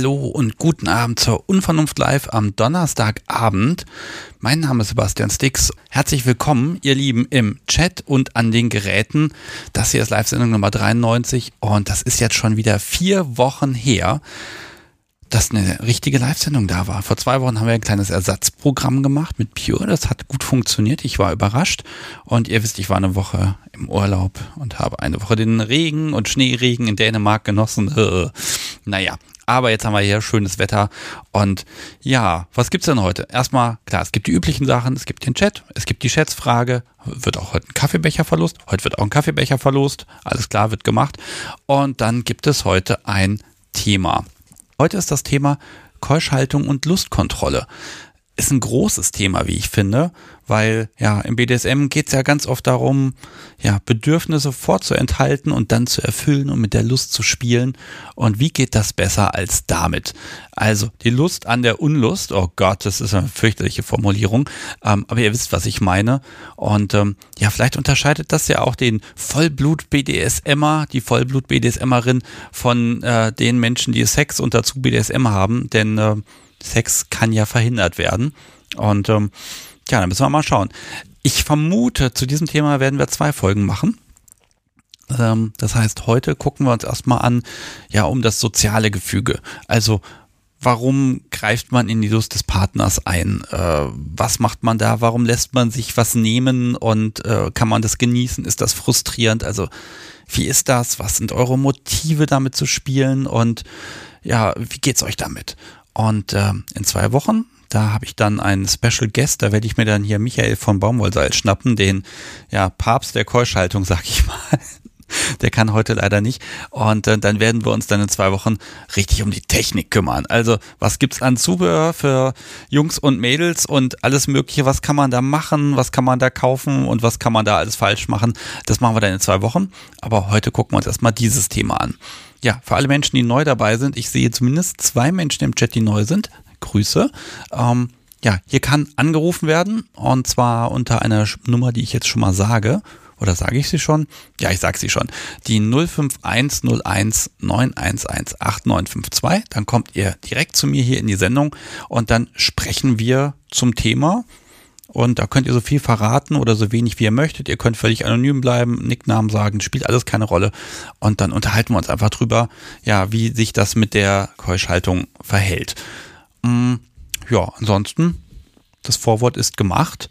Hallo und guten Abend zur Unvernunft Live am Donnerstagabend. Mein Name ist Sebastian Stix. Herzlich willkommen, ihr Lieben, im Chat und an den Geräten. Das hier ist Live-Sendung Nummer 93 und das ist jetzt schon wieder vier Wochen her, dass eine richtige Live-Sendung da war. Vor zwei Wochen haben wir ein kleines Ersatzprogramm gemacht mit Pure. Das hat gut funktioniert. Ich war überrascht. Und ihr wisst, ich war eine Woche im Urlaub und habe eine Woche den Regen und Schneeregen in Dänemark genossen. naja, aber jetzt haben wir hier schönes Wetter. Und ja, was gibt's denn heute? Erstmal, klar, es gibt die üblichen Sachen, es gibt den Chat, es gibt die Schätzfrage, wird auch heute ein Kaffeebecher verlost. Heute wird auch ein Kaffeebecher verlost. Alles klar, wird gemacht. Und dann gibt es heute ein Thema. Heute ist das Thema Keuschhaltung und Lustkontrolle. Ist ein großes Thema, wie ich finde, weil ja im BDSM geht es ja ganz oft darum, ja, Bedürfnisse vorzuenthalten und dann zu erfüllen und mit der Lust zu spielen. Und wie geht das besser als damit? Also die Lust an der Unlust, oh Gott, das ist eine fürchterliche Formulierung, ähm, aber ihr wisst, was ich meine. Und ähm, ja, vielleicht unterscheidet das ja auch den Vollblut-BDSMer, die Vollblut-BDSMerin von äh, den Menschen, die Sex und dazu BDSM haben, denn äh, Sex kann ja verhindert werden. Und ähm, ja, dann müssen wir mal schauen. Ich vermute, zu diesem Thema werden wir zwei Folgen machen. Ähm, das heißt, heute gucken wir uns erstmal an, ja, um das soziale Gefüge. Also, warum greift man in die Lust des Partners ein? Äh, was macht man da? Warum lässt man sich was nehmen und äh, kann man das genießen? Ist das frustrierend? Also, wie ist das? Was sind eure Motive damit zu spielen? Und ja, wie geht's euch damit? Und äh, in zwei Wochen da habe ich dann einen Special Guest, da werde ich mir dann hier Michael von Baumwollseil schnappen, den ja, Papst der Keuschhaltung, sag ich mal. Der kann heute leider nicht. Und äh, dann werden wir uns dann in zwei Wochen richtig um die Technik kümmern. Also, was gibt's an Zubehör für Jungs und Mädels und alles Mögliche? Was kann man da machen? Was kann man da kaufen? Und was kann man da alles falsch machen? Das machen wir dann in zwei Wochen. Aber heute gucken wir uns erstmal dieses Thema an. Ja, für alle Menschen, die neu dabei sind, ich sehe zumindest zwei Menschen im Chat, die neu sind. Grüße. Ähm, ja, hier kann angerufen werden und zwar unter einer Nummer, die ich jetzt schon mal sage. Oder sage ich sie schon? Ja, ich sage sie schon. Die 05101 911 8952. Dann kommt ihr direkt zu mir hier in die Sendung und dann sprechen wir zum Thema. Und da könnt ihr so viel verraten oder so wenig wie ihr möchtet. Ihr könnt völlig anonym bleiben, Nicknamen sagen, spielt alles keine Rolle. Und dann unterhalten wir uns einfach drüber, ja, wie sich das mit der Keuschhaltung verhält. Mm, ja, ansonsten, das Vorwort ist gemacht.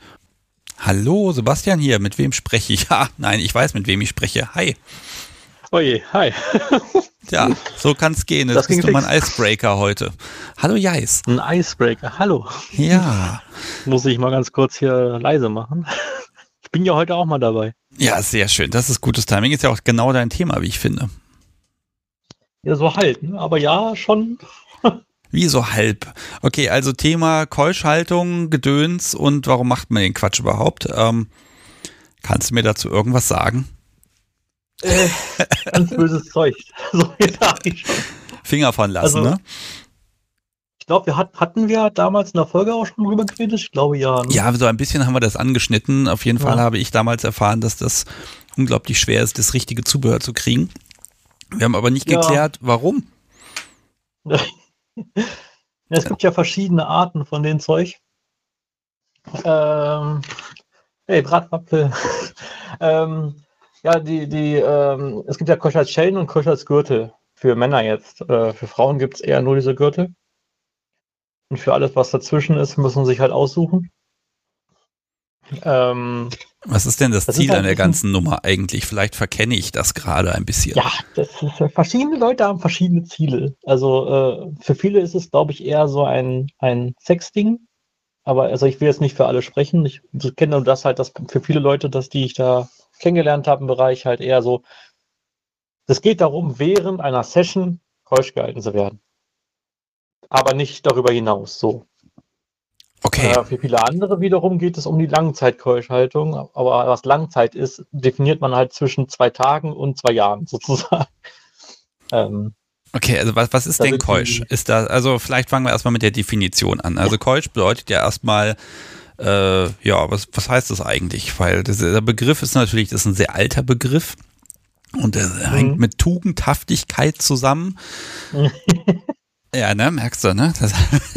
Hallo, Sebastian hier. Mit wem spreche ich? Ja, nein, ich weiß, mit wem ich spreche. Hi. Oje, hi. ja, so kann es gehen. Das, das bist du mein Icebreaker heute. Hallo, Jais. Ein Icebreaker, hallo. Ja. Muss ich mal ganz kurz hier leise machen. Ich bin ja heute auch mal dabei. Ja, sehr schön. Das ist gutes Timing. Ist ja auch genau dein Thema, wie ich finde. Ja, so halt. Ne? Aber ja, schon wie so halb. Okay, also Thema Keuschhaltung, Gedöns und warum macht man den Quatsch überhaupt? Ähm, kannst du mir dazu irgendwas sagen? Äh, ganz böses Zeug. So ich schon. Finger von lassen, also, ne? Ich glaube, wir hat, hatten wir damals in der Folge auch schon drüber geredet. Ich glaube ja. Ne? Ja, so ein bisschen haben wir das angeschnitten. Auf jeden ja. Fall habe ich damals erfahren, dass das unglaublich schwer ist, das richtige Zubehör zu kriegen. Wir haben aber nicht ja. geklärt, warum. es gibt ja verschiedene Arten von dem Zeug. Ähm, hey, Bratwapfel. ähm, ja, die, die, ähm, es gibt ja Kosch als und Kosch als Gürtel. Für Männer jetzt. Äh, für Frauen gibt es eher nur diese Gürtel. Und für alles, was dazwischen ist, müssen sie sich halt aussuchen. Ähm, Was ist denn das, das Ziel an der ganzen Nummer eigentlich? Vielleicht verkenne ich das gerade ein bisschen. Ja, das ist, verschiedene Leute haben verschiedene Ziele. Also äh, für viele ist es, glaube ich, eher so ein, ein Sexding. Aber also ich will jetzt nicht für alle sprechen. Ich kenne nur das halt, dass für viele Leute, dass die ich da kennengelernt habe im Bereich, halt eher so. Es geht darum, während einer Session keusch gehalten zu werden. Aber nicht darüber hinaus. So. Okay. Äh, für viele andere wiederum geht es um die Langzeitkeuschhaltung. Aber was Langzeit ist, definiert man halt zwischen zwei Tagen und zwei Jahren sozusagen. Ähm, okay, also was, was ist denn Keusch? Ist da, also vielleicht fangen wir erstmal mit der Definition an. Also. Keusch bedeutet ja erstmal, äh, ja, was, was heißt das eigentlich? Weil das, der Begriff ist natürlich, das ist ein sehr alter Begriff. Und er mhm. hängt mit Tugendhaftigkeit zusammen. Ja, ne, merkst du, ne? Das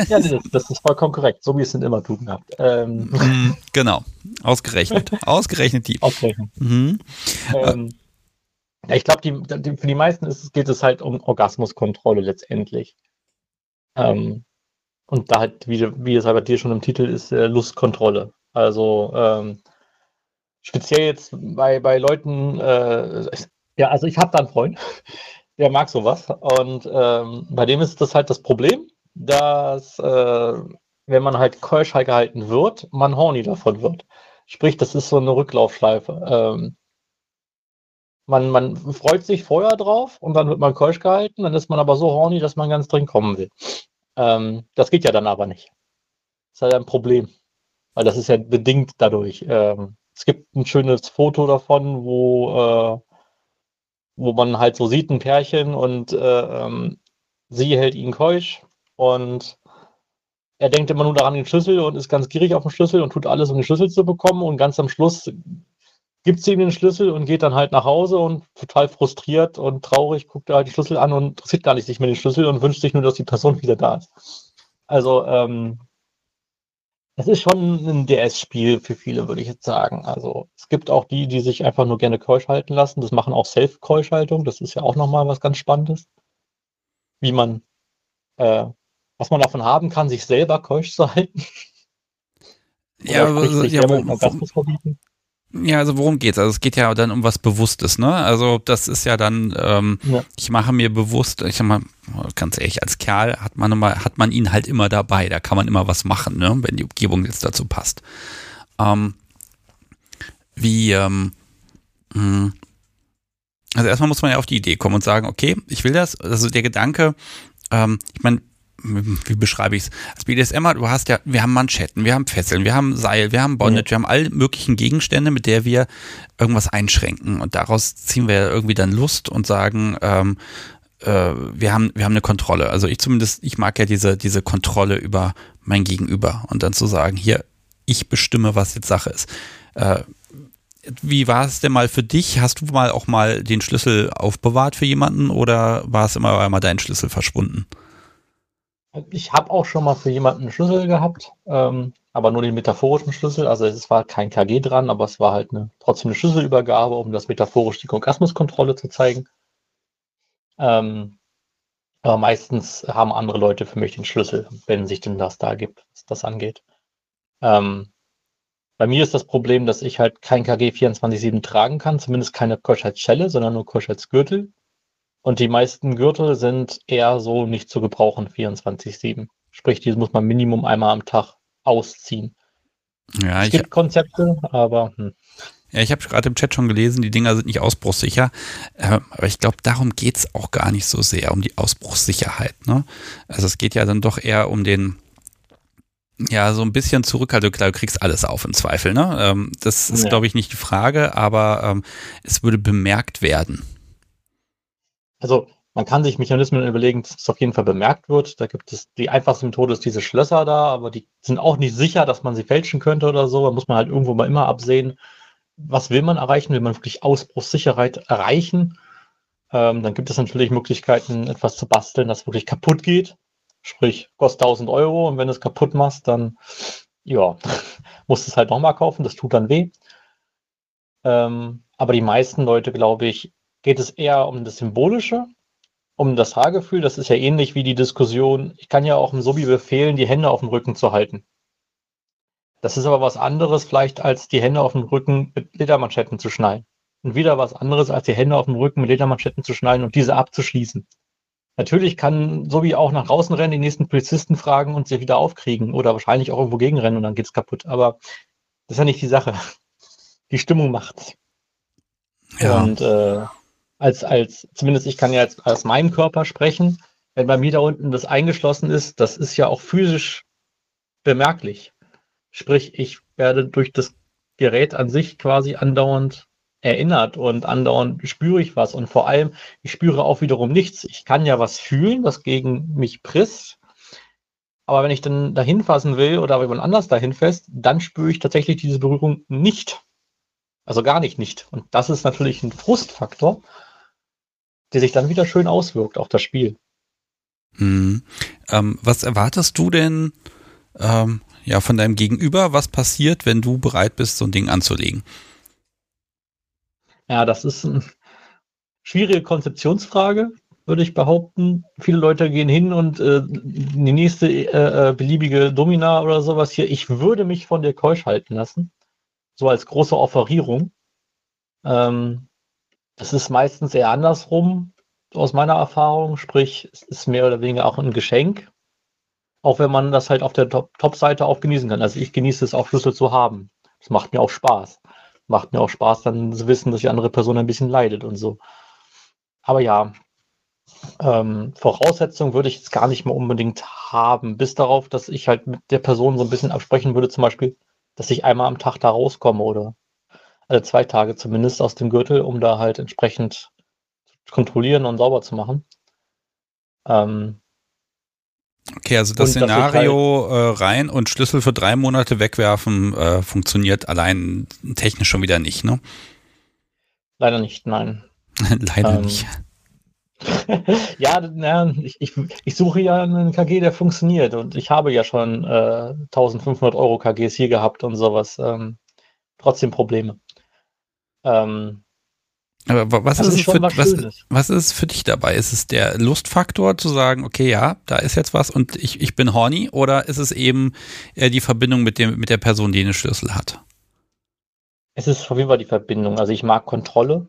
ja, das, das, ist vollkommen korrekt. So wie es sind immer tugendhaft. Ähm. Mhm, genau, ausgerechnet. ausgerechnet die. Ausgerechnet. Mhm. Ähm, ja, ich glaube, die, die, für die meisten ist, geht es halt um Orgasmuskontrolle letztendlich. Ähm, und da halt, wie, wie es halt bei dir schon im Titel ist, äh, Lustkontrolle. Also ähm, speziell jetzt bei, bei Leuten, äh, ja, also ich habe da einen Freund, der mag sowas. Und ähm, bei dem ist das halt das Problem, dass äh, wenn man halt keusch gehalten wird, man horny davon wird. Sprich, das ist so eine Rücklaufschleife. Ähm, man, man freut sich vorher drauf und dann wird man keusch gehalten, dann ist man aber so horny, dass man ganz dringend kommen will. Ähm, das geht ja dann aber nicht. Das ist halt ein Problem, weil das ist ja bedingt dadurch. Ähm, es gibt ein schönes Foto davon, wo, äh, wo man halt so sieht, ein Pärchen und äh, ähm, sie hält ihn keusch und er denkt immer nur daran den Schlüssel und ist ganz gierig auf den Schlüssel und tut alles, um den Schlüssel zu bekommen und ganz am Schluss gibt sie ihm den Schlüssel und geht dann halt nach Hause und total frustriert und traurig guckt er halt die Schlüssel an und interessiert gar nicht sich mehr den Schlüssel und wünscht sich nur, dass die Person wieder da ist. Also, ähm, es ist schon ein DS-Spiel für viele, würde ich jetzt sagen. Also es gibt auch die, die sich einfach nur gerne keusch halten lassen. Das machen auch Self-Keuschhaltung. Das ist ja auch nochmal was ganz Spannendes. Wie man, äh, was man davon haben kann, sich selber keusch zu halten. Ja, aber, ja, wo, wo, ja, also worum geht's? Also es geht ja dann um was Bewusstes, ne? Also das ist ja dann, ähm, ja. ich mache mir bewusst, ich sag mal, ganz ehrlich, als Kerl hat man immer, hat man ihn halt immer dabei, da kann man immer was machen, ne? Wenn die Umgebung jetzt dazu passt. Ähm, wie, ähm, mh, hm, also erstmal muss man ja auf die Idee kommen und sagen, okay, ich will das. Also der Gedanke, ähm, ich meine, wie beschreibe ich es? Als BDSMer, du hast ja, wir haben Manschetten, wir haben Fesseln, wir haben Seil, wir haben Bondage, ja. wir haben alle möglichen Gegenstände, mit der wir irgendwas einschränken. Und daraus ziehen wir irgendwie dann Lust und sagen, ähm, äh, wir haben, wir haben eine Kontrolle. Also ich zumindest, ich mag ja diese, diese Kontrolle über mein Gegenüber und dann zu sagen, hier, ich bestimme, was jetzt Sache ist. Äh, wie war es denn mal für dich? Hast du mal auch mal den Schlüssel aufbewahrt für jemanden oder war es immer einmal dein Schlüssel verschwunden? Ich habe auch schon mal für jemanden einen Schlüssel gehabt, ähm, aber nur den metaphorischen Schlüssel. Also es war kein KG dran, aber es war halt eine, trotzdem eine Schlüsselübergabe, um das metaphorisch die Orgasmuskontrolle zu zeigen. Ähm, aber meistens haben andere Leute für mich den Schlüssel, wenn sich denn das da gibt, was das angeht. Ähm, bei mir ist das Problem, dass ich halt kein KG 24-7 tragen kann, zumindest keine Keuschheitsschelle, sondern nur Keuschheitsgürtel. Und die meisten Gürtel sind eher so nicht zu gebrauchen 24-7. Sprich, diese muss man Minimum einmal am Tag ausziehen. Ja, es gibt Konzepte, aber. Hm. Ja, ich habe gerade im Chat schon gelesen, die Dinger sind nicht ausbruchssicher. Äh, aber ich glaube, darum geht es auch gar nicht so sehr, um die Ausbruchssicherheit. Ne? Also es geht ja dann doch eher um den, ja, so ein bisschen Zurückhaltung. Klar, du kriegst alles auf im Zweifel. Ne? Ähm, das ist, ja. glaube ich, nicht die Frage, aber ähm, es würde bemerkt werden also man kann sich Mechanismen überlegen, dass es auf jeden Fall bemerkt wird. Da gibt es die einfachste Methode ist diese Schlösser da, aber die sind auch nicht sicher, dass man sie fälschen könnte oder so. Da muss man halt irgendwo mal immer absehen, was will man erreichen? Will man wirklich Ausbruchssicherheit erreichen? Ähm, dann gibt es natürlich Möglichkeiten, etwas zu basteln, das wirklich kaputt geht. Sprich, kostet 1000 Euro und wenn du es kaputt machst, dann ja, musst du es halt nochmal kaufen. Das tut dann weh. Ähm, aber die meisten Leute, glaube ich, geht es eher um das Symbolische, um das Haargefühl. Das ist ja ähnlich wie die Diskussion, ich kann ja auch im Sobi befehlen, die Hände auf dem Rücken zu halten. Das ist aber was anderes vielleicht, als die Hände auf dem Rücken mit Ledermanschetten zu schnallen. Und wieder was anderes, als die Hände auf dem Rücken mit Ledermanschetten zu schnallen und diese abzuschließen. Natürlich kann Sobi auch nach draußen rennen, die nächsten Polizisten fragen und sie wieder aufkriegen oder wahrscheinlich auch irgendwo gegenrennen und dann geht's kaputt. Aber das ist ja nicht die Sache. Die Stimmung macht's. Ja. Und äh, als, als, zumindest ich kann ja jetzt aus meinem Körper sprechen, wenn bei mir da unten das eingeschlossen ist, das ist ja auch physisch bemerklich. Sprich, ich werde durch das Gerät an sich quasi andauernd erinnert und andauernd spüre ich was und vor allem, ich spüre auch wiederum nichts. Ich kann ja was fühlen, was gegen mich prisst, aber wenn ich dann dahin fassen will oder jemand anders dahin fest, dann spüre ich tatsächlich diese Berührung nicht. Also gar nicht nicht. Und das ist natürlich ein Frustfaktor, der sich dann wieder schön auswirkt auf das Spiel. Hm. Ähm, was erwartest du denn ähm, ja, von deinem Gegenüber? Was passiert, wenn du bereit bist, so ein Ding anzulegen? Ja, das ist eine schwierige Konzeptionsfrage, würde ich behaupten. Viele Leute gehen hin und äh, die nächste äh, äh, beliebige Domina oder sowas hier, ich würde mich von dir keusch halten lassen. So als große Offerierung. Ähm, das ist meistens eher andersrum, aus meiner Erfahrung. Sprich, es ist mehr oder weniger auch ein Geschenk. Auch wenn man das halt auf der Top-Seite auch genießen kann. Also ich genieße es auch Schlüssel zu haben. Das macht mir auch Spaß. Macht mir auch Spaß, dann zu wissen, dass die andere Person ein bisschen leidet und so. Aber ja, ähm, Voraussetzungen würde ich jetzt gar nicht mehr unbedingt haben, bis darauf, dass ich halt mit der Person so ein bisschen absprechen würde, zum Beispiel, dass ich einmal am Tag da rauskomme oder alle zwei Tage zumindest aus dem Gürtel, um da halt entsprechend zu kontrollieren und sauber zu machen. Ähm, okay, also das Szenario halt äh, rein und Schlüssel für drei Monate wegwerfen äh, funktioniert allein technisch schon wieder nicht, ne? Leider nicht, nein. Leider ähm, nicht. ja, na, ich, ich, ich, suche ja einen KG, der funktioniert und ich habe ja schon äh, 1500 Euro KGs hier gehabt und sowas. Ähm, trotzdem Probleme. Ähm, aber was ist, ist für, was, was, was, ist für dich dabei? Ist es der Lustfaktor zu sagen, okay, ja, da ist jetzt was und ich, ich bin horny oder ist es eben äh, die Verbindung mit, dem, mit der Person, die den Schlüssel hat? Es ist auf jeden Fall die Verbindung. Also ich mag Kontrolle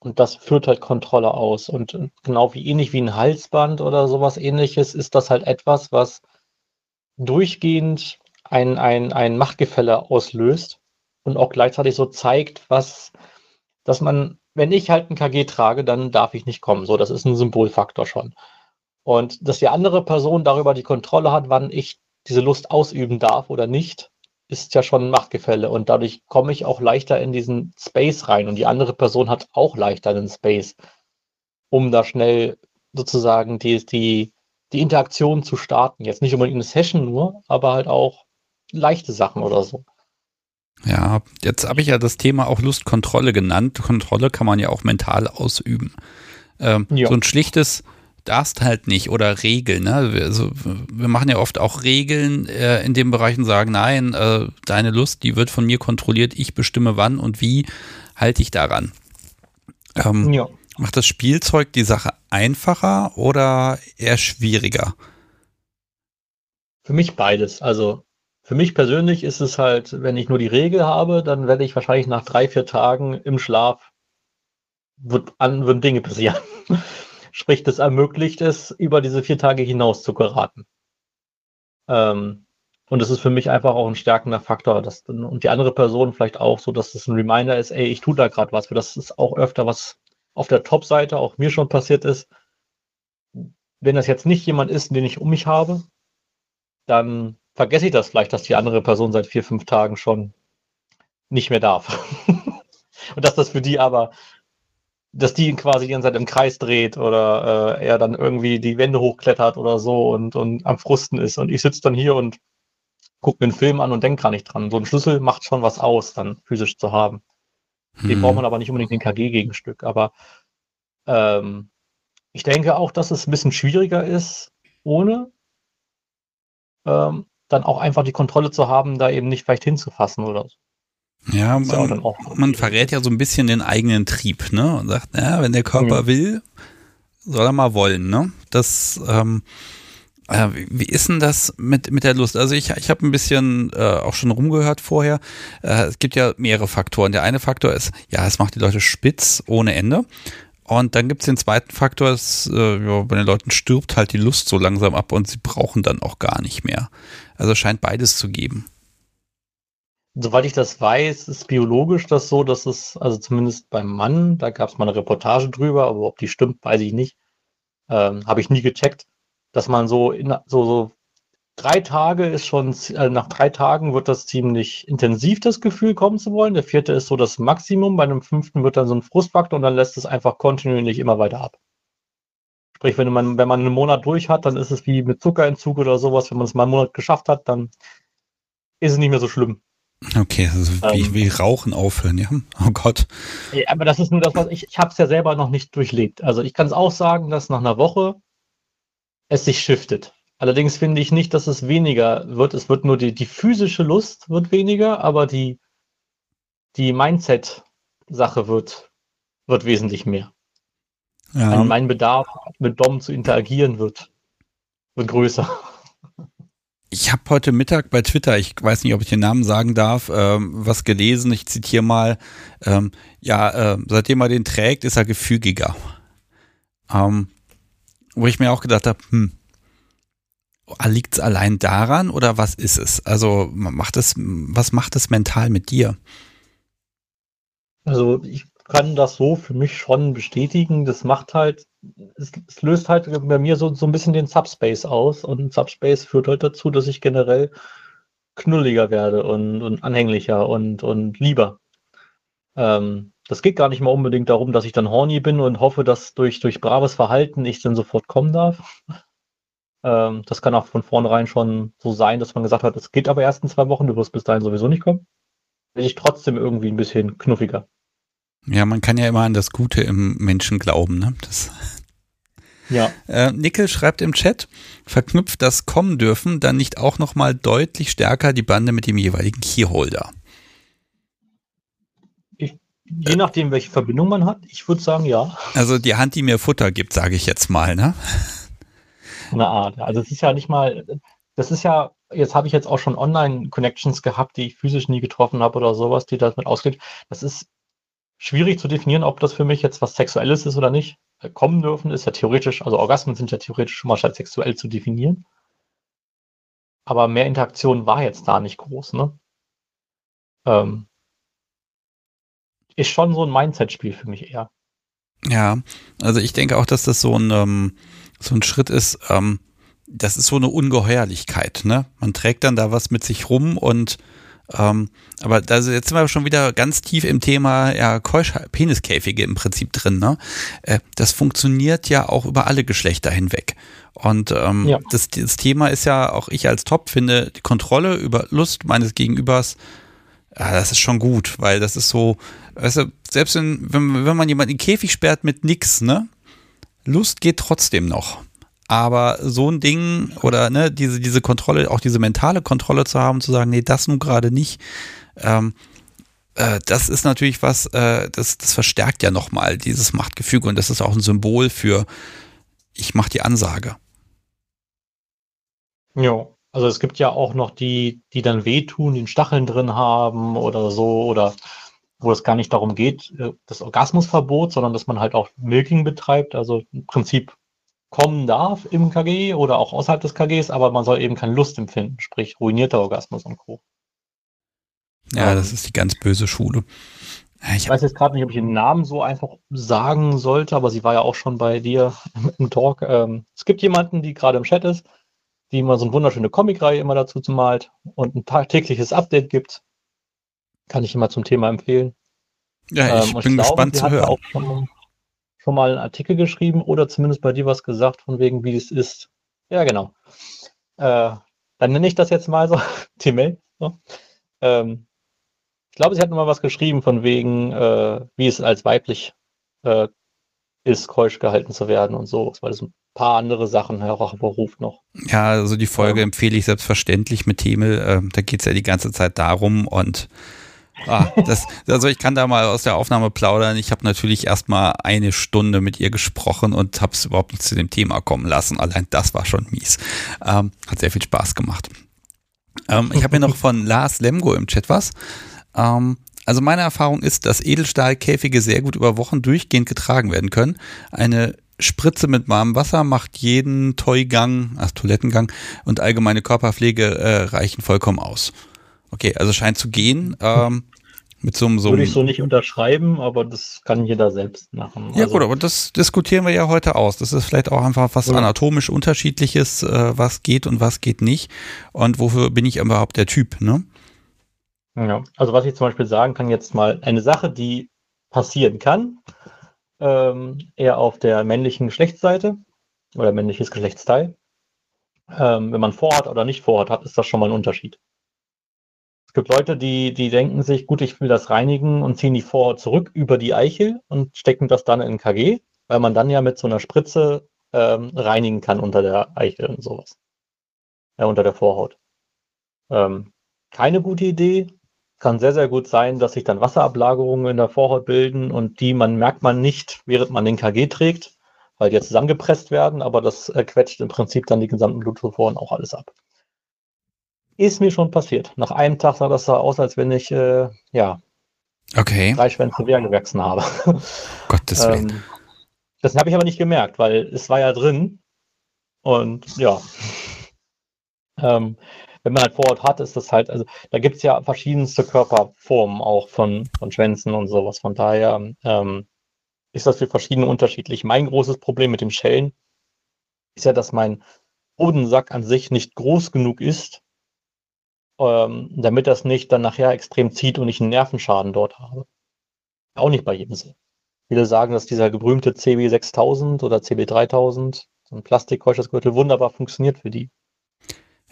und das führt halt Kontrolle aus. Und genau wie ähnlich wie ein Halsband oder sowas ähnliches ist das halt etwas, was durchgehend ein, ein, ein Machtgefälle auslöst und auch gleichzeitig so zeigt, was, dass man, wenn ich halt ein KG trage, dann darf ich nicht kommen. So, das ist ein Symbolfaktor schon. Und dass die andere Person darüber die Kontrolle hat, wann ich diese Lust ausüben darf oder nicht, ist ja schon ein Machtgefälle und dadurch komme ich auch leichter in diesen Space rein und die andere Person hat auch leichter einen Space, um da schnell sozusagen die, die, die Interaktion zu starten. Jetzt nicht unbedingt eine Session nur, aber halt auch leichte Sachen oder so. Ja, jetzt habe ich ja das Thema auch Lustkontrolle genannt. Kontrolle kann man ja auch mental ausüben. Ähm, ja. So ein schlichtes darfst halt nicht oder Regeln. Ne? Also, wir machen ja oft auch Regeln äh, in dem Bereich und sagen, nein, äh, deine Lust, die wird von mir kontrolliert, ich bestimme wann und wie halte ich daran. Ähm, ja. Macht das Spielzeug die Sache einfacher oder eher schwieriger? Für mich beides. Also für mich persönlich ist es halt, wenn ich nur die Regel habe, dann werde ich wahrscheinlich nach drei, vier Tagen im Schlaf wird an, würden Dinge passieren. Sprich, das ermöglicht es, über diese vier Tage hinaus zu geraten. Ähm, und das ist für mich einfach auch ein stärkender Faktor. Dass, und die andere Person vielleicht auch so, dass es ein Reminder ist, ey, ich tue da gerade was. Für das ist auch öfter was auf der Top-Seite auch mir schon passiert ist. Wenn das jetzt nicht jemand ist, den ich um mich habe, dann vergesse ich das vielleicht, dass die andere Person seit vier, fünf Tagen schon nicht mehr darf. und dass das für die aber dass die ihn quasi die ganze Zeit im Kreis dreht oder äh, er dann irgendwie die Wände hochklettert oder so und, und am Frusten ist. Und ich sitze dann hier und gucke mir einen Film an und denke gar nicht dran. So ein Schlüssel macht schon was aus, dann physisch zu haben. Hm. Den braucht man aber nicht unbedingt den KG-Gegenstück. Aber ähm, ich denke auch, dass es ein bisschen schwieriger ist, ohne ähm, dann auch einfach die Kontrolle zu haben, da eben nicht vielleicht hinzufassen oder so. Ja, man, man, verrät ja so ein bisschen den eigenen Trieb, ne? Und sagt, ja, wenn der Körper ja. will, soll er mal wollen, ne? Das, ähm, äh, wie ist denn das mit, mit der Lust? Also ich, ich habe ein bisschen äh, auch schon rumgehört vorher. Äh, es gibt ja mehrere Faktoren. Der eine Faktor ist, ja, es macht die Leute spitz ohne Ende. Und dann gibt es den zweiten Faktor, ist, äh, bei den Leuten stirbt halt die Lust so langsam ab und sie brauchen dann auch gar nicht mehr. Also scheint beides zu geben soweit ich das weiß, ist biologisch das so, dass es, also zumindest beim Mann, da gab es mal eine Reportage drüber, aber ob die stimmt, weiß ich nicht. Ähm, Habe ich nie gecheckt, dass man so in so, so drei Tage ist schon, also nach drei Tagen wird das ziemlich intensiv, das Gefühl kommen zu wollen. Der vierte ist so das Maximum, bei einem fünften wird dann so ein Frustfaktor und dann lässt es einfach kontinuierlich immer weiter ab. Sprich, wenn man, wenn man einen Monat durch hat, dann ist es wie mit Zuckerentzug oder sowas. Wenn man es mal einen Monat geschafft hat, dann ist es nicht mehr so schlimm. Okay, also wie, ähm, wie Rauchen aufhören, ja. Oh Gott. Ja, aber das ist nur das, was ich, ich habe es ja selber noch nicht durchlebt. Also ich kann es auch sagen, dass nach einer Woche es sich shiftet. Allerdings finde ich nicht, dass es weniger wird. Es wird nur die, die physische Lust wird weniger, aber die, die Mindset-Sache wird, wird wesentlich mehr. Ja. Mein, mein Bedarf, mit Dom zu interagieren, wird, wird größer. Ich habe heute Mittag bei Twitter, ich weiß nicht, ob ich den Namen sagen darf, ähm, was gelesen. Ich zitiere mal, ähm, ja, äh, seitdem er den trägt, ist er gefügiger. Ähm, wo ich mir auch gedacht habe, hm, liegt es allein daran oder was ist es? Also macht es, was macht es mental mit dir? Also ich kann das so für mich schon bestätigen. Das macht halt, es, es löst halt bei mir so, so ein bisschen den Subspace aus und Subspace führt halt dazu, dass ich generell knulliger werde und, und anhänglicher und, und lieber. Ähm, das geht gar nicht mal unbedingt darum, dass ich dann horny bin und hoffe, dass durch, durch braves Verhalten ich dann sofort kommen darf. Ähm, das kann auch von vornherein schon so sein, dass man gesagt hat, es geht aber erst in zwei Wochen, du wirst bis dahin sowieso nicht kommen. Bin ich trotzdem irgendwie ein bisschen knuffiger. Ja, man kann ja immer an das Gute im Menschen glauben, ne? Das ja. Äh, Nickel schreibt im Chat, verknüpft das Kommen dürfen dann nicht auch nochmal deutlich stärker die Bande mit dem jeweiligen Keyholder? Ich, je nachdem, welche Verbindung man hat, ich würde sagen, ja. Also die Hand, die mir Futter gibt, sage ich jetzt mal, ne? Eine Art. Also es ist ja nicht mal, das ist ja, jetzt habe ich jetzt auch schon Online-Connections gehabt, die ich physisch nie getroffen habe oder sowas, die damit ausgeht. Das ist schwierig zu definieren, ob das für mich jetzt was Sexuelles ist oder nicht. Äh, kommen dürfen ist ja theoretisch, also Orgasmen sind ja theoretisch schon mal sexuell zu definieren. Aber mehr Interaktion war jetzt da nicht groß, ne? Ähm, ist schon so ein Mindset-Spiel für mich eher. Ja, also ich denke auch, dass das so ein, ähm, so ein Schritt ist, ähm, das ist so eine Ungeheuerlichkeit, ne? Man trägt dann da was mit sich rum und ähm, aber da jetzt sind wir schon wieder ganz tief im Thema ja, Peniskäfige im Prinzip drin. Ne? Äh, das funktioniert ja auch über alle Geschlechter hinweg. Und ähm, ja. das, das Thema ist ja auch ich als Top finde, die Kontrolle über Lust meines Gegenübers, ja, das ist schon gut, weil das ist so, weißt du, selbst wenn, wenn, wenn man jemanden in den Käfig sperrt mit nix, ne? Lust geht trotzdem noch. Aber so ein Ding oder ne, diese, diese Kontrolle, auch diese mentale Kontrolle zu haben, zu sagen, nee, das nun gerade nicht, ähm, äh, das ist natürlich was, äh, das, das verstärkt ja nochmal dieses Machtgefüge und das ist auch ein Symbol für, ich mache die Ansage. Ja, also es gibt ja auch noch die, die dann wehtun, den Stacheln drin haben oder so, oder wo es gar nicht darum geht, äh, das Orgasmusverbot, sondern dass man halt auch Milking betreibt, also im Prinzip kommen darf im KG oder auch außerhalb des KGs, aber man soll eben keine Lust empfinden, sprich ruinierter Orgasmus und Co. Ja, das ist die ganz böse Schule. Ich, ich weiß jetzt gerade nicht, ob ich den Namen so einfach sagen sollte, aber sie war ja auch schon bei dir im Talk. Ähm, es gibt jemanden, die gerade im Chat ist, die immer so eine wunderschöne Comicreihe immer dazu malt und ein tägliches Update gibt. Kann ich immer zum Thema empfehlen. Ja, ich ähm, bin ich gespannt glaube, zu hören. Auch schon, schon mal einen Artikel geschrieben oder zumindest bei dir was gesagt, von wegen, wie es ist. Ja, genau. Äh, dann nenne ich das jetzt mal so, Timel. So. Ähm, ich glaube, sie hat nochmal was geschrieben, von wegen, äh, wie es als weiblich äh, ist, keusch gehalten zu werden und so, weil es ein paar andere Sachen hervorruft noch. Ja, also die Folge ja. empfehle ich selbstverständlich mit Themel. Äh, da geht es ja die ganze Zeit darum und Ah, das, also ich kann da mal aus der Aufnahme plaudern. Ich habe natürlich erstmal eine Stunde mit ihr gesprochen und habe es überhaupt nicht zu dem Thema kommen lassen. Allein das war schon mies. Ähm, hat sehr viel Spaß gemacht. Ähm, ich habe hier noch von Lars Lemgo im Chat was. Ähm, also meine Erfahrung ist, dass Edelstahlkäfige sehr gut über Wochen durchgehend getragen werden können. Eine Spritze mit warmem Wasser macht jeden Toigang, also Toilettengang und allgemeine Körperpflege äh, reichen vollkommen aus. Okay, also scheint zu gehen. Ähm, mit so einem, so Würde ich so nicht unterschreiben, aber das kann jeder selbst machen. Ja also, gut, aber das diskutieren wir ja heute aus. Das ist vielleicht auch einfach was ja. anatomisch unterschiedliches, äh, was geht und was geht nicht. Und wofür bin ich überhaupt der Typ, ne? Ja, also was ich zum Beispiel sagen kann, jetzt mal eine Sache, die passieren kann, ähm, eher auf der männlichen Geschlechtsseite oder männliches Geschlechtsteil. Ähm, wenn man Vorhaut oder nicht Vorhaut hat, ist das schon mal ein Unterschied. Es gibt Leute, die, die denken sich, gut, ich will das reinigen und ziehen die Vorhaut zurück über die Eichel und stecken das dann in KG, weil man dann ja mit so einer Spritze ähm, reinigen kann unter der Eichel und sowas. Ja, unter der Vorhaut. Ähm, keine gute Idee. Kann sehr, sehr gut sein, dass sich dann Wasserablagerungen in der Vorhaut bilden und die man merkt man nicht, während man den KG trägt, weil die jetzt zusammengepresst werden, aber das äh, quetscht im Prinzip dann die gesamten Blutzufuhren auch alles ab. Ist mir schon passiert. Nach einem Tag sah das so aus, als wenn ich äh, ja okay. drei Schwänze mehr gewachsen habe. Gottes Willen. Ähm, das habe ich aber nicht gemerkt, weil es war ja drin. Und ja. Ähm, wenn man halt Vorhaut hat, ist das halt, also da gibt es ja verschiedenste Körperformen auch von, von Schwänzen und sowas. Von daher ähm, ist das für verschiedene unterschiedlich. Mein großes Problem mit dem Schellen ist ja, dass mein Bodensack an sich nicht groß genug ist, ähm, damit das nicht dann nachher extrem zieht und ich einen Nervenschaden dort habe. Auch nicht bei jedem so. Viele sagen, dass dieser gebrühmte CB6000 oder CB3000, so ein Plastikkeuschersgürtel, wunderbar funktioniert für die.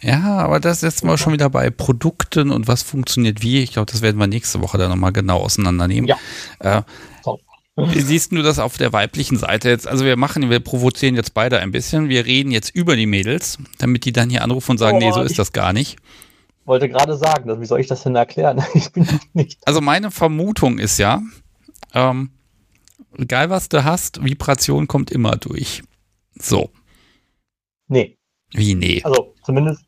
Ja, aber das ist jetzt mal schon wieder bei Produkten und was funktioniert wie. Ich glaube, das werden wir nächste Woche dann nochmal genau auseinandernehmen. Ja. Äh, wie siehst du das auf der weiblichen Seite jetzt? Also wir machen, wir provozieren jetzt beide ein bisschen. Wir reden jetzt über die Mädels, damit die dann hier anrufen und sagen, oh, nee, so ist das gar nicht wollte gerade sagen, wie soll ich das denn erklären? Ich bin nicht. Also meine Vermutung ist ja, ähm, egal was du hast, Vibration kommt immer durch. So. Nee. Wie nee? Also zumindest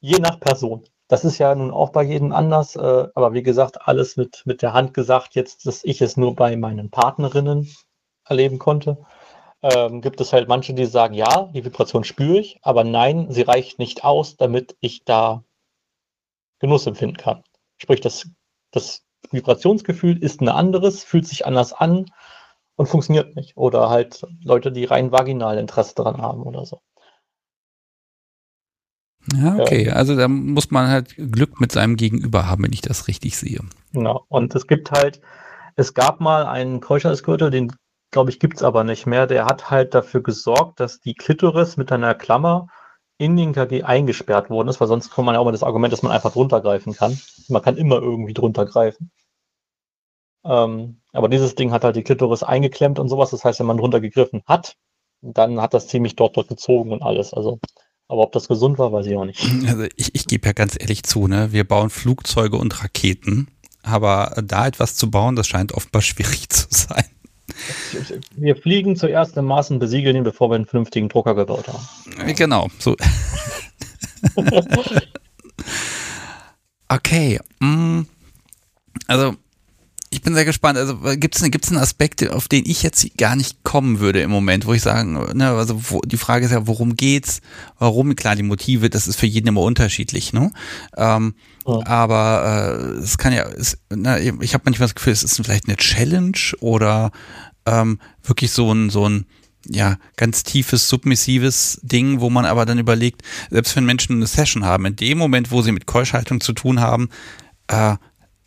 je nach Person. Das ist ja nun auch bei jedem anders, äh, aber wie gesagt, alles mit, mit der Hand gesagt, jetzt, dass ich es nur bei meinen Partnerinnen erleben konnte ähm, gibt es halt manche, die sagen, ja, die Vibration spüre ich, aber nein, sie reicht nicht aus, damit ich da Genuss empfinden kann. Sprich, das, das Vibrationsgefühl ist ein anderes, fühlt sich anders an und funktioniert nicht. Oder halt Leute, die rein vaginal Interesse daran haben oder so. Ja, okay. Ja. Also da muss man halt Glück mit seinem Gegenüber haben, wenn ich das richtig sehe. Genau. Und es gibt halt, es gab mal einen Keuschersgürtel, den glaube ich, gibt es aber nicht mehr. Der hat halt dafür gesorgt, dass die Klitoris mit einer Klammer in den KG eingesperrt worden ist, weil sonst kommt man ja auch mal das Argument, dass man einfach drunter greifen kann. Man kann immer irgendwie drunter greifen. Ähm, aber dieses Ding hat halt die Klitoris eingeklemmt und sowas. Das heißt, wenn man drunter gegriffen hat, dann hat das ziemlich dort, dort gezogen und alles. Also, aber ob das gesund war, weiß ich auch nicht. Also ich, ich gebe ja ganz ehrlich zu, ne? Wir bauen Flugzeuge und Raketen, aber da etwas zu bauen, das scheint offenbar schwierig zu sein. Wir fliegen zuerst im Maßen besiegeln ihn, bevor wir einen vernünftigen Drucker gebaut haben. Genau. So. okay. Mm. Also, ich bin sehr gespannt. Also gibt es gibt's einen Aspekt, auf den ich jetzt gar nicht kommen würde im Moment, wo ich sagen, ne, also wo, die Frage ist ja, worum geht's? Warum? Klar, die Motive, das ist für jeden immer unterschiedlich, ne? Ähm, ja. Aber äh, es kann ja, es, na, ich habe manchmal das Gefühl, es ist vielleicht eine Challenge oder ähm, wirklich so ein, so ein ja, ganz tiefes, submissives Ding, wo man aber dann überlegt, selbst wenn Menschen eine Session haben, in dem Moment, wo sie mit Keuschhaltung zu tun haben, äh,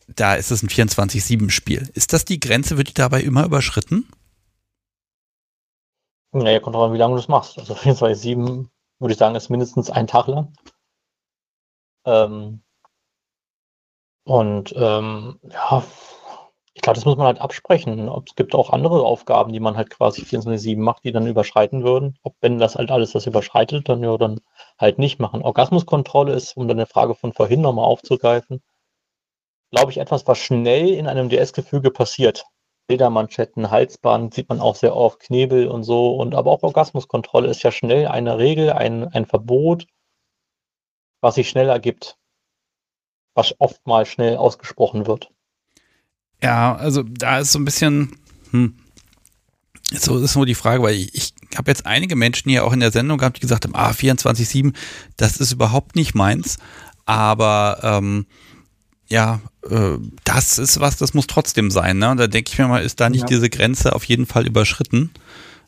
da ist es ein 24-7-Spiel. Ist das die Grenze? Wird die dabei immer überschritten? Naja, kommt drauf an, wie lange du das machst. Also 24-7 würde ich sagen, ist mindestens ein Tag lang. Ähm, und ähm, ja, ich glaube, das muss man halt absprechen. Es gibt auch andere Aufgaben, die man halt quasi 24-7 macht, die dann überschreiten würden. Ob wenn das halt alles das überschreitet, dann ja dann halt nicht machen. Orgasmuskontrolle ist, um dann eine Frage von vorhin nochmal aufzugreifen, glaube ich, etwas, was schnell in einem DS-Gefüge passiert. Ledermanschetten, Halsband sieht man auch sehr oft, Knebel und so. Und aber auch Orgasmuskontrolle ist ja schnell eine Regel, ein, ein Verbot, was sich schnell ergibt. Was oft mal schnell ausgesprochen wird. Ja, also da ist so ein bisschen, hm, so ist nur die Frage, weil ich, ich habe jetzt einige Menschen hier auch in der Sendung gehabt, die gesagt haben, ah, 24-7, das ist überhaupt nicht meins. Aber ähm, ja, äh, das ist was, das muss trotzdem sein. Ne? Und da denke ich mir mal, ist da nicht ja. diese Grenze auf jeden Fall überschritten?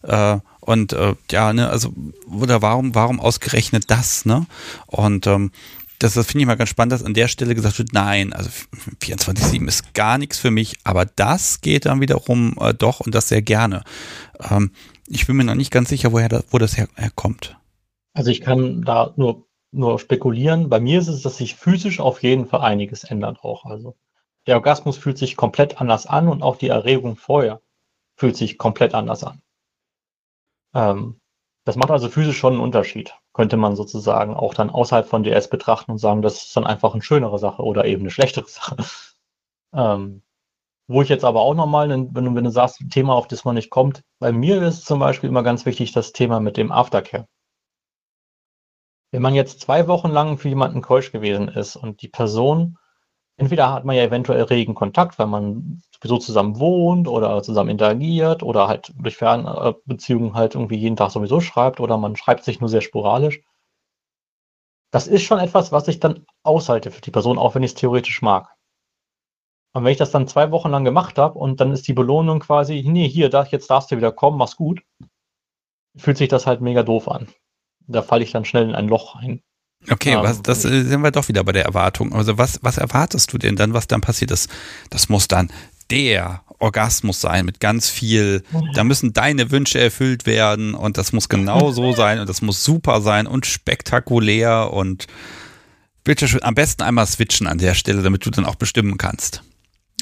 Äh, und äh, ja, ne, also, oder warum, warum ausgerechnet das, ne? Und ähm, das, das finde ich mal ganz spannend, dass an der Stelle gesagt wird, nein, also 24-7 ist gar nichts für mich, aber das geht dann wiederum äh, doch und das sehr gerne. Ähm, ich bin mir noch nicht ganz sicher, woher das, wo das her, herkommt. Also ich kann da nur nur spekulieren. Bei mir ist es, dass sich physisch auf jeden Fall einiges ändert auch. Also der Orgasmus fühlt sich komplett anders an und auch die Erregung vorher fühlt sich komplett anders an. Ähm, das macht also physisch schon einen Unterschied. Könnte man sozusagen auch dann außerhalb von DS betrachten und sagen, das ist dann einfach eine schönere Sache oder eben eine schlechtere Sache. Ähm, wo ich jetzt aber auch nochmal, wenn wenn du sagst, Thema, auf das man nicht kommt, bei mir ist zum Beispiel immer ganz wichtig das Thema mit dem Aftercare. Wenn man jetzt zwei Wochen lang für jemanden keusch gewesen ist und die Person, entweder hat man ja eventuell regen Kontakt, weil man sowieso zusammen wohnt oder zusammen interagiert oder halt durch Fernbeziehungen halt irgendwie jeden Tag sowieso schreibt oder man schreibt sich nur sehr sporadisch. Das ist schon etwas, was ich dann aushalte für die Person, auch wenn ich es theoretisch mag. Und wenn ich das dann zwei Wochen lang gemacht habe und dann ist die Belohnung quasi, nee, hier, da, jetzt darfst du wieder kommen, mach's gut, fühlt sich das halt mega doof an. Da falle ich dann schnell in ein Loch rein. Okay, ähm, was, das äh, sind wir doch wieder bei der Erwartung. Also was, was erwartest du denn dann, was dann passiert ist? Das muss dann der Orgasmus sein mit ganz viel, da müssen deine Wünsche erfüllt werden und das muss genau so sein und das muss super sein und spektakulär und bitte schön, am besten einmal switchen an der Stelle, damit du dann auch bestimmen kannst.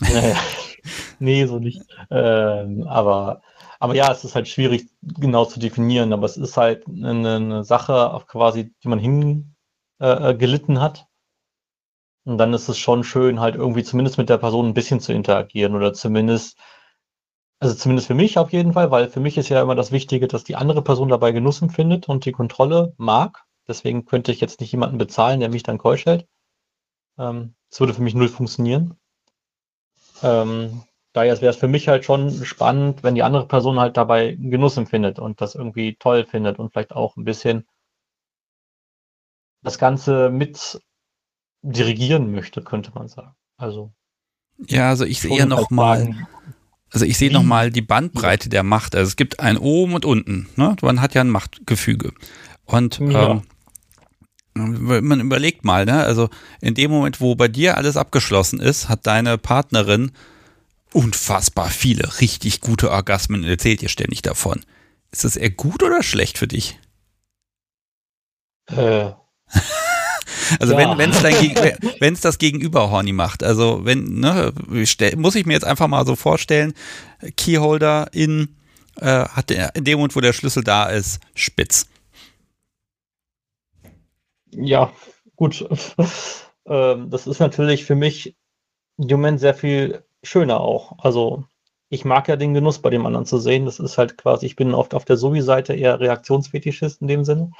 Naja. nee, so nicht. Ähm, aber, aber ja, es ist halt schwierig genau zu definieren, aber es ist halt eine, eine Sache, quasi, die man hingelitten äh, hat. Und dann ist es schon schön, halt irgendwie zumindest mit der Person ein bisschen zu interagieren oder zumindest, also zumindest für mich auf jeden Fall, weil für mich ist ja immer das Wichtige, dass die andere Person dabei Genuss empfindet und die Kontrolle mag. Deswegen könnte ich jetzt nicht jemanden bezahlen, der mich dann keusch hält. Ähm, das würde für mich null funktionieren. Ähm, daher wäre es für mich halt schon spannend, wenn die andere Person halt dabei Genuss empfindet und das irgendwie toll findet und vielleicht auch ein bisschen das Ganze mit dirigieren möchte, könnte man sagen. Also. Ja, also ich sehe noch mal, also ich sehe noch mal die Bandbreite der Macht. Also es gibt ein oben und unten. Ne? Man hat ja ein Machtgefüge. Und ja. ähm, man überlegt mal, ne? Also in dem Moment, wo bei dir alles abgeschlossen ist, hat deine Partnerin unfassbar viele richtig gute Orgasmen und erzählt dir ständig davon. Ist das eher gut oder schlecht für dich? Äh. Also ja. wenn es wenn es das Gegenüber horny macht, also wenn ne, muss ich mir jetzt einfach mal so vorstellen, Keyholder in äh, hat der, in dem Moment, wo der Schlüssel da ist, spitz ja, gut. ähm, das ist natürlich für mich im Moment sehr viel schöner auch. Also ich mag ja den Genuss bei dem anderen zu sehen. Das ist halt quasi, ich bin oft auf der Sobi-Seite eher Reaktionsfetischist in dem Sinne.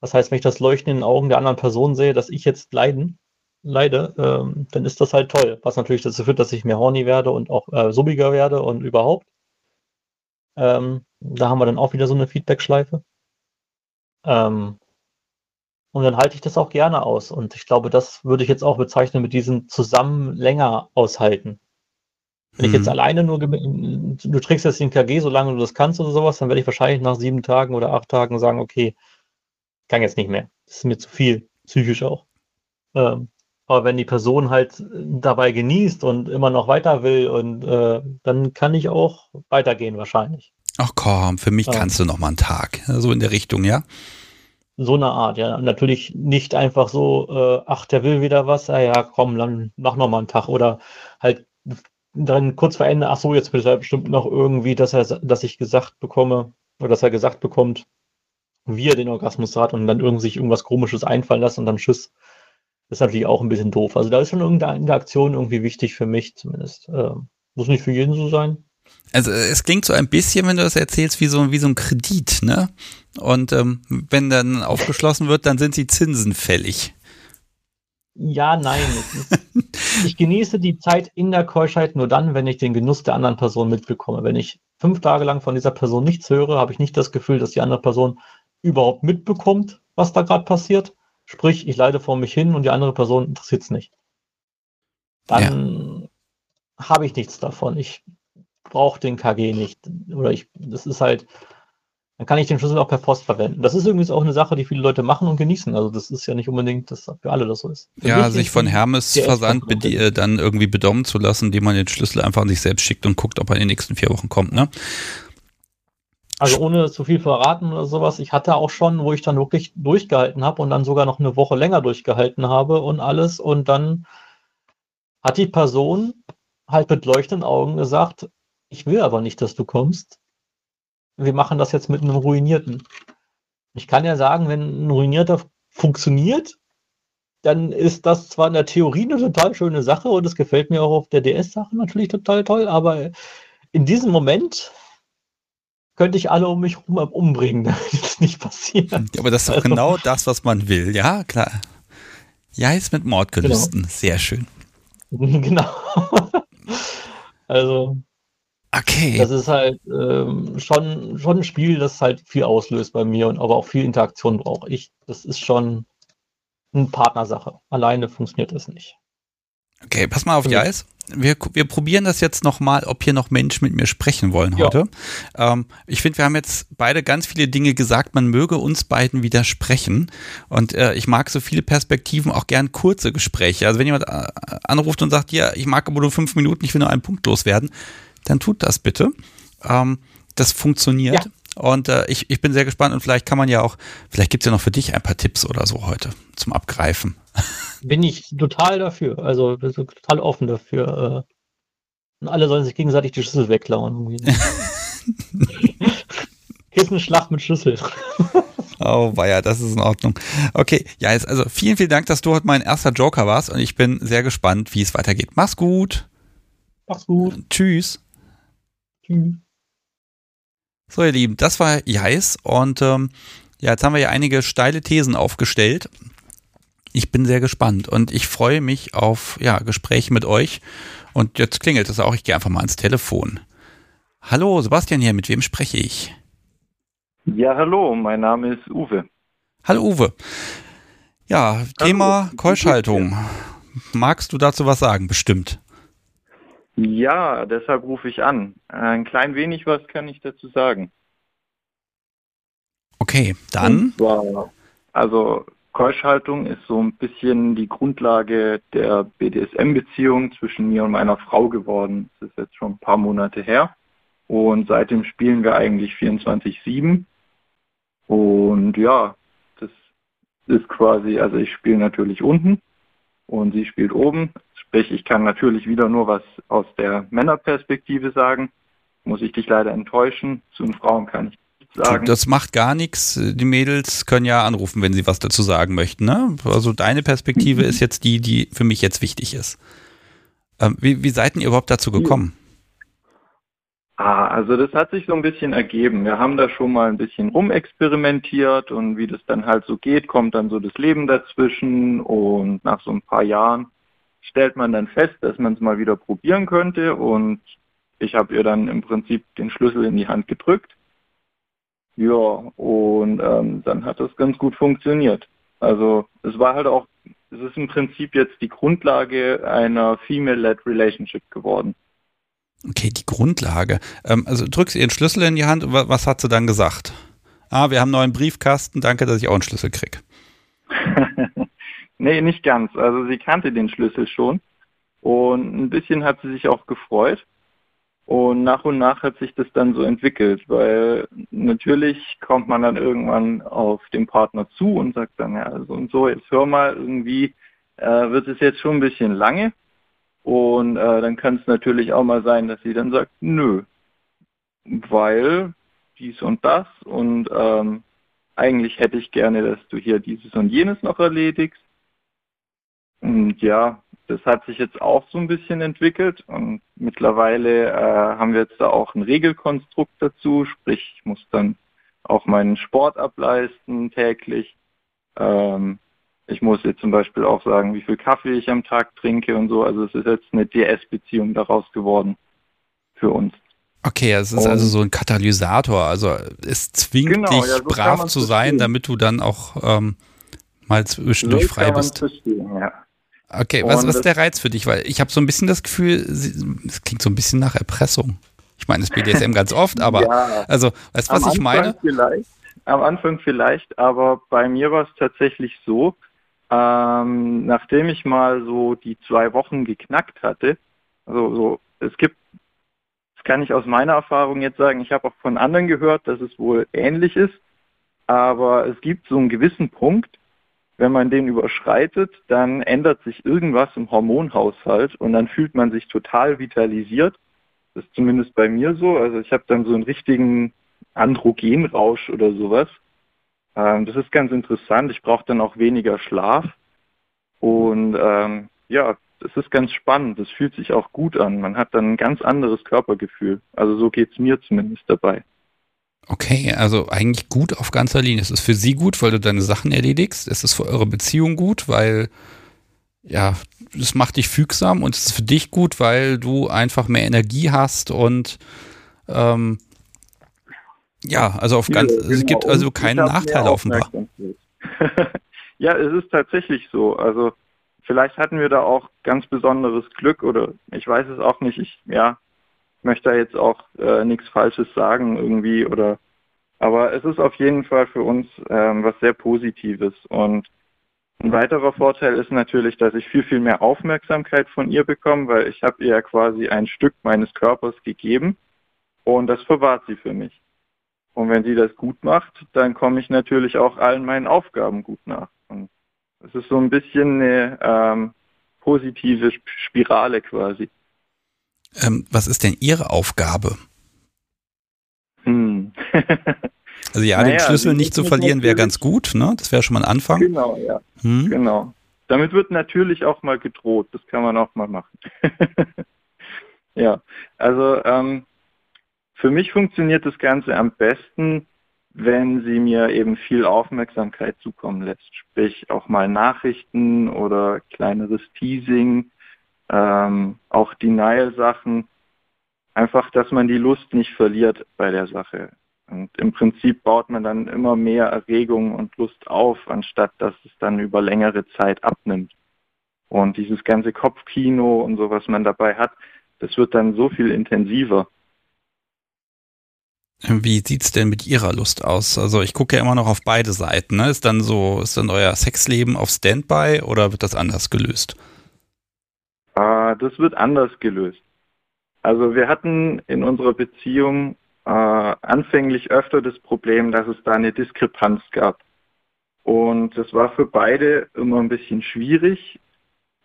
Das heißt, wenn ich das Leuchten in den Augen der anderen Person sehe, dass ich jetzt leiden, leide, ähm, dann ist das halt toll. Was natürlich dazu führt, dass ich mehr horny werde und auch äh, subiger werde und überhaupt. Ähm, da haben wir dann auch wieder so eine Feedback-Schleife. Ähm, und dann halte ich das auch gerne aus. Und ich glaube, das würde ich jetzt auch bezeichnen mit diesem zusammen länger aushalten. Wenn ich jetzt mhm. alleine nur, du trägst jetzt den KG, solange du das kannst oder sowas, dann werde ich wahrscheinlich nach sieben Tagen oder acht Tagen sagen, okay, kann jetzt nicht mehr. Das ist mir zu viel, psychisch auch. Ähm, aber wenn die Person halt dabei genießt und immer noch weiter will, und äh, dann kann ich auch weitergehen wahrscheinlich. Ach komm, für mich ja. kannst du noch mal einen Tag. So in der Richtung, ja? so eine Art, ja. Natürlich nicht einfach so, äh, ach, der will wieder was, ah ja, komm, dann mach noch mal einen Tag. Oder halt dann kurz vor Ende, ach so, jetzt will er bestimmt noch irgendwie, dass er, dass ich gesagt bekomme, oder dass er gesagt bekommt, wie er den Orgasmus hat und dann irgendwie sich irgendwas komisches einfallen lassen und dann Schiss. Das ist natürlich auch ein bisschen doof. Also da ist schon irgendeine Interaktion irgendwie wichtig für mich zumindest. Äh, muss nicht für jeden so sein. Also es klingt so ein bisschen, wenn du das erzählst, wie so, wie so ein Kredit, ne? Und ähm, wenn dann aufgeschlossen wird, dann sind die Zinsen fällig. Ja, nein. ich genieße die Zeit in der Keuschheit nur dann, wenn ich den Genuss der anderen Person mitbekomme. Wenn ich fünf Tage lang von dieser Person nichts höre, habe ich nicht das Gefühl, dass die andere Person überhaupt mitbekommt, was da gerade passiert. Sprich, ich leide vor mich hin und die andere Person interessiert es nicht. Dann ja. habe ich nichts davon. Ich brauche den KG nicht. Oder ich, das ist halt, dann kann ich den Schlüssel auch per Post verwenden. Das ist übrigens auch eine Sache, die viele Leute machen und genießen. Also das ist ja nicht unbedingt, dass für alle das so ist. Für ja, sich von Hermes Versand dann irgendwie bedommen zu lassen, indem man den Schlüssel einfach an sich selbst schickt und guckt, ob er in den nächsten vier Wochen kommt, ne? Also ohne zu viel verraten oder sowas. Ich hatte auch schon, wo ich dann wirklich durchgehalten habe und dann sogar noch eine Woche länger durchgehalten habe und alles. Und dann hat die Person halt mit leuchtenden Augen gesagt, ich will aber nicht, dass du kommst. wir machen das jetzt mit einem Ruinierten. Ich kann ja sagen, wenn ein Ruinierter funktioniert, dann ist das zwar in der Theorie eine total schöne Sache und es gefällt mir auch auf der DS-Sache natürlich total toll, aber in diesem Moment könnte ich alle um mich herum umbringen, damit das nicht passiert. Aber das ist doch also, genau das, was man will, ja, klar. Ja, ist mit Mordgelüsten, genau. sehr schön. Genau. also, Okay. Das ist halt ähm, schon, schon ein Spiel, das halt viel auslöst bei mir und aber auch viel Interaktion braucht. Ich, das ist schon eine Partnersache. Alleine funktioniert das nicht. Okay, pass mal auf die Eis. Wir, wir probieren das jetzt nochmal, ob hier noch Menschen mit mir sprechen wollen heute. Ja. Ähm, ich finde, wir haben jetzt beide ganz viele Dinge gesagt, man möge uns beiden widersprechen. Und äh, ich mag so viele Perspektiven, auch gern kurze Gespräche. Also wenn jemand äh, anruft und sagt, ja, ich mag aber nur fünf Minuten, ich will nur einen Punkt loswerden, dann tut das bitte. Ähm, das funktioniert. Ja. Und äh, ich, ich bin sehr gespannt und vielleicht kann man ja auch, vielleicht gibt es ja noch für dich ein paar Tipps oder so heute zum Abgreifen. Bin ich total dafür. Also total offen dafür. Äh, und alle sollen sich gegenseitig die Schlüssel wegklauen. Kissenschlacht mit Schlüssel. Oh, ja, das ist in Ordnung. Okay, ja, jetzt also vielen, vielen Dank, dass du heute mein erster Joker warst und ich bin sehr gespannt, wie es weitergeht. Mach's gut. Mach's gut. Tschüss. Tschüss. So, ihr Lieben, das war Jais und ähm, ja, jetzt haben wir ja einige steile Thesen aufgestellt. Ich bin sehr gespannt und ich freue mich auf ja, Gespräche mit euch. Und jetzt klingelt es auch, ich gehe einfach mal ans Telefon. Hallo, Sebastian hier, mit wem spreche ich? Ja, hallo, mein Name ist Uwe. Hallo Uwe. Ja, hallo. Thema Keuschhaltung. Magst du dazu was sagen? Bestimmt. Ja, deshalb rufe ich an. Ein klein wenig was kann ich dazu sagen. Okay, dann. Zwar, also Keuschhaltung ist so ein bisschen die Grundlage der BDSM-Beziehung zwischen mir und meiner Frau geworden. Das ist jetzt schon ein paar Monate her. Und seitdem spielen wir eigentlich 24-7. Und ja, das ist quasi, also ich spiele natürlich unten und sie spielt oben. Sprich, ich kann natürlich wieder nur was aus der Männerperspektive sagen. Muss ich dich leider enttäuschen. Zu den Frauen kann ich nichts sagen. Das macht gar nichts. Die Mädels können ja anrufen, wenn sie was dazu sagen möchten. Ne? Also deine Perspektive ist jetzt die, die für mich jetzt wichtig ist. Ähm, wie, wie seid ihr überhaupt dazu gekommen? Ah, also das hat sich so ein bisschen ergeben. Wir haben da schon mal ein bisschen rumexperimentiert und wie das dann halt so geht, kommt dann so das Leben dazwischen und nach so ein paar Jahren stellt man dann fest, dass man es mal wieder probieren könnte und ich habe ihr dann im Prinzip den Schlüssel in die Hand gedrückt. Ja, und ähm, dann hat das ganz gut funktioniert. Also es war halt auch, es ist im Prinzip jetzt die Grundlage einer Female-led Relationship geworden. Okay, die Grundlage. Ähm, also drückst du ihren Schlüssel in die Hand, was hat sie dann gesagt? Ah, wir haben einen neuen Briefkasten, danke, dass ich auch einen Schlüssel krieg. Nee, nicht ganz. Also sie kannte den Schlüssel schon und ein bisschen hat sie sich auch gefreut. Und nach und nach hat sich das dann so entwickelt, weil natürlich kommt man dann irgendwann auf den Partner zu und sagt dann, ja, so und so, jetzt hör mal, irgendwie äh, wird es jetzt schon ein bisschen lange. Und äh, dann kann es natürlich auch mal sein, dass sie dann sagt, nö, weil dies und das und ähm, eigentlich hätte ich gerne, dass du hier dieses und jenes noch erledigst. Und ja, das hat sich jetzt auch so ein bisschen entwickelt und mittlerweile äh, haben wir jetzt da auch ein Regelkonstrukt dazu, sprich ich muss dann auch meinen Sport ableisten täglich. Ähm, ich muss jetzt zum Beispiel auch sagen, wie viel Kaffee ich am Tag trinke und so. Also es ist jetzt eine DS-Beziehung daraus geworden für uns. Okay, es ist und, also so ein Katalysator. Also es zwingt genau, dich, ja, so brav zu sein, damit du dann auch ähm, mal zwischendurch so frei bist. Ja. Okay, was, was ist der Reiz für dich? Weil ich habe so ein bisschen das Gefühl, es klingt so ein bisschen nach Erpressung. Ich meine, das BDSM ganz oft, aber ja, also, weißt du, was ich meine? Vielleicht, am Anfang vielleicht, aber bei mir war es tatsächlich so, ähm, nachdem ich mal so die zwei Wochen geknackt hatte, also so, es gibt, das kann ich aus meiner Erfahrung jetzt sagen, ich habe auch von anderen gehört, dass es wohl ähnlich ist, aber es gibt so einen gewissen Punkt, wenn man den überschreitet, dann ändert sich irgendwas im Hormonhaushalt und dann fühlt man sich total vitalisiert. Das ist zumindest bei mir so. Also ich habe dann so einen richtigen Androgenrausch oder sowas. Ähm, das ist ganz interessant. Ich brauche dann auch weniger Schlaf. Und ähm, ja, das ist ganz spannend. Das fühlt sich auch gut an. Man hat dann ein ganz anderes Körpergefühl. Also so geht es mir zumindest dabei. Okay, also eigentlich gut auf ganzer Linie. Ist es für Sie gut, weil du deine Sachen erledigst? Ist es für eure Beziehung gut, weil ja, es macht dich fügsam und es ist für dich gut, weil du einfach mehr Energie hast und ähm, ja, also auf ganz, ja, genau. es gibt also keine Nachteile offenbar. ja, es ist tatsächlich so. Also vielleicht hatten wir da auch ganz besonderes Glück oder ich weiß es auch nicht. Ich ja möchte da jetzt auch äh, nichts Falsches sagen irgendwie oder aber es ist auf jeden Fall für uns ähm, was sehr Positives und ein weiterer Vorteil ist natürlich, dass ich viel, viel mehr Aufmerksamkeit von ihr bekomme, weil ich habe ihr quasi ein Stück meines Körpers gegeben und das verwahrt sie für mich. Und wenn sie das gut macht, dann komme ich natürlich auch allen meinen Aufgaben gut nach. Und es ist so ein bisschen eine ähm, positive Spirale quasi. Ähm, was ist denn Ihre Aufgabe? Hm. Also ja, naja, den Schlüssel nicht zu verlieren wäre ganz gut, ne? Das wäre schon mal ein Anfang. Genau, ja. Hm? Genau. Damit wird natürlich auch mal gedroht. Das kann man auch mal machen. ja, also ähm, für mich funktioniert das Ganze am besten, wenn sie mir eben viel Aufmerksamkeit zukommen lässt. Sprich auch mal Nachrichten oder kleineres Teasing, ähm, auch Denial-Sachen. Einfach, dass man die Lust nicht verliert bei der Sache. Und im Prinzip baut man dann immer mehr Erregung und Lust auf, anstatt dass es dann über längere Zeit abnimmt. Und dieses ganze Kopfkino und so, was man dabei hat, das wird dann so viel intensiver. Wie sieht's denn mit Ihrer Lust aus? Also ich gucke ja immer noch auf beide Seiten. Ne? Ist dann so, ist dann euer Sexleben auf Standby oder wird das anders gelöst? Das wird anders gelöst. Also wir hatten in unserer Beziehung äh, anfänglich öfter das Problem, dass es da eine Diskrepanz gab. Und das war für beide immer ein bisschen schwierig.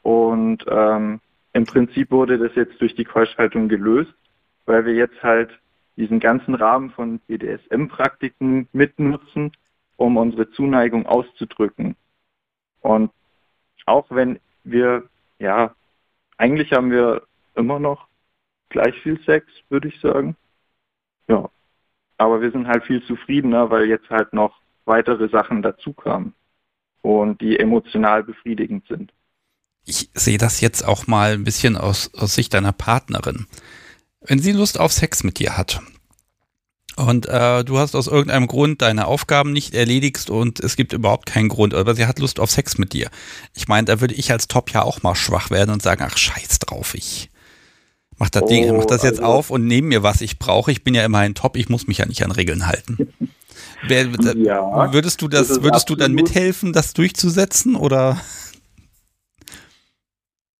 Und ähm, im Prinzip wurde das jetzt durch die Keuschhaltung gelöst, weil wir jetzt halt diesen ganzen Rahmen von BDSM-Praktiken mitnutzen, um unsere Zuneigung auszudrücken. Und auch wenn wir, ja, eigentlich haben wir immer noch gleich viel Sex, würde ich sagen. Ja. Aber wir sind halt viel zufriedener, weil jetzt halt noch weitere Sachen dazukamen und die emotional befriedigend sind. Ich sehe das jetzt auch mal ein bisschen aus, aus Sicht deiner Partnerin. Wenn sie Lust auf Sex mit dir hat und äh, du hast aus irgendeinem Grund deine Aufgaben nicht erledigst und es gibt überhaupt keinen Grund, aber sie hat Lust auf Sex mit dir. Ich meine, da würde ich als Top ja auch mal schwach werden und sagen, ach scheiß drauf, ich mach das oh, Ding, mach das jetzt also, auf und nehme mir, was ich brauche. Ich bin ja immerhin Top, ich muss mich ja nicht an Regeln halten. Wer, ja, würdest du das, das würdest du dann mithelfen, das durchzusetzen oder?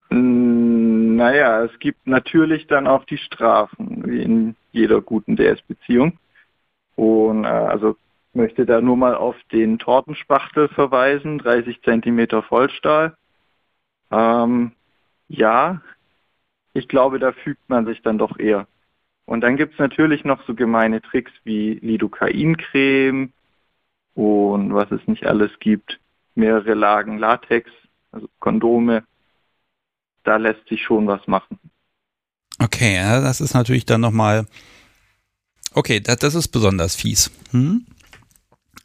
Naja, es gibt natürlich dann auch die Strafen, wie in jeder guten DS-Beziehung. Und äh, also möchte da nur mal auf den Tortenspachtel verweisen, 30 Zentimeter Vollstahl. Ähm, ja, ich glaube, da fügt man sich dann doch eher. Und dann gibt es natürlich noch so gemeine Tricks wie Lidocain-Creme und was es nicht alles gibt. Mehrere Lagen Latex, also Kondome. Da lässt sich schon was machen. Okay, das ist natürlich dann nochmal. Okay, das, das ist besonders fies. Hm?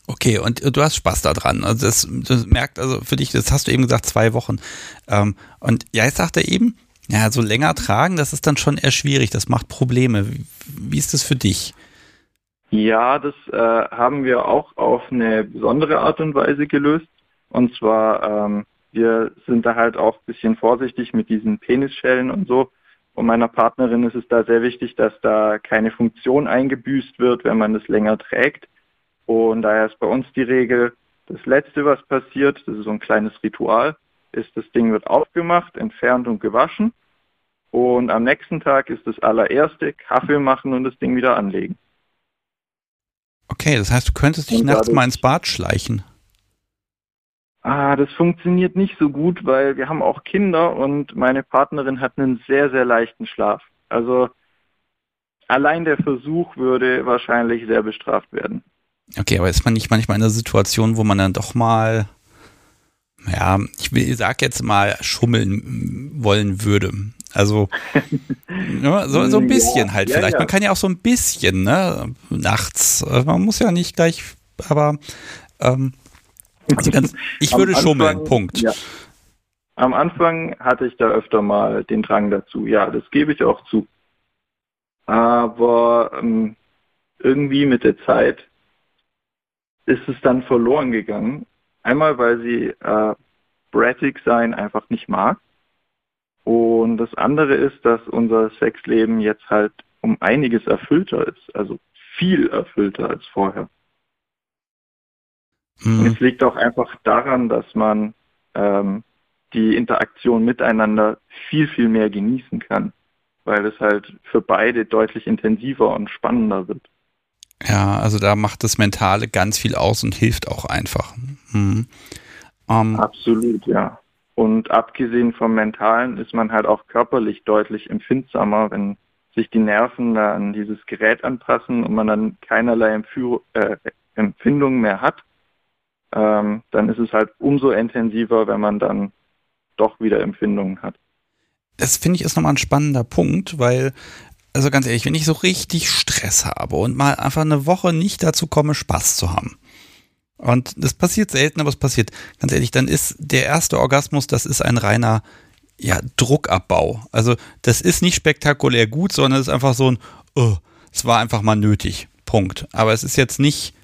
Okay, und du hast Spaß daran. Also das, das merkt, also für dich, das hast du eben gesagt, zwei Wochen. Ähm, und ja, jetzt sagt er eben, ja, so länger tragen, das ist dann schon eher schwierig. Das macht Probleme. Wie, wie ist das für dich? Ja, das äh, haben wir auch auf eine besondere Art und Weise gelöst. Und zwar, ähm, wir sind da halt auch ein bisschen vorsichtig mit diesen Penisschellen und so. Und meiner Partnerin ist es da sehr wichtig, dass da keine Funktion eingebüßt wird, wenn man das länger trägt. Und daher ist bei uns die Regel, das Letzte, was passiert, das ist so ein kleines Ritual, ist, das Ding wird aufgemacht, entfernt und gewaschen. Und am nächsten Tag ist das allererste Kaffee machen und das Ding wieder anlegen. Okay, das heißt, du könntest dich und nachts mal ins Bad schleichen. Ah, das funktioniert nicht so gut, weil wir haben auch Kinder und meine Partnerin hat einen sehr, sehr leichten Schlaf. Also allein der Versuch würde wahrscheinlich sehr bestraft werden. Okay, aber ist man nicht manchmal in einer Situation, wo man dann doch mal, ja, ich will, sag jetzt mal, schummeln wollen würde? Also ja, so, so ein bisschen ja, halt vielleicht. Ja, man kann ja auch so ein bisschen, ne? Nachts. Äh, man muss ja nicht gleich, aber ähm, also ganz, ich würde Anfang, schummeln, Punkt. Am Anfang hatte ich da öfter mal den Drang dazu, ja, das gebe ich auch zu. Aber ähm, irgendwie mit der Zeit ist es dann verloren gegangen. Einmal, weil sie äh, Brattig sein einfach nicht mag. Und das andere ist, dass unser Sexleben jetzt halt um einiges erfüllter ist. Also viel erfüllter als vorher. Mhm. Es liegt auch einfach daran, dass man ähm, die Interaktion miteinander viel, viel mehr genießen kann, weil es halt für beide deutlich intensiver und spannender wird. Ja, also da macht das Mentale ganz viel aus und hilft auch einfach. Mhm. Ähm, Absolut, ja. Und abgesehen vom Mentalen ist man halt auch körperlich deutlich empfindsamer, wenn sich die Nerven da an dieses Gerät anpassen und man dann keinerlei Empführ äh, Empfindungen mehr hat. Ähm, dann ist es halt umso intensiver, wenn man dann doch wieder Empfindungen hat. Das finde ich ist nochmal ein spannender Punkt, weil, also ganz ehrlich, wenn ich so richtig Stress habe und mal einfach eine Woche nicht dazu komme, Spaß zu haben. Und das passiert selten, aber es passiert. Ganz ehrlich, dann ist der erste Orgasmus, das ist ein reiner ja, Druckabbau. Also das ist nicht spektakulär gut, sondern es ist einfach so ein, oh, es war einfach mal nötig. Punkt. Aber es ist jetzt nicht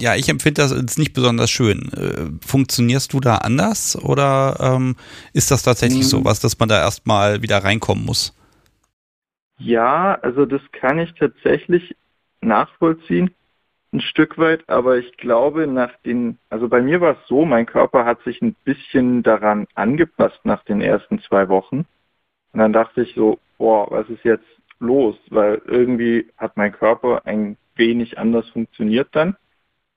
ja, ich empfinde das als nicht besonders schön. Äh, funktionierst du da anders oder ähm, ist das tatsächlich mhm. so was, dass man da erstmal wieder reinkommen muss? Ja, also das kann ich tatsächlich nachvollziehen, ein Stück weit, aber ich glaube, nach den, also bei mir war es so, mein Körper hat sich ein bisschen daran angepasst nach den ersten zwei Wochen. Und dann dachte ich so, boah, was ist jetzt los? Weil irgendwie hat mein Körper ein wenig anders funktioniert dann.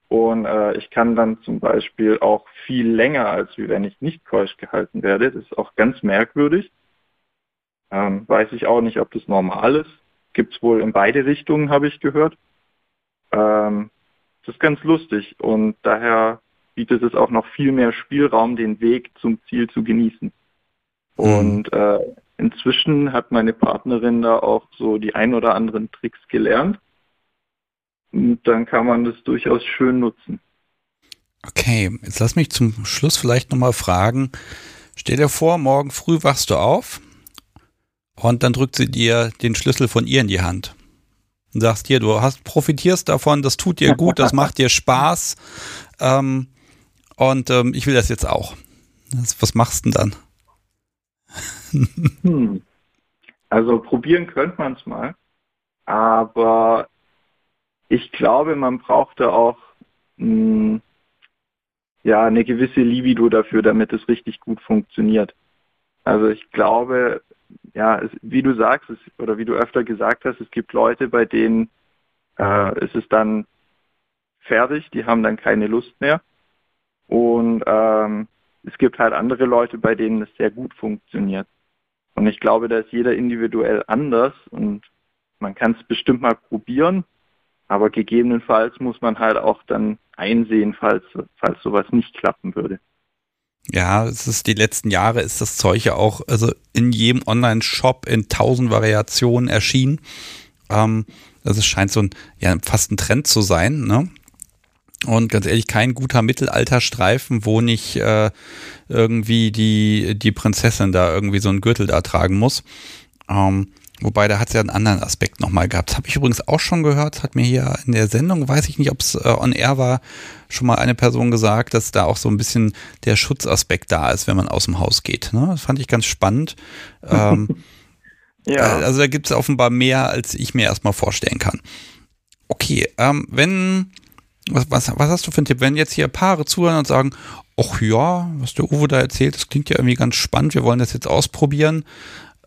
Und äh, ich kann dann zum Beispiel auch viel länger, als wie wenn ich nicht keusch gehalten werde. Das ist auch ganz merkwürdig. Ähm, weiß ich auch nicht, ob das normal ist. Gibt es wohl in beide Richtungen, habe ich gehört. Ähm, das ist ganz lustig und daher bietet es auch noch viel mehr Spielraum, den Weg zum Ziel zu genießen. Mhm. Und äh, inzwischen hat meine Partnerin da auch so die ein oder anderen Tricks gelernt. Und dann kann man das durchaus schön nutzen. Okay, jetzt lass mich zum Schluss vielleicht nochmal fragen. Stell dir vor, morgen früh wachst du auf und dann drückt sie dir den Schlüssel von ihr in die Hand. Und sagst dir, du hast, profitierst davon, das tut dir gut, das macht dir Spaß. Ähm, und ähm, ich will das jetzt auch. Das, was machst du denn dann? Hm. Also probieren könnte man es mal, aber ich glaube, man brauchte auch mh, hm, ja eine gewisse Libido dafür, damit es richtig gut funktioniert. Also ich glaube, ja, es, wie du sagst, es, oder wie du öfter gesagt hast, es gibt Leute, bei denen äh, ist es dann fertig, die haben dann keine Lust mehr. Und ähm, es gibt halt andere Leute, bei denen es sehr gut funktioniert. Und ich glaube, da ist jeder individuell anders und man kann es bestimmt mal probieren, aber gegebenenfalls muss man halt auch dann einsehen, falls, falls sowas nicht klappen würde. Ja, es ist die letzten Jahre ist das Zeug ja auch also in jedem Online-Shop in tausend Variationen erschienen. Ähm, also es scheint so ein ja fast ein Trend zu sein, ne? Und ganz ehrlich, kein guter Mittelalterstreifen, wo nicht äh, irgendwie die die Prinzessin da irgendwie so einen Gürtel da tragen muss. Ähm, Wobei, da hat es ja einen anderen Aspekt nochmal gehabt. Das habe ich übrigens auch schon gehört, hat mir hier in der Sendung, weiß ich nicht, ob es äh, on air war, schon mal eine Person gesagt, dass da auch so ein bisschen der Schutzaspekt da ist, wenn man aus dem Haus geht. Ne? Das fand ich ganz spannend. ähm, ja. Äh, also da gibt es offenbar mehr, als ich mir erstmal vorstellen kann. Okay, ähm, wenn, was, was, was hast du für einen Tipp, wenn jetzt hier Paare zuhören und sagen, ach ja, was der Uwe da erzählt, das klingt ja irgendwie ganz spannend, wir wollen das jetzt ausprobieren.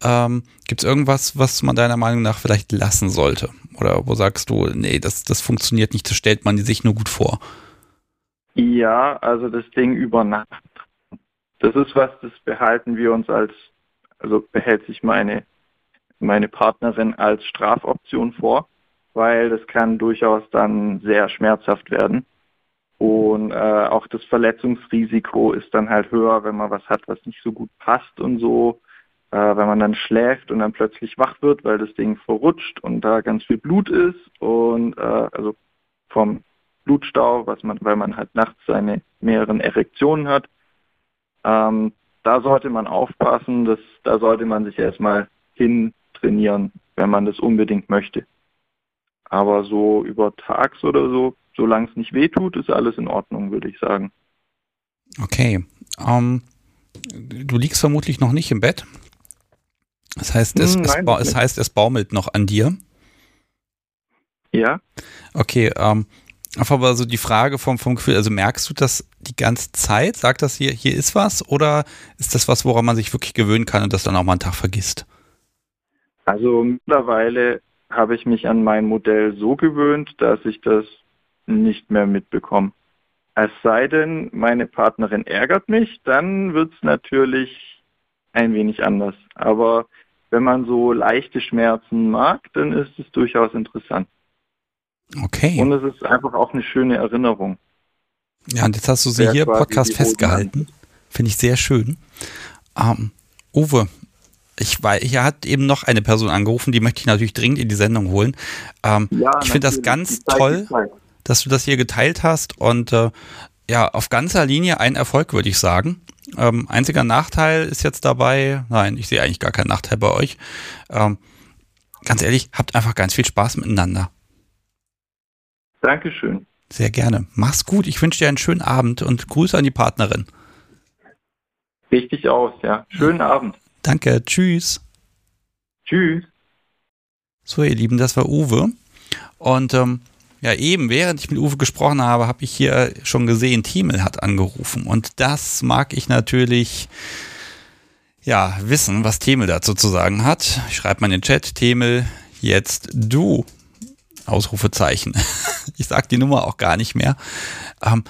Ähm, Gibt es irgendwas, was man deiner Meinung nach vielleicht lassen sollte? Oder wo sagst du, nee, das, das funktioniert nicht, das stellt man sich nur gut vor? Ja, also das Ding über Nacht. Das ist was, das behalten wir uns als, also behält sich meine meine Partnerin als Strafoption vor, weil das kann durchaus dann sehr schmerzhaft werden. Und äh, auch das Verletzungsrisiko ist dann halt höher, wenn man was hat, was nicht so gut passt und so. Äh, wenn man dann schläft und dann plötzlich wach wird, weil das Ding verrutscht und da ganz viel Blut ist und äh, also vom Blutstau, was man, weil man halt nachts seine mehreren Erektionen hat. Ähm, da sollte man aufpassen, dass, da sollte man sich erstmal hin trainieren, wenn man das unbedingt möchte. Aber so über tags oder so solange es nicht wehtut, ist alles in Ordnung, würde ich sagen. Okay. Ähm, du liegst vermutlich noch nicht im Bett. Das heißt, es, hm, Nein, es, es heißt, es baumelt noch an dir. Ja. Okay, ähm, aber so die Frage vom, vom Gefühl, also merkst du das die ganze Zeit? Sagt das hier, hier ist was? Oder ist das was, woran man sich wirklich gewöhnen kann und das dann auch mal einen Tag vergisst? Also mittlerweile habe ich mich an mein Modell so gewöhnt, dass ich das nicht mehr mitbekommen. Es sei denn, meine Partnerin ärgert mich, dann wird es natürlich ein wenig anders. Aber wenn man so leichte Schmerzen mag, dann ist es durchaus interessant. Okay. Und es ist einfach auch eine schöne Erinnerung. Ja, und jetzt hast du sie hier im Podcast festgehalten. Finde ich sehr schön. Ähm, Uwe, ich weiß, hier hat eben noch eine Person angerufen, die möchte ich natürlich dringend in die Sendung holen. Ähm, ja, ich finde das ganz toll dass du das hier geteilt hast und äh, ja, auf ganzer Linie ein Erfolg, würde ich sagen. Ähm, einziger Nachteil ist jetzt dabei, nein, ich sehe eigentlich gar keinen Nachteil bei euch. Ähm, ganz ehrlich, habt einfach ganz viel Spaß miteinander. Dankeschön. Sehr gerne. Mach's gut. Ich wünsche dir einen schönen Abend und Grüße an die Partnerin. Richtig aus, ja. Schönen Abend. Danke. Tschüss. Tschüss. So, ihr Lieben, das war Uwe. Und ähm, ja, eben, während ich mit Uwe gesprochen habe, habe ich hier schon gesehen, Thiemel hat angerufen. Und das mag ich natürlich, ja, wissen, was Themel dazu zu sagen hat. Ich schreibe mal in den Chat, Themel, jetzt du. Ausrufezeichen. Ich sag die Nummer auch gar nicht mehr. Ähm,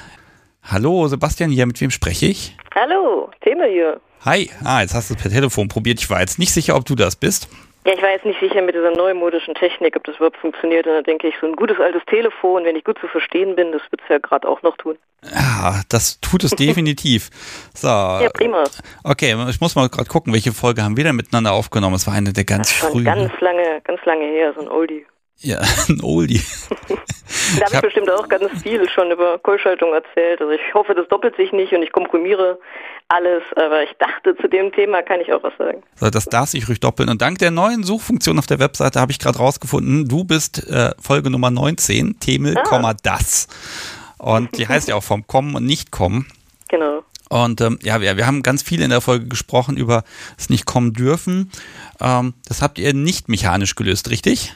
hallo, Sebastian hier, mit wem spreche ich? Hallo, Themel hier. Hi, ah, jetzt hast du es per Telefon probiert. Ich war jetzt nicht sicher, ob du das bist. Ja, ich war jetzt nicht sicher mit dieser neumodischen Technik, ob das überhaupt funktioniert. Und da denke ich, so ein gutes altes Telefon, wenn ich gut zu verstehen bin, das wird es ja gerade auch noch tun. Ja, das tut es definitiv. So. Ja, prima. Okay, ich muss mal gerade gucken, welche Folge haben wir denn miteinander aufgenommen? Es war eine der ganz frühen. Ganz lange, ganz lange her, so ein Oldie. Ja, ein Oldie. da habe ich bestimmt auch ganz viel schon über Kohlschaltung erzählt. Also ich hoffe, das doppelt sich nicht und ich komprimiere alles, aber ich dachte, zu dem Thema kann ich auch was sagen. So, das darf sich ruhig doppeln. Und dank der neuen Suchfunktion auf der Webseite habe ich gerade rausgefunden, du bist äh, Folge Nummer 19, Themel, ah. das. Und die heißt ja auch vom Kommen und Nicht-Kommen. Genau. Und ähm, ja, wir, wir haben ganz viel in der Folge gesprochen über das nicht kommen dürfen. Ähm, das habt ihr nicht mechanisch gelöst, richtig?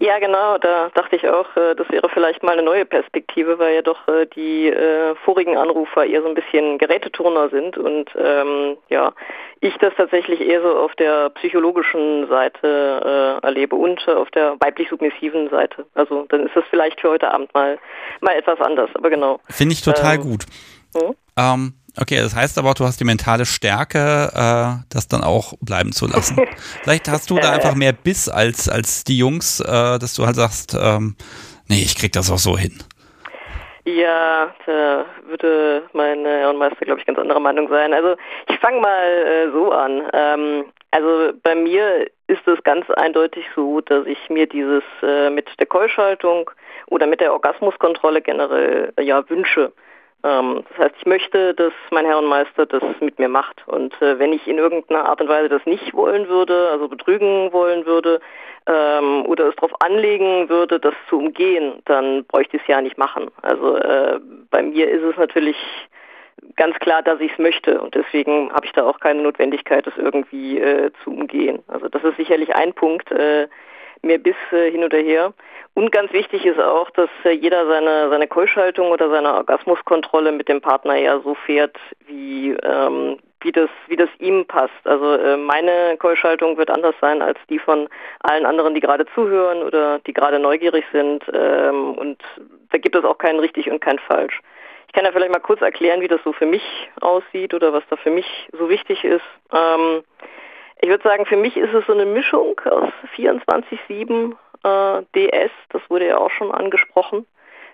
Ja, genau. Da dachte ich auch, äh, das wäre vielleicht mal eine neue Perspektive, weil ja doch äh, die äh, vorigen Anrufer eher so ein bisschen Geräteturner sind und ähm, ja, ich das tatsächlich eher so auf der psychologischen Seite äh, erlebe und auf der weiblich submissiven Seite. Also dann ist das vielleicht für heute Abend mal mal etwas anders, aber genau. Finde ich total ähm, gut. Hm? Ähm, Okay, das heißt aber, du hast die mentale Stärke, äh, das dann auch bleiben zu lassen. Vielleicht hast du da einfach mehr Biss als, als die Jungs, äh, dass du halt sagst, ähm, nee, ich krieg das auch so hin. Ja, da würde mein Herrenmeister, glaube ich, ganz anderer Meinung sein. Also ich fange mal äh, so an. Ähm, also bei mir ist es ganz eindeutig so, dass ich mir dieses äh, mit der Keuschaltung oder mit der Orgasmuskontrolle generell äh, ja wünsche. Ähm, das heißt, ich möchte, dass mein Herrenmeister das mit mir macht. Und äh, wenn ich in irgendeiner Art und Weise das nicht wollen würde, also betrügen wollen würde, ähm, oder es darauf anlegen würde, das zu umgehen, dann bräuchte ich es ja nicht machen. Also äh, bei mir ist es natürlich ganz klar, dass ich es möchte und deswegen habe ich da auch keine Notwendigkeit, das irgendwie äh, zu umgehen. Also das ist sicherlich ein Punkt, äh, mehr bis äh, hin oder her. Und ganz wichtig ist auch, dass äh, jeder seine, seine Keuschhaltung oder seine Orgasmuskontrolle mit dem Partner ja so fährt, wie, ähm, wie, das, wie das ihm passt. Also äh, meine Keuschhaltung wird anders sein als die von allen anderen, die gerade zuhören oder die gerade neugierig sind. Ähm, und da gibt es auch keinen richtig und kein falsch. Ich kann ja vielleicht mal kurz erklären, wie das so für mich aussieht oder was da für mich so wichtig ist. Ähm, Ich würde sagen, für mich ist es so eine Mischung aus 24-7 äh, DS, das wurde ja auch schon angesprochen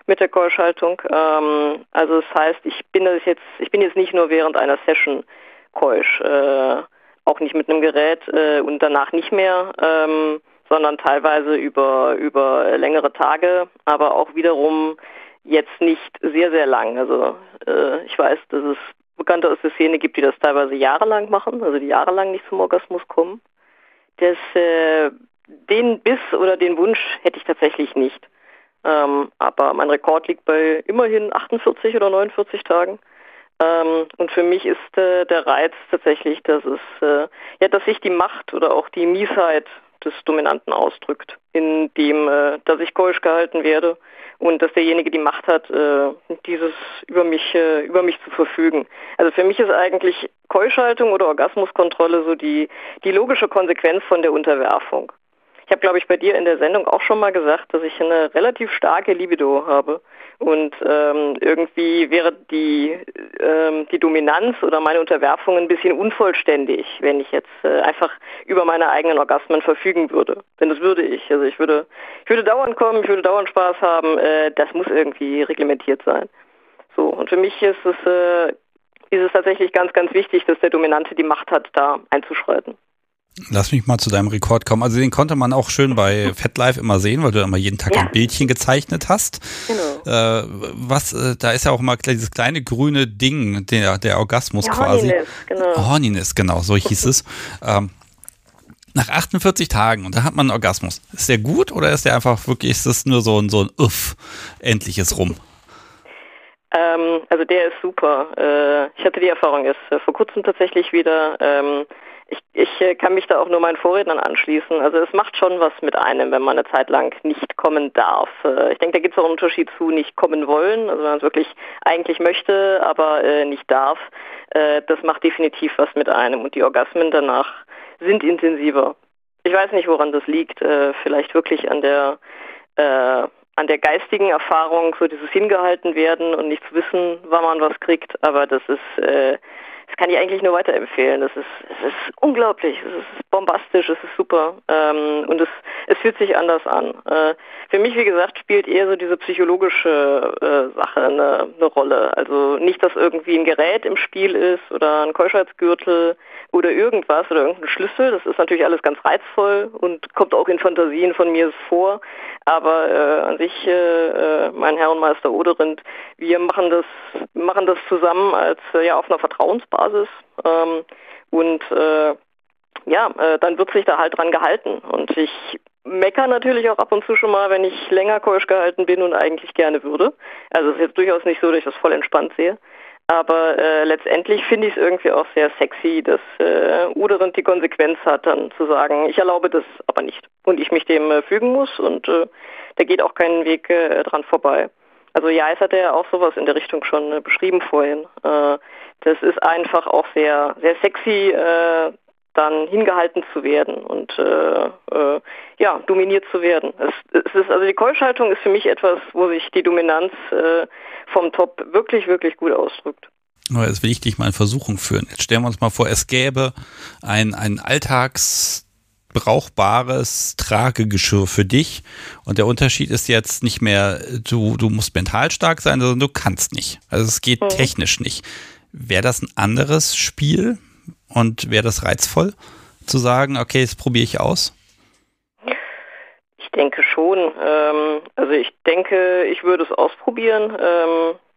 mit der Keuschhaltung. Ähm, also das heißt, ich bin das jetzt, ich bin jetzt nicht nur während einer Session keusch, äh, auch nicht mit einem Gerät äh, und danach nicht mehr, ähm, sondern teilweise über über längere Tage, aber auch wiederum jetzt nicht sehr sehr lang. Also äh, ich weiß, dass es Bekannte aus der Szene gibt, die das teilweise jahrelang machen, also die jahrelang nicht zum Orgasmus kommen. Das, äh, den Biss oder den Wunsch hätte ich tatsächlich nicht. Ähm, aber mein Rekord liegt bei immerhin 48 oder 49 Tagen. Ähm, und für mich ist äh, der Reiz tatsächlich, dass es, äh, ja, dass sich die Macht oder auch die Miesheit des Dominanten ausdrückt, indem, äh, dass ich keusch gehalten werde und dass derjenige die Macht hat, äh, dieses über mich, äh, über mich zu verfügen. Also für mich ist eigentlich Keuschhaltung oder Orgasmuskontrolle so die, die logische Konsequenz von der Unterwerfung. Ich habe, glaube ich, bei dir in der Sendung auch schon mal gesagt, dass ich eine relativ starke Libido habe. Und ähm, irgendwie wäre die, ähm, die Dominanz oder meine Unterwerfung ein bisschen unvollständig, wenn ich jetzt äh, einfach über meine eigenen Orgasmen verfügen würde. Denn das würde ich. Also ich würde, ich würde dauernd kommen, ich würde dauernd Spaß haben. Äh, das muss irgendwie reglementiert sein. So, und für mich ist es, äh, ist es tatsächlich ganz, ganz wichtig, dass der Dominante die Macht hat, da einzuschreiten. Lass mich mal zu deinem Rekord kommen. Also den konnte man auch schön bei FetLife immer sehen, weil du immer jeden Tag ja. ein Bildchen gezeichnet hast. Genau. Äh, was, äh, da ist ja auch mal dieses kleine grüne Ding, der, der Orgasmus ja, quasi. Horniness, genau. Horniness, genau, so hieß es. Ähm, nach 48 Tagen und da hat man einen Orgasmus. Ist der gut oder ist der einfach wirklich, ist das nur so ein, so ein Uff, endliches rum? Ähm, also der ist super. Äh, ich hatte die Erfahrung erst äh, vor kurzem tatsächlich wieder. Ähm, ich, ich äh, kann mich da auch nur meinen Vorrednern anschließen. Also es macht schon was mit einem, wenn man eine Zeit lang nicht kommen darf. Äh, ich denke, da gibt es auch einen Unterschied zu nicht kommen wollen, also wenn man es wirklich eigentlich möchte, aber äh, nicht darf. Das macht definitiv was mit einem und die Orgasmen danach sind intensiver. Ich weiß nicht, woran das liegt. Vielleicht wirklich an der an der geistigen Erfahrung, so dieses hingehalten werden und nicht zu wissen, wann man was kriegt, aber das ist äh, das kann ich eigentlich nur weiterempfehlen. Das ist, es ist unglaublich, es ist bombastisch, es ist super ähm, und es, es fühlt sich anders an. Äh, für mich, wie gesagt, spielt eher so diese psychologische äh, Sache eine, eine Rolle. Also nicht, dass irgendwie ein Gerät im Spiel ist oder ein Keuschheitsgürtel oder irgendwas oder irgendein Schlüssel. Das ist natürlich alles ganz reizvoll und kommt auch in Fantasien von mir vor. Aber äh, an sich, äh, äh mein Herr und Meister Oderind, wir machen das, machen das zusammen als äh, ja auf einer Vertrauensbasis ähm, und äh, ja, äh, dann wird sich da halt dran gehalten. Und ich mecker natürlich auch ab und zu schon mal, wenn ich länger keusch gehalten bin und eigentlich gerne würde. Also es ist jetzt durchaus nicht so, dass ich das voll entspannt sehe. Aber äh, letztendlich finde ich es irgendwie auch sehr sexy, dass äh, Uderind die Konsequenz hat, dann zu sagen, ich erlaube das aber nicht. Und ich mich dem äh, fügen muss und äh, da geht auch keinen Weg äh, dran vorbei. Also ja, es hat ja auch sowas in der Richtung schon äh, beschrieben vorhin. Äh, das ist einfach auch sehr, sehr sexy, äh, dann hingehalten zu werden und ja, dominiert zu werden. Es, ist, also die Keuschhaltung ist für mich etwas, wo sich die Dominanz vom Top wirklich, wirklich gut ausdrückt. Jetzt will ich dich mal in Versuchung führen. Jetzt stellen wir uns mal vor, es gäbe ein, ein alltagsbrauchbares Tragegeschirr für dich und der Unterschied ist jetzt nicht mehr, du, du musst mental stark sein, sondern du kannst nicht. Also es geht mhm. technisch nicht. Wäre das ein anderes Spiel und wäre das reizvoll zu sagen, okay, das probiere ich aus? Ich denke schon. Ähm, also ich denke, ich würde es ausprobieren.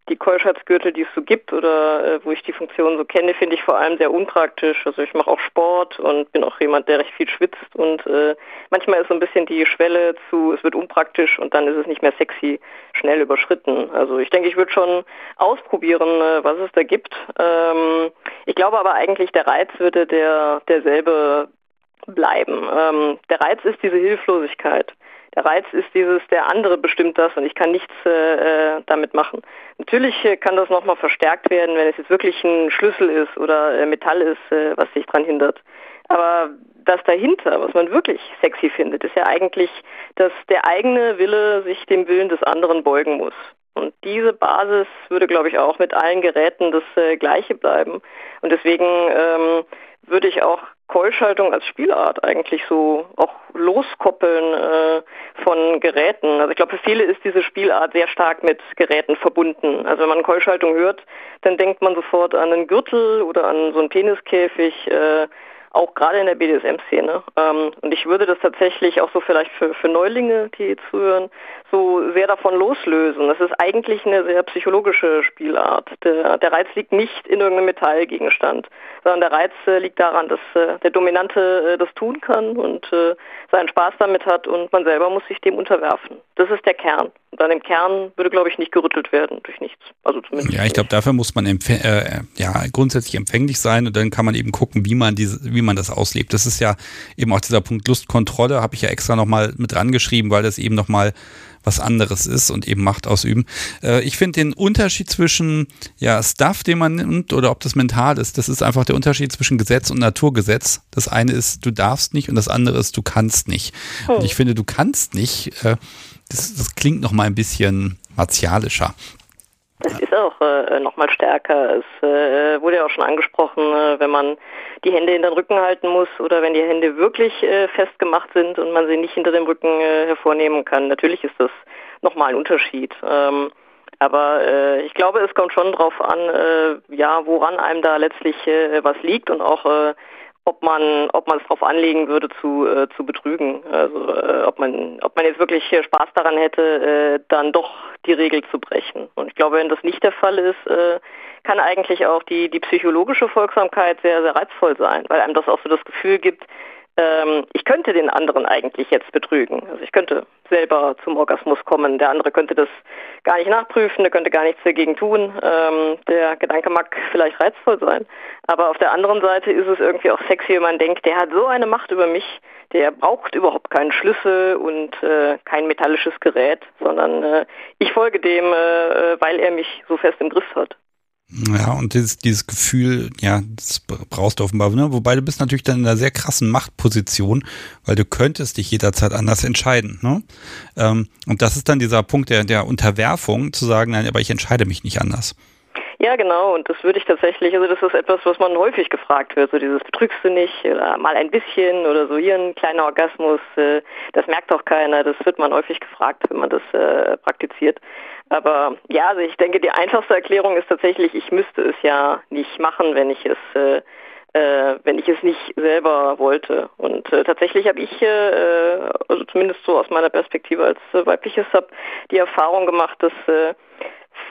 Die Keuschheitsgürtel, die es so gibt oder äh, wo ich die Funktion so kenne, finde ich vor allem sehr unpraktisch. Also ich mache auch Sport und bin auch jemand, der recht viel schwitzt und äh, manchmal ist so ein bisschen die Schwelle zu, es wird unpraktisch und dann ist es nicht mehr sexy, schnell überschritten. Also ich denke, ich würde schon ausprobieren, äh, was es da gibt. Ähm, ich glaube aber eigentlich, der Reiz würde der derselbe bleiben. Ähm, der Reiz ist diese Hilflosigkeit. Der Reiz ist dieses, der andere bestimmt das und ich kann nichts äh, damit machen. Natürlich äh, kann das nochmal verstärkt werden, wenn es jetzt wirklich ein Schlüssel ist oder äh, Metall ist, äh, was sich dran hindert. Aber das dahinter, was man wirklich sexy findet, ist ja eigentlich, dass der eigene Wille sich dem Willen des anderen beugen muss. Und diese Basis würde, glaube ich, auch mit allen Geräten das äh, gleiche bleiben. Und deswegen ähm, würde ich auch Keuschaltung als Spielart eigentlich so auch loskoppeln äh, von Geräten. Also ich glaube, für viele ist diese Spielart sehr stark mit Geräten verbunden. Also wenn man Keuschaltung hört, dann denkt man sofort an einen Gürtel oder an so einen Peniskäfig. Äh, auch gerade in der BDSM-Szene. Ähm, und ich würde das tatsächlich auch so vielleicht für, für Neulinge, die zuhören, so sehr davon loslösen. Das ist eigentlich eine sehr psychologische Spielart. Der, der Reiz liegt nicht in irgendeinem Metallgegenstand, sondern der Reiz äh, liegt daran, dass äh, der Dominante äh, das tun kann und äh, seinen Spaß damit hat und man selber muss sich dem unterwerfen. Das ist der Kern. Und an dem Kern würde, glaube ich, nicht gerüttelt werden durch nichts. Also zumindest. Ja, ich glaube, dafür muss man äh, ja, grundsätzlich empfänglich sein und dann kann man eben gucken, wie man diese, wie man das auslebt. Das ist ja eben auch dieser Punkt Lustkontrolle, habe ich ja extra nochmal mit dran geschrieben, weil das eben nochmal was anderes ist und eben Macht ausüben. Äh, ich finde den Unterschied zwischen ja, Stuff, den man nimmt, oder ob das mental ist, das ist einfach der Unterschied zwischen Gesetz und Naturgesetz. Das eine ist, du darfst nicht und das andere ist, du kannst nicht. Oh. Und ich finde, du kannst nicht, äh, das, das klingt noch mal ein bisschen martialischer. Das ist auch äh, nochmal stärker. Es äh, wurde ja auch schon angesprochen, äh, wenn man die Hände in den Rücken halten muss oder wenn die Hände wirklich äh, festgemacht sind und man sie nicht hinter dem Rücken äh, hervornehmen kann. Natürlich ist das nochmal ein Unterschied. Ähm, aber äh, ich glaube, es kommt schon drauf an, äh, ja, woran einem da letztlich äh, was liegt und auch äh, ob man ob man es darauf anlegen würde zu äh, zu betrügen also äh, ob man ob man jetzt wirklich Spaß daran hätte äh, dann doch die Regel zu brechen und ich glaube wenn das nicht der Fall ist äh, kann eigentlich auch die die psychologische Folgsamkeit sehr sehr reizvoll sein weil einem das auch so das Gefühl gibt ähm, ich könnte den anderen eigentlich jetzt betrügen. Also ich könnte selber zum Orgasmus kommen. Der andere könnte das gar nicht nachprüfen, der könnte gar nichts dagegen tun. Ähm, der Gedanke mag vielleicht reizvoll sein. Aber auf der anderen Seite ist es irgendwie auch sexy, wenn man denkt, der hat so eine Macht über mich, der braucht überhaupt keinen Schlüssel und äh, kein metallisches Gerät, sondern äh, ich folge dem, äh, weil er mich so fest im Griff hat. Ja, und dieses, dieses Gefühl, ja, das brauchst du offenbar, ne? Wobei du bist natürlich dann in einer sehr krassen Machtposition, weil du könntest dich jederzeit anders entscheiden, ne? Ähm, und das ist dann dieser Punkt der, der Unterwerfung, zu sagen, nein, aber ich entscheide mich nicht anders. Ja, genau, und das würde ich tatsächlich, also das ist etwas, was man häufig gefragt wird, so dieses betrügst du nicht oder mal ein bisschen oder so hier ein kleiner Orgasmus, äh, das merkt doch keiner, das wird man häufig gefragt, wenn man das äh, praktiziert. Aber ja, also ich denke, die einfachste Erklärung ist tatsächlich, ich müsste es ja nicht machen, wenn ich es äh, äh, wenn ich es nicht selber wollte. Und äh, tatsächlich habe ich, äh, also zumindest so aus meiner Perspektive als äh, weibliches Sub, die Erfahrung gemacht, dass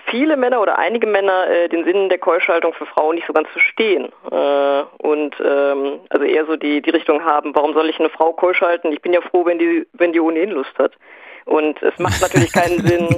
viele Männer oder einige Männer äh, den Sinn der Keuschaltung für Frauen nicht so ganz verstehen äh, und ähm, also eher so die die Richtung haben, warum soll ich eine Frau keuschalten? Ich bin ja froh, wenn die wenn die ohnehin Lust hat. Und es macht natürlich keinen Sinn,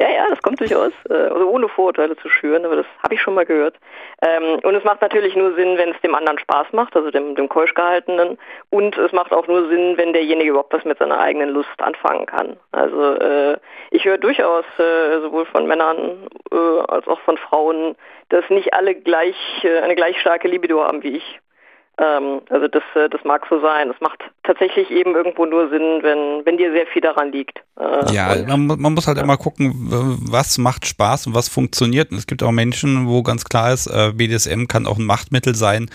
ja, ja, das kommt durchaus, äh, also ohne Vorurteile zu schüren, aber das habe ich schon mal gehört. Ähm, und es macht natürlich nur Sinn, wenn es dem anderen Spaß macht, also dem, dem Keuschgehaltenen. Und es macht auch nur Sinn, wenn derjenige überhaupt was mit seiner eigenen Lust anfangen kann. Also äh, ich höre durchaus äh, sowohl von Männern äh, als auch von Frauen, dass nicht alle gleich äh, eine gleich starke Libido haben wie ich. Ähm, also das, äh, das mag so sein. Es macht tatsächlich eben irgendwo nur Sinn, wenn, wenn dir sehr viel daran liegt. Äh, ja, man, man, muss halt immer gucken, was macht Spaß und was funktioniert. Und es gibt auch Menschen, wo ganz klar ist, äh, BDSM kann auch ein Machtmittel sein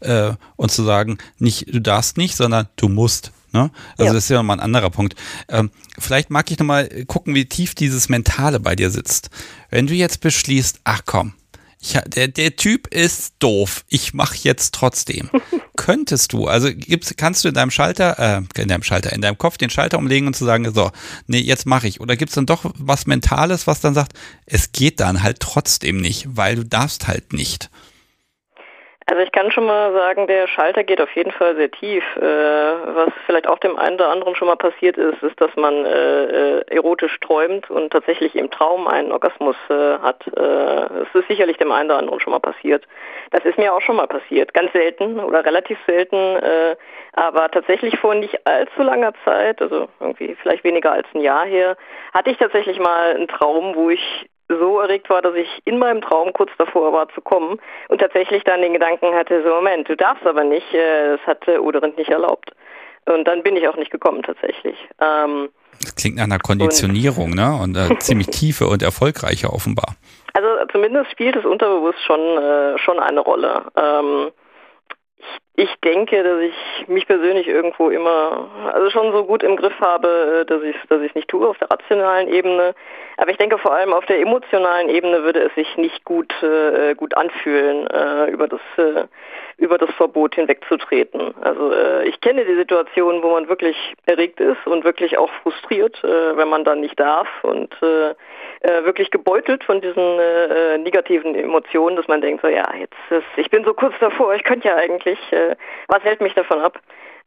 äh, und zu sagen, nicht du darfst nicht, sondern du musst. Ne? Also ja. das ist ja nochmal ein anderer Punkt. Ähm, vielleicht mag ich nochmal gucken, wie tief dieses Mentale bei dir sitzt. Wenn du jetzt beschließt, ach komm, ich, der, der Typ ist doof. Ich mache jetzt trotzdem. Könntest du, also gibt's, kannst du in deinem Schalter, äh, in deinem Schalter, in deinem Kopf den Schalter umlegen und zu sagen, so, nee, jetzt mache ich. Oder gibt es dann doch was Mentales, was dann sagt, es geht dann halt trotzdem nicht, weil du darfst halt nicht. Also ich kann schon mal sagen, der Schalter geht auf jeden Fall sehr tief. Äh, was vielleicht auch dem einen oder anderen schon mal passiert ist, ist, dass man äh, äh erotisch träumt und tatsächlich im Traum einen Orgasmus äh, hat. Äh, das ist sicherlich dem einen oder anderen schon mal passiert. Das ist mir auch schon mal passiert. Ganz selten oder relativ selten, äh, aber tatsächlich vor nicht allzu langer Zeit, also irgendwie vielleicht weniger als ein Jahr her, hatte ich tatsächlich mal einen Traum, wo ich so erregt war, dass ich in meinem Traum kurz davor war zu kommen und tatsächlich dann den Gedanken hatte, so Moment, du darfst aber nicht, äh, das hatte Oderind nicht erlaubt. Und dann bin ich auch nicht gekommen tatsächlich. Ähm, das klingt nach einer Konditionierung, und, ne? Und äh, ziemlich tiefe und erfolgreiche offenbar. Also zumindest spielt es unterbewusst schon, äh, schon eine Rolle. Ähm, ich ich denke, dass ich mich persönlich irgendwo immer, also schon so gut im Griff habe, äh, dass ich dass ich nicht tue auf der rationalen Ebene. Aber ich denke vor allem auf der emotionalen Ebene würde es sich nicht gut äh, gut anfühlen, äh, über das äh, über das Verbot hinwegzutreten. Also äh, ich kenne die Situation, wo man wirklich erregt ist und wirklich auch frustriert, äh, wenn man dann nicht darf und wirklich gebeutelt von diesen negativen Emotionen, dass man denkt, so ja, jetzt ist, ich bin so kurz davor, ich könnte ja eigentlich, äh, was hält mich davon ab?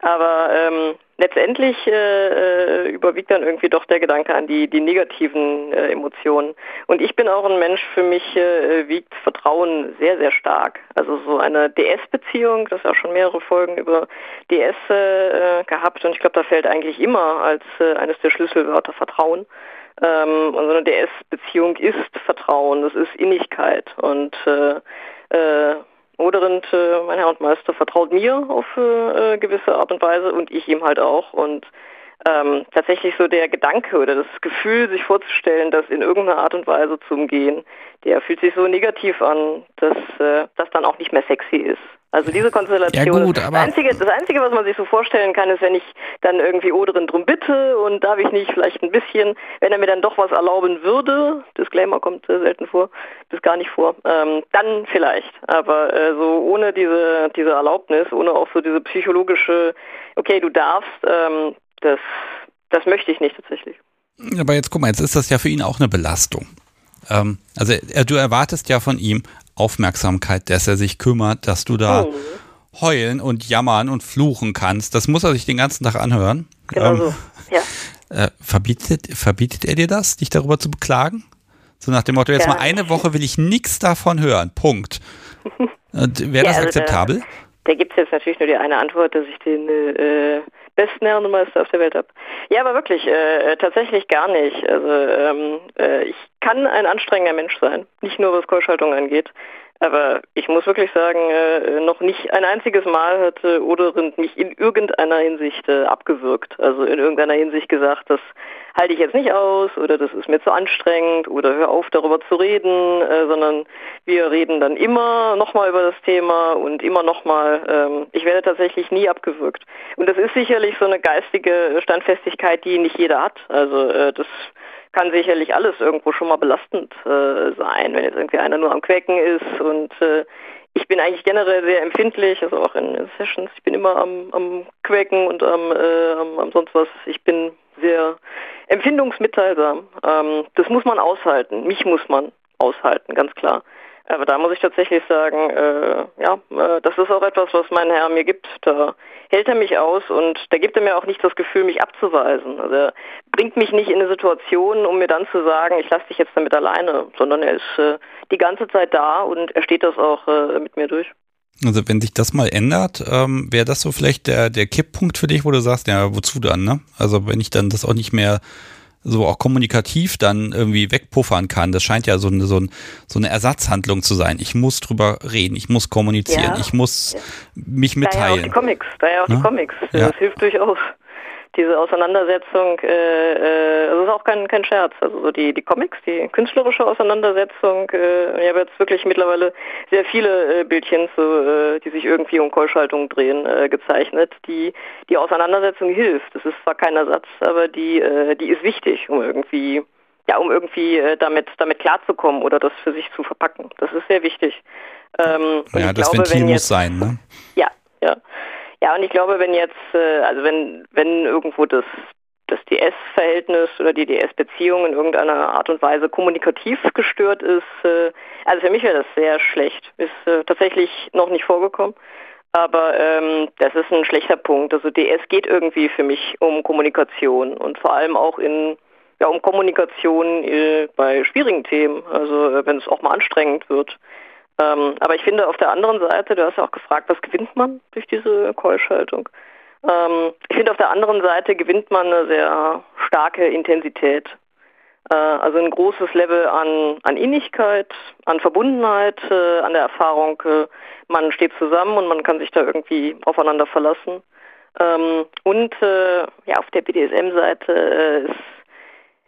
Aber ähm, letztendlich äh, äh, überwiegt dann irgendwie doch der Gedanke an die, die negativen äh, Emotionen. Und ich bin auch ein Mensch, für mich äh, wiegt Vertrauen sehr, sehr stark. Also so eine DS-Beziehung, das ist auch schon mehrere Folgen über DS äh, gehabt und ich glaube, da fällt eigentlich immer als äh, eines der Schlüsselwörter Vertrauen. Ähm, und so eine DS-Beziehung ist Vertrauen, das ist Innigkeit und äh, äh, äh, mein Herr und Meister, vertraut mir auf äh, gewisse Art und Weise und ich ihm halt auch. Und ähm, tatsächlich so der Gedanke oder das Gefühl, sich vorzustellen, das in irgendeiner Art und Weise zu umgehen, der fühlt sich so negativ an, dass äh, das dann auch nicht mehr sexy ist. Also diese Konstellation. Ja gut, aber das, Einzige, das Einzige, was man sich so vorstellen kann, ist, wenn ich dann irgendwie Oderin drum bitte und darf ich nicht vielleicht ein bisschen, wenn er mir dann doch was erlauben würde, Disclaimer kommt äh, selten vor, bis gar nicht vor, ähm, dann vielleicht. Aber äh, so ohne diese, diese Erlaubnis, ohne auch so diese psychologische, okay, du darfst, ähm, das, das möchte ich nicht tatsächlich. Aber jetzt guck mal, jetzt ist das ja für ihn auch eine Belastung. Ähm, also du erwartest ja von ihm Aufmerksamkeit, dass er sich kümmert, dass du da oh. heulen und jammern und fluchen kannst. Das muss er sich den ganzen Tag anhören. Genau ähm, so. ja. Äh, verbietet, verbietet er dir das, dich darüber zu beklagen? So nach dem Motto, jetzt ja. mal eine Woche will ich nichts davon hören. Punkt. Wäre das ja, also akzeptabel? Da, da gibt es jetzt natürlich nur die eine Antwort, dass ich den äh, besten Herrenmeister auf der Welt habe. Ja, aber wirklich, äh, äh, tatsächlich gar nicht. Also ähm, äh, ich kann ein anstrengender Mensch sein, nicht nur was Keuschhaltung angeht. Aber ich muss wirklich sagen, äh, noch nicht ein einziges Mal hatte Oderind mich in irgendeiner Hinsicht äh, abgewürgt. Also in irgendeiner Hinsicht gesagt, das halte ich jetzt nicht aus oder das ist mir zu anstrengend oder hör auf darüber zu reden, äh, sondern wir reden dann immer nochmal über das Thema und immer nochmal. Ähm, ich werde tatsächlich nie abgewürgt. Und das ist sicherlich so eine geistige Standfestigkeit, die nicht jeder hat. Also äh, das kann sicherlich alles irgendwo schon mal belastend äh, sein, wenn jetzt irgendwie einer nur am Quäken ist und äh, ich bin eigentlich generell sehr empfindlich, also auch in, Sessions, ich bin immer am, am Quäken und am, äh, am, am sonst was. Ich bin sehr empfindungsmitteilsam. Ähm, das muss man aushalten. Mich muss man aushalten, ganz klar. Aber da muss ich tatsächlich sagen, äh, ja, äh, das ist auch etwas, was mein Herr mir gibt. Da hält er mich aus und da gibt er mir auch nicht das Gefühl, mich abzuweisen. Also er bringt mich nicht in eine Situation, um mir dann zu sagen, ich lasse dich jetzt damit alleine, sondern er ist äh, die ganze Zeit da und er steht das auch äh, mit mir durch. Also wenn sich das mal ändert, ähm, wäre das so vielleicht der, der Kipppunkt für dich, wo du sagst, ja, wozu dann, ne? Also wenn ich dann das auch nicht mehr so auch kommunikativ dann irgendwie wegpuffern kann. Das scheint ja so eine, so, ein, so eine Ersatzhandlung zu sein. Ich muss drüber reden, ich muss kommunizieren, ja. ich muss mich mitteilen. Da ja auch die Comics, da ja auch die Comics. Das ja. hilft durchaus diese Auseinandersetzung, äh, äh, also ist auch kein, kein Scherz. Also so die, die Comics, die künstlerische Auseinandersetzung, äh, ich habe jetzt wirklich mittlerweile sehr viele äh, Bildchen, so, äh, die sich irgendwie um Keuschaltung drehen, äh, gezeichnet. Die, die Auseinandersetzung hilft. Das ist zwar kein Ersatz, aber die, äh, die ist wichtig, um irgendwie ja, um irgendwie äh, damit, damit klarzukommen oder das für sich zu verpacken. Das ist sehr wichtig. Ähm, ja, das glaube, Ventil jetzt, muss sein, ne? Ja, ja. Ja, und ich glaube, wenn jetzt, äh, also wenn, wenn irgendwo das, das DS-Verhältnis oder die DS-Beziehung in irgendeiner Art und Weise kommunikativ gestört ist, äh, also für mich wäre das sehr schlecht. Ist äh, tatsächlich noch nicht vorgekommen. Aber ähm, das ist ein schlechter Punkt. Also DS geht irgendwie für mich um Kommunikation und vor allem auch in ja, um Kommunikation äh, bei schwierigen Themen, also äh, wenn es auch mal anstrengend wird. Ähm, aber ich finde auf der anderen Seite, du hast ja auch gefragt, was gewinnt man durch diese Keuschaltung? Ähm, ich finde auf der anderen Seite gewinnt man eine sehr starke Intensität. Äh, also ein großes Level an, an Innigkeit, an Verbundenheit, äh, an der Erfahrung, äh, man steht zusammen und man kann sich da irgendwie aufeinander verlassen. Ähm, und äh, ja, auf der BDSM-Seite äh, ist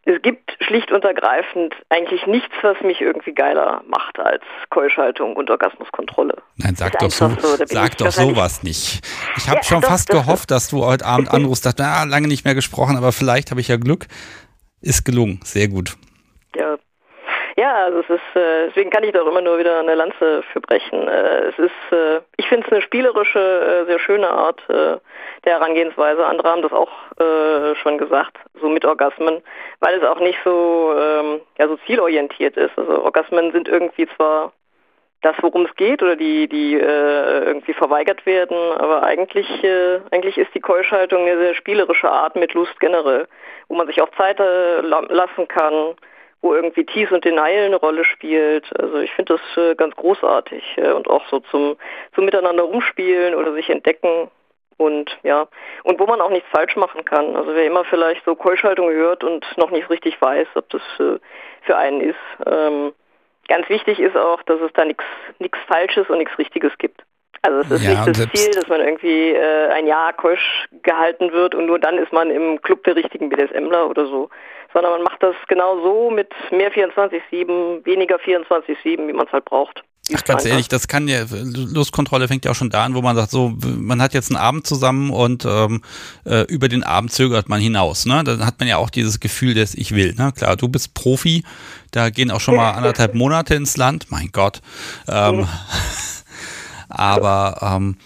es gibt schlicht und ergreifend eigentlich nichts, was mich irgendwie geiler macht als Keuschaltung und Orgasmuskontrolle. Nein, sag doch, so, so sag doch sowas nicht. Ich habe ja, schon doch, fast doch, gehofft, dass du heute Abend anrufst, dachte, ah, lange nicht mehr gesprochen, aber vielleicht habe ich ja Glück. Ist gelungen, sehr gut. Ja, ja, also es ist, äh, deswegen kann ich da auch immer nur wieder eine Lanze für brechen. Äh, es ist, äh, ich finde es eine spielerische, äh, sehr schöne Art äh, der Herangehensweise. Andere haben das auch äh, schon gesagt, so mit Orgasmen, weil es auch nicht so, ähm, ja, so zielorientiert ist. Also Orgasmen sind irgendwie zwar das, worum es geht oder die, die äh, irgendwie verweigert werden, aber eigentlich, äh, eigentlich ist die Keuschhaltung eine sehr spielerische Art mit Lust generell, wo man sich auch Zeit äh, lassen kann, wo irgendwie Tease und Denial eine Rolle spielt. Also ich finde das äh, ganz großartig äh, und auch so zum, zum Miteinander rumspielen oder sich entdecken und ja, und wo man auch nichts falsch machen kann. Also wer immer vielleicht so Keuschhaltung hört und noch nicht richtig weiß, ob das äh, für einen ist. Ähm, ganz wichtig ist auch, dass es da nichts Falsches und nichts Richtiges gibt. Also es ist ja, nicht das Ziel, dass man irgendwie äh, ein Jahr keusch gehalten wird und nur dann ist man im Club der richtigen BDSMler oder so sondern man macht das genau so mit mehr 24-7, weniger 24-7, wie man es halt braucht. Ach, ganz ehrlich, das kann ja, Lustkontrolle fängt ja auch schon da an, wo man sagt, so, man hat jetzt einen Abend zusammen und ähm, äh, über den Abend zögert man hinaus. Ne? Dann hat man ja auch dieses Gefühl des Ich will. Ne? Klar, du bist Profi, da gehen auch schon mal anderthalb Monate ins Land, mein Gott. Ähm, aber ähm,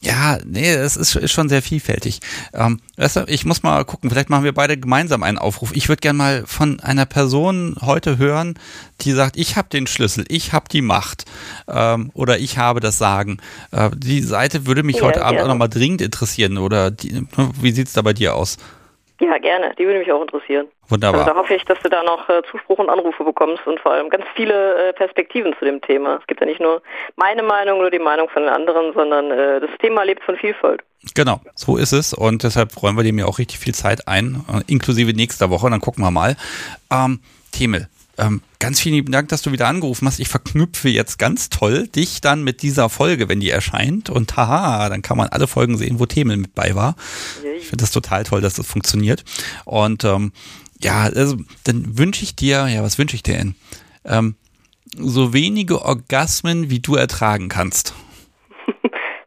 ja, nee, es ist, ist schon sehr vielfältig. Ähm, ich muss mal gucken, vielleicht machen wir beide gemeinsam einen Aufruf. Ich würde gerne mal von einer Person heute hören, die sagt, ich habe den Schlüssel, ich habe die Macht ähm, oder ich habe das Sagen. Äh, die Seite würde mich ja, heute Abend auch nochmal dringend interessieren. Oder die, ne, wie sieht es da bei dir aus? Ja, gerne. Die würde mich auch interessieren. Wunderbar. Also da hoffe ich, dass du da noch äh, Zuspruch und Anrufe bekommst und vor allem ganz viele äh, Perspektiven zu dem Thema. Es gibt ja nicht nur meine Meinung oder die Meinung von den anderen, sondern äh, das Thema lebt von Vielfalt. Genau, so ist es und deshalb freuen wir dem ja auch richtig viel Zeit ein, äh, inklusive nächster Woche. Dann gucken wir mal. Ähm, Themel, ähm, ganz vielen lieben Dank, dass du wieder angerufen hast. Ich verknüpfe jetzt ganz toll dich dann mit dieser Folge, wenn die erscheint. Und haha, dann kann man alle Folgen sehen, wo Themel mit bei war. Ich finde das total toll, dass das funktioniert. Und ähm, ja, also dann wünsche ich dir, ja, was wünsche ich dir denn? Ähm, so wenige Orgasmen, wie du ertragen kannst.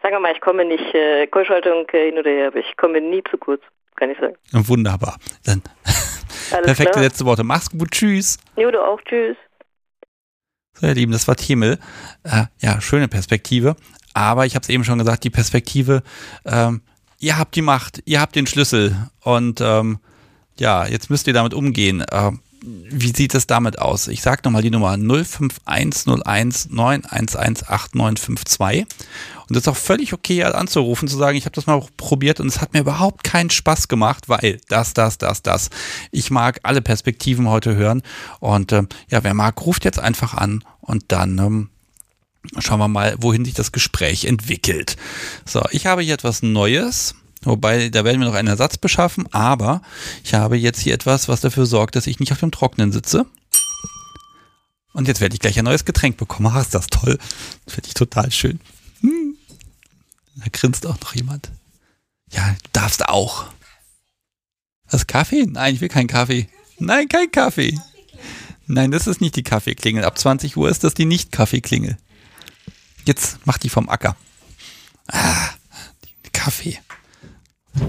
Sagen wir mal, ich komme nicht, äh, Keuschhaltung äh, hin oder her, aber ich komme nie zu kurz, kann ich sagen. Wunderbar. Dann perfekte klar. letzte Worte. Mach's gut, tschüss. Jo, du auch, tschüss. So, ihr Lieben, das war Thiemel. Äh, ja, schöne Perspektive. Aber ich habe es eben schon gesagt, die Perspektive, ähm, ihr habt die Macht, ihr habt den Schlüssel und ähm, ja, jetzt müsst ihr damit umgehen. Äh, wie sieht es damit aus? Ich sage nochmal die Nummer 051019118952. Und das ist auch völlig okay anzurufen, zu sagen, ich habe das mal probiert und es hat mir überhaupt keinen Spaß gemacht, weil das, das, das, das. Ich mag alle Perspektiven heute hören. Und äh, ja, wer mag, ruft jetzt einfach an und dann ähm, schauen wir mal, wohin sich das Gespräch entwickelt. So, ich habe hier etwas Neues. Wobei, da werden wir noch einen Ersatz beschaffen, aber ich habe jetzt hier etwas, was dafür sorgt, dass ich nicht auf dem Trocknen sitze. Und jetzt werde ich gleich ein neues Getränk bekommen. Ach, ist das toll. Das finde ich total schön. Hm. Da grinst auch noch jemand. Ja, du darfst auch. Was, Kaffee? Nein, ich will keinen Kaffee. Nein, kein Kaffee. Nein, das ist nicht die Kaffeeklingel. Ab 20 Uhr ist das die Nicht-Kaffeeklingel. Jetzt mach die vom Acker. Ah, Kaffee.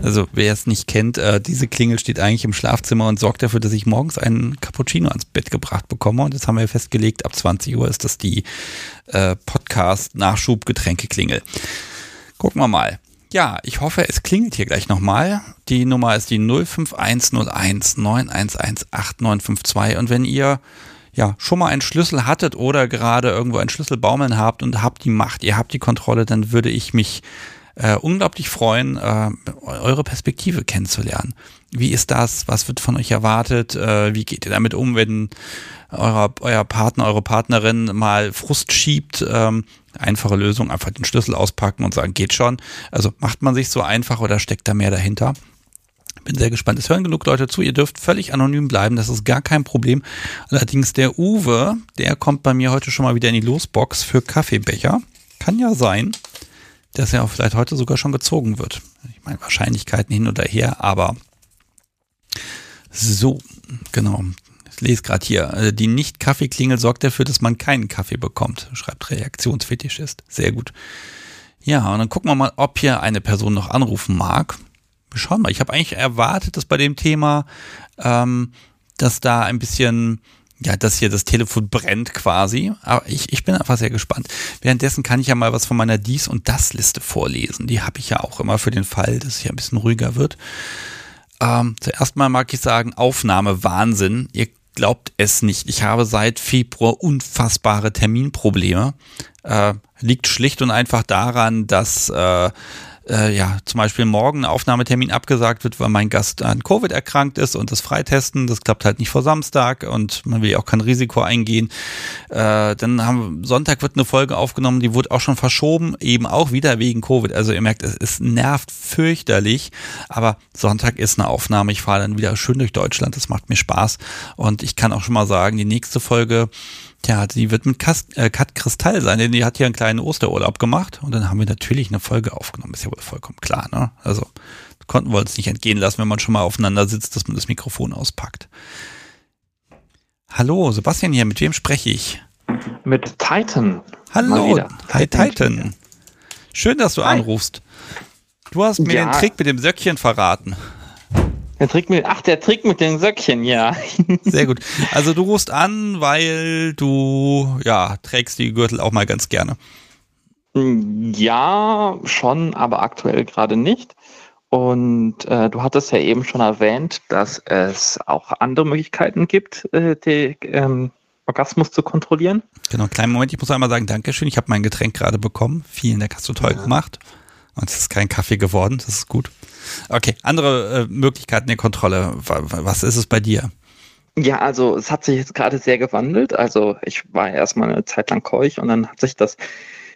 Also wer es nicht kennt, äh, diese Klingel steht eigentlich im Schlafzimmer und sorgt dafür, dass ich morgens einen Cappuccino ans Bett gebracht bekomme. Und jetzt haben wir festgelegt, ab 20 Uhr ist das die äh, Podcast-Nachschub-Getränkeklingel. Gucken wir mal. Ja, ich hoffe, es klingelt hier gleich nochmal. Die Nummer ist die 05101 911 8952. Und wenn ihr ja, schon mal einen Schlüssel hattet oder gerade irgendwo einen Schlüssel baumeln habt und habt die Macht, ihr habt die Kontrolle, dann würde ich mich äh, unglaublich freuen, äh, eure Perspektive kennenzulernen. Wie ist das? Was wird von euch erwartet? Äh, wie geht ihr damit um, wenn euer, euer Partner, eure Partnerin mal Frust schiebt? Ähm, einfache Lösung, einfach den Schlüssel auspacken und sagen, geht schon. Also macht man sich so einfach oder steckt da mehr dahinter? Bin sehr gespannt. Es hören genug Leute zu. Ihr dürft völlig anonym bleiben. Das ist gar kein Problem. Allerdings der Uwe, der kommt bei mir heute schon mal wieder in die Losbox für Kaffeebecher. Kann ja sein dass er auch vielleicht heute sogar schon gezogen wird. Ich meine, Wahrscheinlichkeiten hin oder her, aber so, Genau. Ich lese gerade hier. äh, Die Nicht-Kaffeeklingel sorgt dafür, dass man keinen Kaffee bekommt, schreibt Reaktionsfetischist. Sehr gut. Ja, und dann gucken wir mal, ob hier eine Person noch anrufen mag. Wir schauen mal. Ich habe eigentlich erwartet, dass bei dem Thema, ähm, dass da ein bisschen, ja, dass hier das Telefon brennt quasi. Aber ich, ich bin einfach sehr gespannt. Währenddessen kann ich ja mal was von meiner Dies- und Das-Liste vorlesen. Die habe ich ja auch immer für den Fall, dass es hier ein bisschen ruhiger wird. Ähm, zuerst mal mag ich sagen, Aufnahme Wahnsinn. Ihr glaubt es nicht. Ich habe seit Februar unfassbare Terminprobleme. Äh, liegt schlicht und einfach daran, dass äh, äh, ja zum Beispiel morgen Aufnahmetermin abgesagt wird, weil mein Gast an Covid erkrankt ist und das Freitesten, das klappt halt nicht vor Samstag und man will ja auch kein Risiko eingehen. Äh, dann haben Sonntag wird eine Folge aufgenommen, die wurde auch schon verschoben, eben auch wieder wegen Covid. Also ihr merkt, es, es nervt fürchterlich, aber Sonntag ist eine Aufnahme. Ich fahre dann wieder schön durch Deutschland, das macht mir Spaß und ich kann auch schon mal sagen, die nächste Folge Tja, die wird mit Kast, äh, Kat Kristall sein, denn die hat hier einen kleinen Osterurlaub gemacht und dann haben wir natürlich eine Folge aufgenommen. Ist ja wohl vollkommen klar, ne? Also konnten wir uns nicht entgehen lassen, wenn man schon mal aufeinander sitzt, dass man das Mikrofon auspackt. Hallo, Sebastian hier, mit wem spreche ich? Mit Titan. Hallo, hi Titan. Titan. Schön, dass du Hi. anrufst. Du hast mir Ja. den Trick mit dem Söckchen verraten. Der Trick mit, ach, der Trick mit den Söckchen, ja. Sehr gut. Also du rufst an, weil du ja trägst die Gürtel auch mal ganz gerne. Ja, schon, aber aktuell gerade nicht. Und äh, du hattest ja eben schon erwähnt, dass es auch andere Möglichkeiten gibt, äh, den ähm, Orgasmus zu kontrollieren. Genau, kleinen Moment, ich muss einmal sagen, Dankeschön. Ich habe mein Getränk gerade bekommen. Vielen Dank, hast du toll Ja. gemacht. Und es ist kein Kaffee geworden, das ist gut. Okay, andere äh, Möglichkeiten der Kontrolle. Wa- wa- Was ist es bei dir? Ja, also es hat sich jetzt gerade sehr gewandelt. Also ich war erstmal eine Zeit lang keuch und dann hat sich das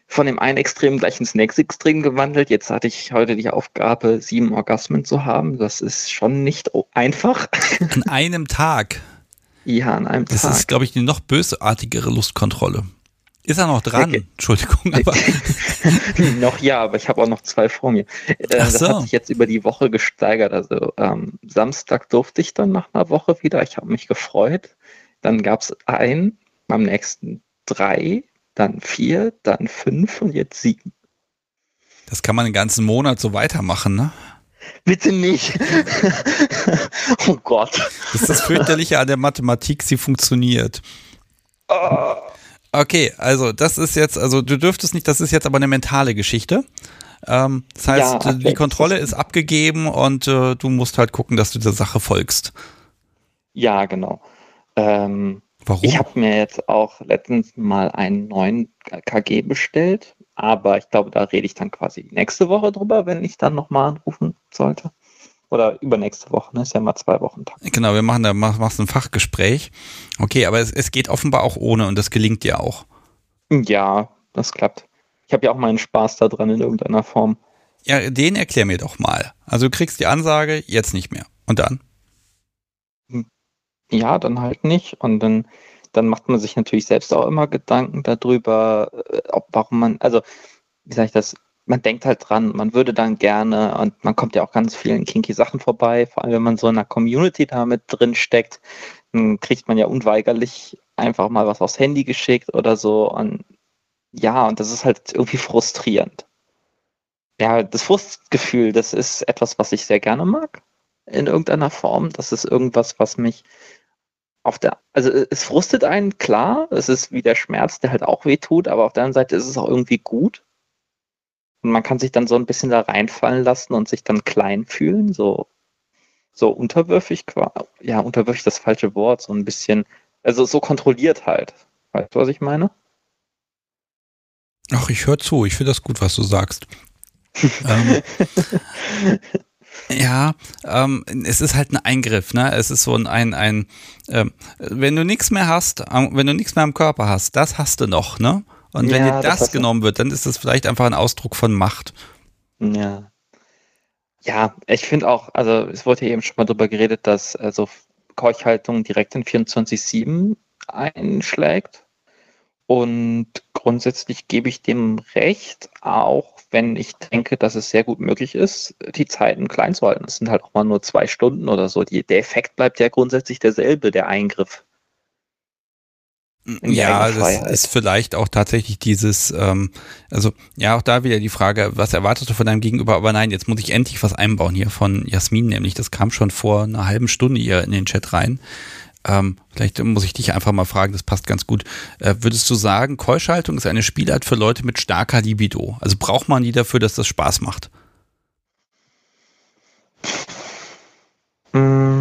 von dem einen Extrem gleich ins nächste Extrem gewandelt. Jetzt hatte ich heute die Aufgabe, sieben Orgasmen zu haben. Das ist schon nicht einfach. An einem Tag. ja, an einem Das Tag. ist, glaube ich, die noch bösartigere Lustkontrolle. Ist er noch dran? Okay. Entschuldigung, aber noch ja, aber ich habe auch noch zwei vor mir. Äh, das so. hat sich jetzt über die Woche gesteigert. Also ähm, Samstag durfte ich dann nach einer Woche wieder. Ich habe mich gefreut. Dann gab es ein, am nächsten drei, dann vier, dann fünf und jetzt sieben. das kann man den ganzen Monat so weitermachen, ne? Bitte nicht. oh Gott. Das ist das Fürchterliche an der Mathematik, sie funktioniert. Oh. Okay, also das ist jetzt, also du dürftest nicht, das ist jetzt aber eine mentale Geschichte. Ähm, das heißt, Ja, die. Kontrolle ist abgegeben und äh, du musst halt gucken, dass du der Sache folgst. Ja, genau. Ähm, Warum? Ich habe mir jetzt auch letztens mal einen neuen KG bestellt, aber ich glaube, da rede ich dann quasi nächste Woche drüber, wenn ich dann nochmal anrufen sollte. Oder übernächste Woche, ne? Ist ja mal zwei Wochen Tag. genau, wir machen da mach, machst ein Fachgespräch. Okay, aber es, es geht offenbar auch ohne und das gelingt dir auch. Ja, das klappt. Ich habe ja auch meinen Spaß da dran in irgendeiner Form. Ja, den erklär mir doch mal. Also du kriegst die Ansage, jetzt nicht mehr. Und dann? Ja, dann halt nicht. Und dann, dann macht man sich natürlich selbst auch immer Gedanken darüber, äh, ob warum man, also, wie sage ich das, man denkt halt dran, man würde dann gerne, und man kommt ja auch ganz vielen kinky Sachen vorbei, vor allem wenn man so in einer Community da mit drin steckt, dann kriegt man ja unweigerlich einfach mal was aufs Handy geschickt oder so. Und ja, und das ist halt irgendwie frustrierend. Ja, das Frustgefühl, das ist etwas, was ich sehr gerne mag in irgendeiner Form. Das ist irgendwas, was mich auf der, also es frustet einen, klar, es ist wie der Schmerz, der halt auch weh tut, aber auf der anderen Seite ist es auch irgendwie gut. Und man kann sich dann so ein bisschen da reinfallen lassen und sich dann klein fühlen, so, so unterwürfig, ja, unterwürfig das falsche Wort, so ein bisschen, also so kontrolliert halt. Weißt du, was ich meine? Ach, ich höre zu. Ich finde das gut, was du sagst. ähm, ja, ähm, es ist halt ein Eingriff, ne? Es ist so ein, ein, ein ähm, wenn du nichts mehr hast, wenn du nichts mehr am Körper hast, das hast du noch, ne? Und wenn Ja, dir das das, genommen wird, dann ist das vielleicht einfach ein Ausdruck von Macht. Ja. Ja, ich finde auch, also es wurde ja eben schon mal drüber geredet, dass also Keuchhaltung direkt in 24-7 einschlägt. Und grundsätzlich gebe ich dem recht, auch wenn ich denke, dass es sehr gut möglich ist, die Zeiten klein zu halten. Es sind halt auch mal nur zwei Stunden oder so. Die, der Effekt bleibt ja grundsätzlich derselbe, der Eingriff. Ja, das ist vielleicht auch tatsächlich dieses, ähm, also ja, auch da wieder die Frage, was erwartest du von deinem Gegenüber? Aber nein, jetzt muss ich endlich was einbauen hier von Jasmin, nämlich das kam schon vor einer halben Stunde hier in den Chat rein. Ähm, vielleicht muss ich dich einfach mal fragen, das passt ganz gut. Äh, würdest du sagen, Keuschaltung ist eine Spielart für Leute mit starker Libido? Also braucht man die dafür, dass das Spaß macht? Mmh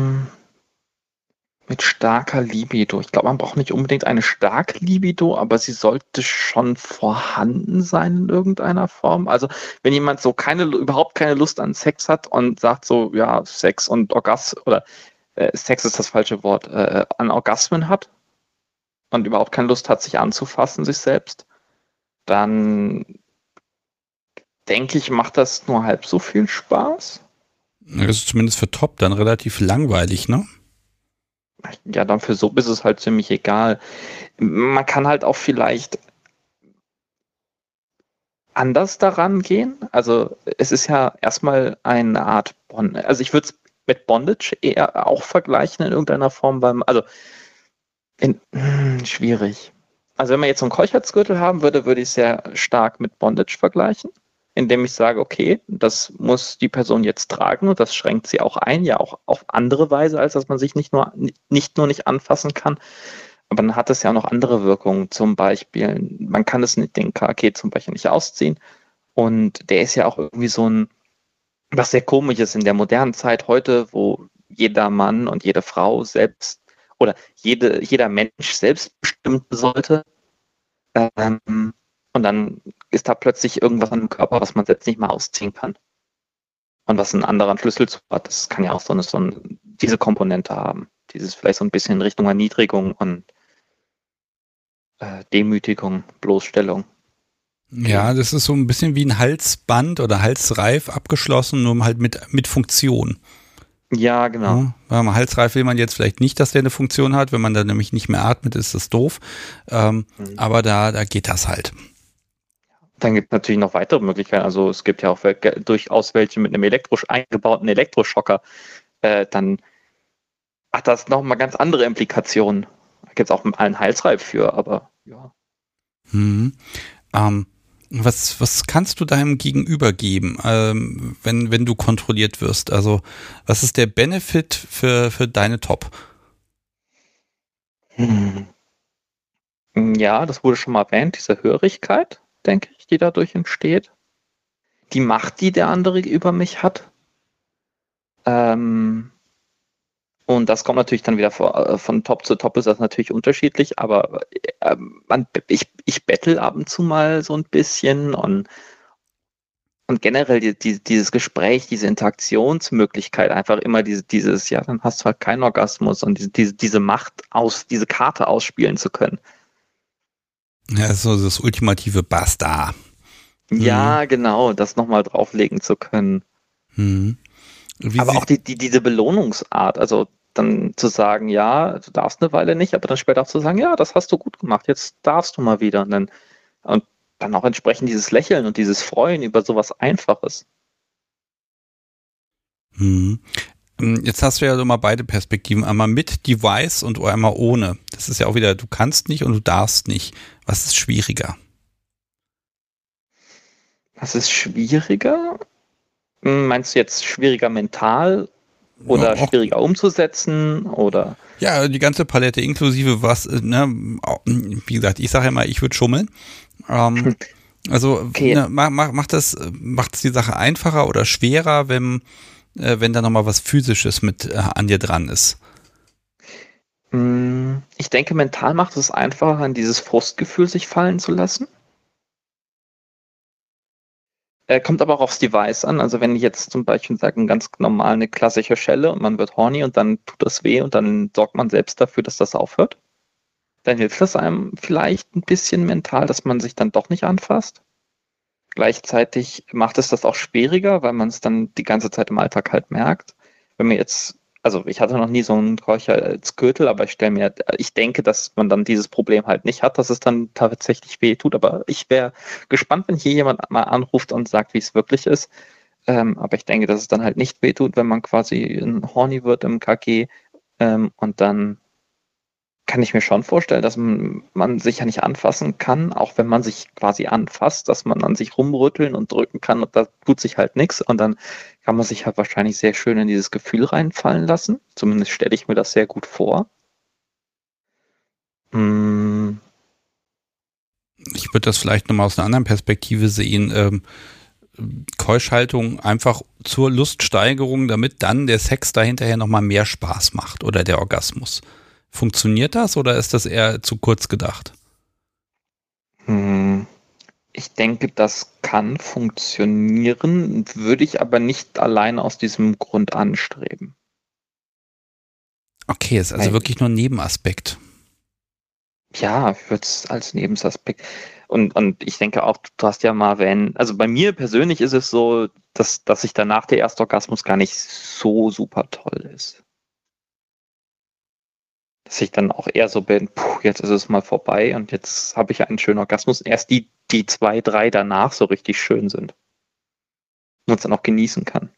mit starker Libido. Ich glaube, man braucht nicht unbedingt eine starke Libido, aber sie sollte schon vorhanden sein in irgendeiner Form. Also wenn jemand so keine, überhaupt keine Lust an Sex hat und sagt so, ja, Sex und Orgasmus oder äh, Sex ist das falsche Wort, äh, an Orgasmen hat und überhaupt keine Lust hat, sich anzufassen, sich selbst, dann denke ich, macht das nur halb so viel Spaß. Das ist zumindest für Top dann relativ langweilig, ne? Ja, dann für so ist es halt ziemlich egal. Man kann halt auch vielleicht anders daran gehen. Also es ist ja erstmal eine Art Bond. Also ich würde es mit Bondage eher auch vergleichen in irgendeiner Form, beim, also in, hm, schwierig. Also wenn man jetzt so einen Keuchheitsgürtel haben würde, würde ich sehr stark mit Bondage vergleichen indem ich sage, okay, das muss die Person jetzt tragen und das schränkt sie auch ein, ja auch auf andere Weise, als dass man sich nicht nur nicht, nur nicht anfassen kann. Aber dann hat es ja noch andere Wirkungen. Zum Beispiel, man kann es nicht, den KK zum Beispiel nicht ausziehen. Und der ist ja auch irgendwie so ein, was sehr komisch ist in der modernen Zeit heute, wo jeder Mann und jede Frau selbst oder jede, jeder Mensch selbst bestimmen sollte. Ähm, und dann ist da plötzlich irgendwas an dem Körper, was man selbst nicht mal ausziehen kann. Und was einen anderen Schlüssel zu hat. Das kann ja auch so eine, so eine, diese Komponente haben. Dieses vielleicht so ein bisschen in Richtung Erniedrigung und äh, Demütigung, Bloßstellung. Ja, das ist so ein bisschen wie ein Halsband oder Halsreif abgeschlossen, nur halt mit, mit Funktion. Ja, genau. Ja, beim Halsreif will man jetzt vielleicht nicht, dass der eine Funktion hat. Wenn man dann nämlich nicht mehr atmet, ist das doof. Ähm, mhm. Aber da, da geht das halt. Dann gibt es natürlich noch weitere Möglichkeiten. Also es gibt ja auch durchaus welche mit einem elektrisch eingebauten Elektroschocker. Äh, dann hat das nochmal ganz andere Implikationen. Da gibt es auch einen Halsreif für, aber ja. Hm. Ähm, was, was kannst du deinem Gegenüber geben, ähm, wenn, wenn du kontrolliert wirst? Also, was ist der Benefit für, für deine Top? Hm. Ja, das wurde schon mal erwähnt, diese Hörigkeit denke ich, die dadurch entsteht. Die Macht, die der andere über mich hat. Ähm, und das kommt natürlich dann wieder vor, äh, von Top zu Top ist das natürlich unterschiedlich, aber äh, man, ich, ich bettel ab und zu mal so ein bisschen und, und generell die, die, dieses Gespräch, diese Interaktionsmöglichkeit, einfach immer diese, dieses, ja, dann hast du halt keinen Orgasmus und diese, diese, diese Macht aus, diese Karte ausspielen zu können. Ja, so das ultimative Basta. Ja, hm. genau, das nochmal drauflegen zu können. Hm. Aber auch die, die, diese Belohnungsart, also dann zu sagen, ja, du darfst eine Weile nicht, aber dann später auch zu sagen, ja, das hast du gut gemacht, jetzt darfst du mal wieder. Und dann, und dann auch entsprechend dieses Lächeln und dieses Freuen über sowas Einfaches. Hm. Ähm, jetzt hast du ja so mal beide Perspektiven, einmal mit Device und einmal ohne. Das ist ja auch wieder, du kannst nicht und du darfst nicht. Was ist schwieriger? Was ist schwieriger? Hm, meinst du jetzt schwieriger mental oder ja, schwieriger umzusetzen oder? Ja, die ganze Palette inklusive was, äh, ne, wie gesagt, ich sage ja mal, ich würde schummeln. Ähm, also okay. ne, macht mach das, macht es die Sache einfacher oder schwerer, wenn äh, wenn da nochmal was Physisches mit äh, an dir dran ist? Mm, ich denke, mental macht es einfacher, an dieses Frustgefühl sich fallen zu lassen. Äh, kommt aber auch aufs Device an. Also wenn ich jetzt zum Beispiel sage, ganz normal eine klassische Schelle und man wird horny und dann tut das weh und dann sorgt man selbst dafür, dass das aufhört, dann hilft das einem vielleicht ein bisschen mental, dass man sich dann doch nicht anfasst. Gleichzeitig macht es das auch schwieriger, weil man es dann die ganze Zeit im Alltag halt merkt. Wenn man jetzt also ich hatte noch nie so einen Keucher als Gürtel, aber ich stelle mir, ich denke, dass man dann dieses Problem halt nicht hat, dass es dann tatsächlich weh tut. Aber ich wäre gespannt, wenn hier jemand mal anruft und sagt, wie es wirklich ist. Ähm, aber ich denke, dass es dann halt nicht weh tut, wenn man quasi ein Horny wird im KG ähm, und dann kann ich mir schon vorstellen, dass man, sich ja nicht anfassen kann, auch wenn man sich quasi anfasst, dass man an sich rumrütteln und drücken kann und da tut sich halt nichts und dann kann man sich halt wahrscheinlich sehr schön in dieses Gefühl reinfallen lassen. Zumindest stelle ich mir das sehr gut vor. Hm. Ich würde das vielleicht nochmal aus einer anderen Perspektive sehen. Ähm, Keuschhaltung einfach zur Luststeigerung, damit dann der Sex da hinterher nochmal mehr Spaß macht oder der Orgasmus. Funktioniert das oder ist das eher zu kurz gedacht? Hm, ich denke, das kann funktionieren, würde ich aber nicht allein aus diesem Grund anstreben. Okay, ist also Nein. wirklich nur ein Nebenaspekt. Ja, ich würde es als Nebenaspekt. Und, und ich denke auch, du hast ja mal wenn, also bei mir persönlich ist es so, dass, dass ich danach der erste Orgasmus gar nicht so super toll ist dass ich dann auch eher so bin, puh, jetzt ist es mal vorbei und jetzt habe ich einen schönen Orgasmus. Erst die, die zwei, drei danach so richtig schön sind. Und es dann auch genießen kann.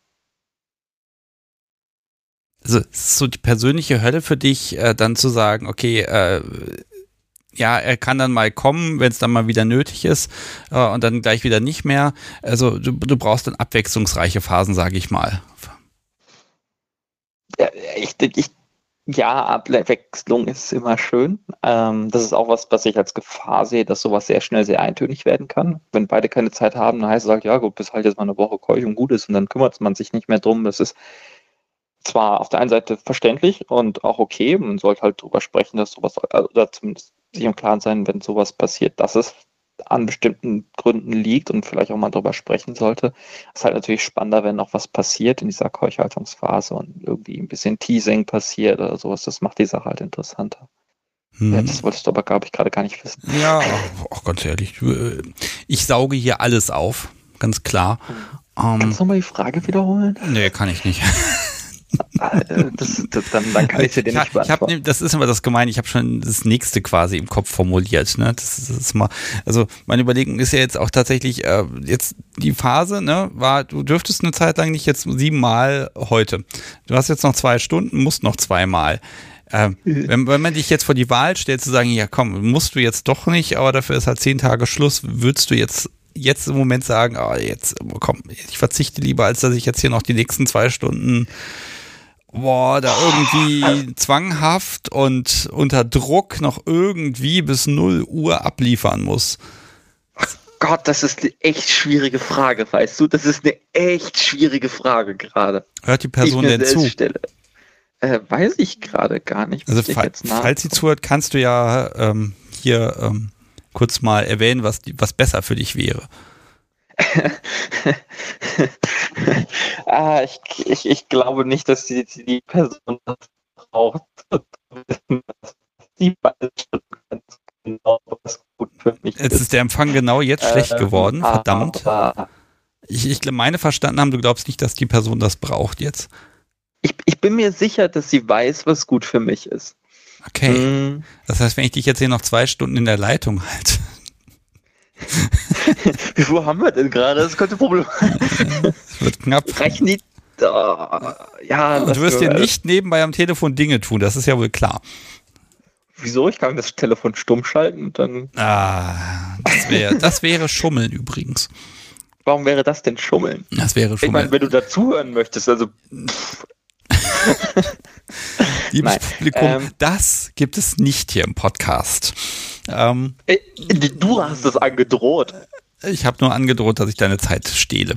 Also ist so die persönliche Hölle für dich, äh, dann zu sagen, okay, äh, ja, er kann dann mal kommen, wenn es dann mal wieder nötig ist äh, und dann gleich wieder nicht mehr. Also du, du brauchst dann abwechslungsreiche Phasen, sage ich mal. Ja, ich, ich ja, Abwechslung ist immer schön. Ähm, das ist auch was, was ich als Gefahr sehe, dass sowas sehr schnell sehr eintönig werden kann. Wenn beide keine Zeit haben, dann heißt es halt, ja gut, bis halt jetzt mal eine Woche keuch und gut ist und dann kümmert man sich nicht mehr drum. Das ist zwar auf der einen Seite verständlich und auch okay, man sollte halt drüber sprechen, dass sowas, oder zumindest sich im Klaren sein, wenn sowas passiert, dass es an bestimmten Gründen liegt und vielleicht auch mal drüber sprechen sollte. Es ist halt natürlich spannender, wenn noch was passiert in dieser Keuchhaltungsphase und irgendwie ein bisschen Teasing passiert oder sowas. Das macht die Sache halt interessanter. Hm. Ja, das wolltest du aber, glaube ich, gerade gar nicht wissen. Ja, auch ganz ehrlich, äh, ich sauge hier alles auf, ganz klar. Kannst du ähm, nochmal die Frage wiederholen? Nee, kann ich nicht. Äh, das, das, dann, dann kann ich dir den nicht beantworten. Ich hab, das ist immer das Gemeine, ich habe schon das nächste quasi im Kopf formuliert. Ne? Das, ist, das ist mal, also meine Überlegung ist ja jetzt auch tatsächlich, äh, jetzt die Phase, ne, war, du dürftest eine Zeit lang nicht jetzt siebenmal heute. Du hast jetzt noch zwei Stunden, musst noch zweimal. Ähm, wenn, wenn man dich jetzt vor die Wahl stellt, zu sagen, ja komm, musst du jetzt doch nicht, aber dafür ist halt zehn Tage Schluss, würdest du jetzt jetzt im Moment sagen, oh, jetzt komm, ich verzichte lieber, als dass ich jetzt hier noch die nächsten zwei Stunden boah, da irgendwie zwanghaft und unter Druck noch irgendwie bis 0 Uhr abliefern muss? Gott, das ist eine echt schwierige Frage, weißt du? Das ist eine echt schwierige Frage gerade. Hört die Person denn zu? Äh, weiß ich gerade gar nicht. Also fa falls sie zuhört, kannst du ja ähm, hier ähm, kurz mal erwähnen, was, was besser für dich wäre. ah, ich, ich, ich glaube nicht, dass die, die Person das braucht. die genau, was gut für mich Jetzt ist der Empfang genau jetzt ähm, schlecht geworden, verdammt. Ich, ich meine verstanden haben, du glaubst nicht, dass die Person das braucht jetzt. Ich, ich bin mir sicher, dass sie weiß, was gut für mich ist. Okay. Hm. Das heißt, wenn ich dich jetzt hier noch zwei Stunden in der Leitung halte, Wie viel haben wir denn gerade? Das könnte Problem sein. wird knapp. Reichen die. Oh, ja, Und du wirst dir nicht nebenbei am Telefon Dinge tun, das ist ja wohl klar. Wieso? Ich kann das Telefon stumm schalten und dann. Ah, das, wär, das wäre Schummeln übrigens. Warum wäre das denn Schummeln? Das wäre Schummeln. Ich meine, wenn du dazuhören möchtest, also. Liebes Nein, Publikum, ähm, das gibt es nicht hier im Podcast. Ähm, äh, du hast es angedroht. Ich habe nur angedroht, dass ich deine Zeit stehle.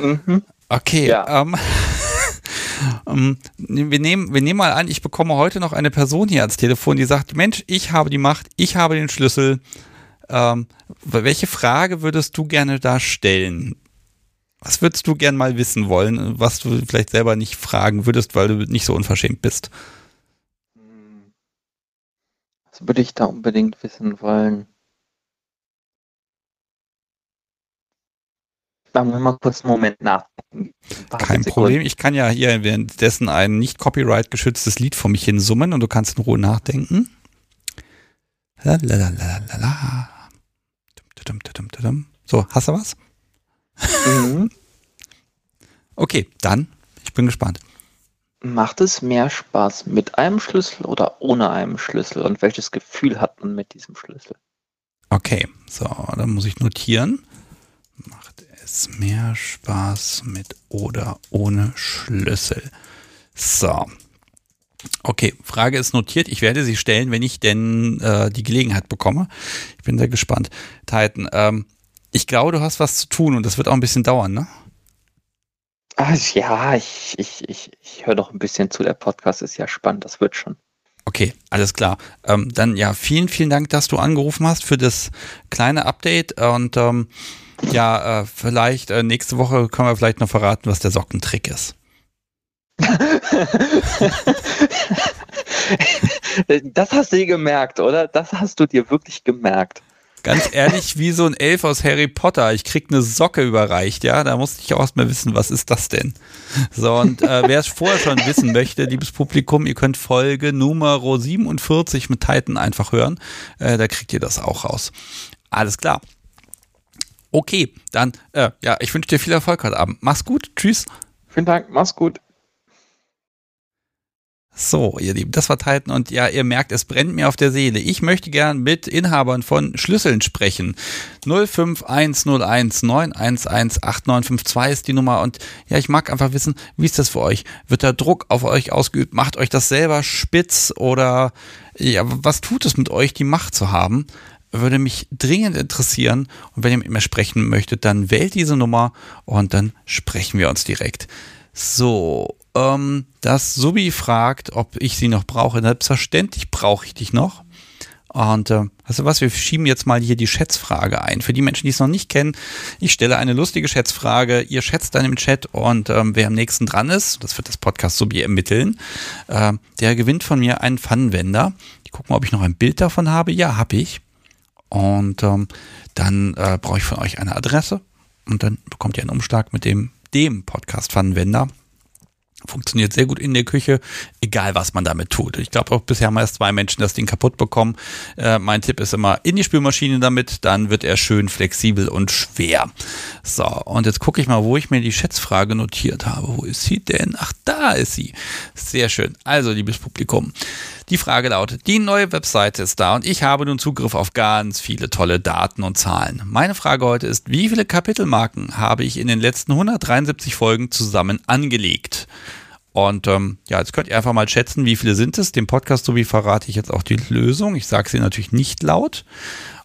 Mhm. Okay. Ja. Ähm, ähm, wir, nehmen, wir nehmen mal an, ich bekomme heute noch eine Person hier ans Telefon, die sagt, Mensch, ich habe die Macht, ich habe den Schlüssel. Ähm, welche Frage würdest du gerne da stellen? Was würdest du gern mal wissen wollen, was du vielleicht selber nicht fragen würdest, weil du nicht so unverschämt bist? Was würde ich da unbedingt wissen wollen? Da muss mal kurz einen Moment nachdenken. Kein Problem. Ich kann ja hier währenddessen ein nicht Copyright geschütztes Lied vor mich hin summen und du kannst in Ruhe nachdenken. Lalalala. So, hast du was? Mhm. Okay, dann, ich bin gespannt. Macht es mehr Spaß mit einem Schlüssel oder ohne einem Schlüssel? Und welches Gefühl hat man mit diesem Schlüssel? Okay, so, dann muss ich notieren. Macht es mehr Spaß mit oder ohne Schlüssel? So. Okay, Frage ist notiert. Ich werde sie stellen, wenn ich denn äh, die Gelegenheit bekomme. Ich bin sehr gespannt. Titan, ähm, ich glaube, du hast was zu tun und das wird auch ein bisschen dauern, ne? Ach, ja, ich, ich, ich, ich höre doch ein bisschen zu. Der Podcast ist ja spannend, das wird schon. Okay, alles klar. Ähm, dann ja, vielen, vielen Dank, dass du angerufen hast für das kleine Update und ähm, ja, äh, vielleicht äh, nächste Woche können wir vielleicht noch verraten, was der Sockentrick ist. das hast du dir gemerkt, oder? Das hast du dir wirklich gemerkt. Ganz ehrlich, wie so ein Elf aus Harry Potter. Ich krieg eine Socke überreicht, ja. Da musste ich auch erstmal wissen, was ist das denn? So, und äh, wer es vorher schon wissen möchte, liebes Publikum, ihr könnt Folge Nummer 47 mit Titan einfach hören. Äh, da kriegt ihr das auch raus. Alles klar. Okay, dann, äh, ja, ich wünsche dir viel Erfolg heute Abend. Mach's gut. Tschüss. Vielen Dank. Mach's gut. So, ihr Lieben, das war Titan und ja, ihr merkt, es brennt mir auf der Seele. Ich möchte gern mit Inhabern von Schlüsseln sprechen. 0510191118952 ist die Nummer und ja, ich mag einfach wissen, wie ist das für euch? Wird da Druck auf euch ausgeübt? Macht euch das selber spitz oder ja, was tut es mit euch, die Macht zu haben? Würde mich dringend interessieren und wenn ihr mit mir sprechen möchtet, dann wählt diese Nummer und dann sprechen wir uns direkt. So, ähm, dass Subi fragt, ob ich sie noch brauche. Selbstverständlich brauche ich dich noch. Und äh, weißt du was, wir schieben jetzt mal hier die Schätzfrage ein. Für die Menschen, die es noch nicht kennen, ich stelle eine lustige Schätzfrage, ihr schätzt dann im Chat und ähm, wer am nächsten dran ist, das wird das Podcast Subi ermitteln, äh, der gewinnt von mir einen Pfannenwender. Ich gucke mal, ob ich noch ein Bild davon habe. Ja, habe ich. Und ähm, dann äh, brauche ich von euch eine Adresse und dann bekommt ihr einen Umschlag mit dem, dem Podcast Pfannenwender. Funktioniert sehr gut in der Küche, egal was man damit tut. Ich glaube auch bisher haben erst zwei Menschen das Ding kaputt bekommen. Äh, mein Tipp ist immer in die Spülmaschine damit, dann wird er schön flexibel und schwer. So, und jetzt gucke ich mal, wo ich mir die Schätzfrage notiert habe. Wo ist sie denn? Ach, da ist sie. Sehr schön. Also, liebes Publikum. Die Frage lautet, die neue Webseite ist da und ich habe nun Zugriff auf ganz viele tolle Daten und Zahlen. Meine Frage heute ist, wie viele Kapitelmarken habe ich in den letzten 173 Folgen zusammen angelegt? Und ähm, ja, jetzt könnt ihr einfach mal schätzen, wie viele sind es. Dem Podcast sowie verrate ich jetzt auch die Lösung. Ich sage sie natürlich nicht laut.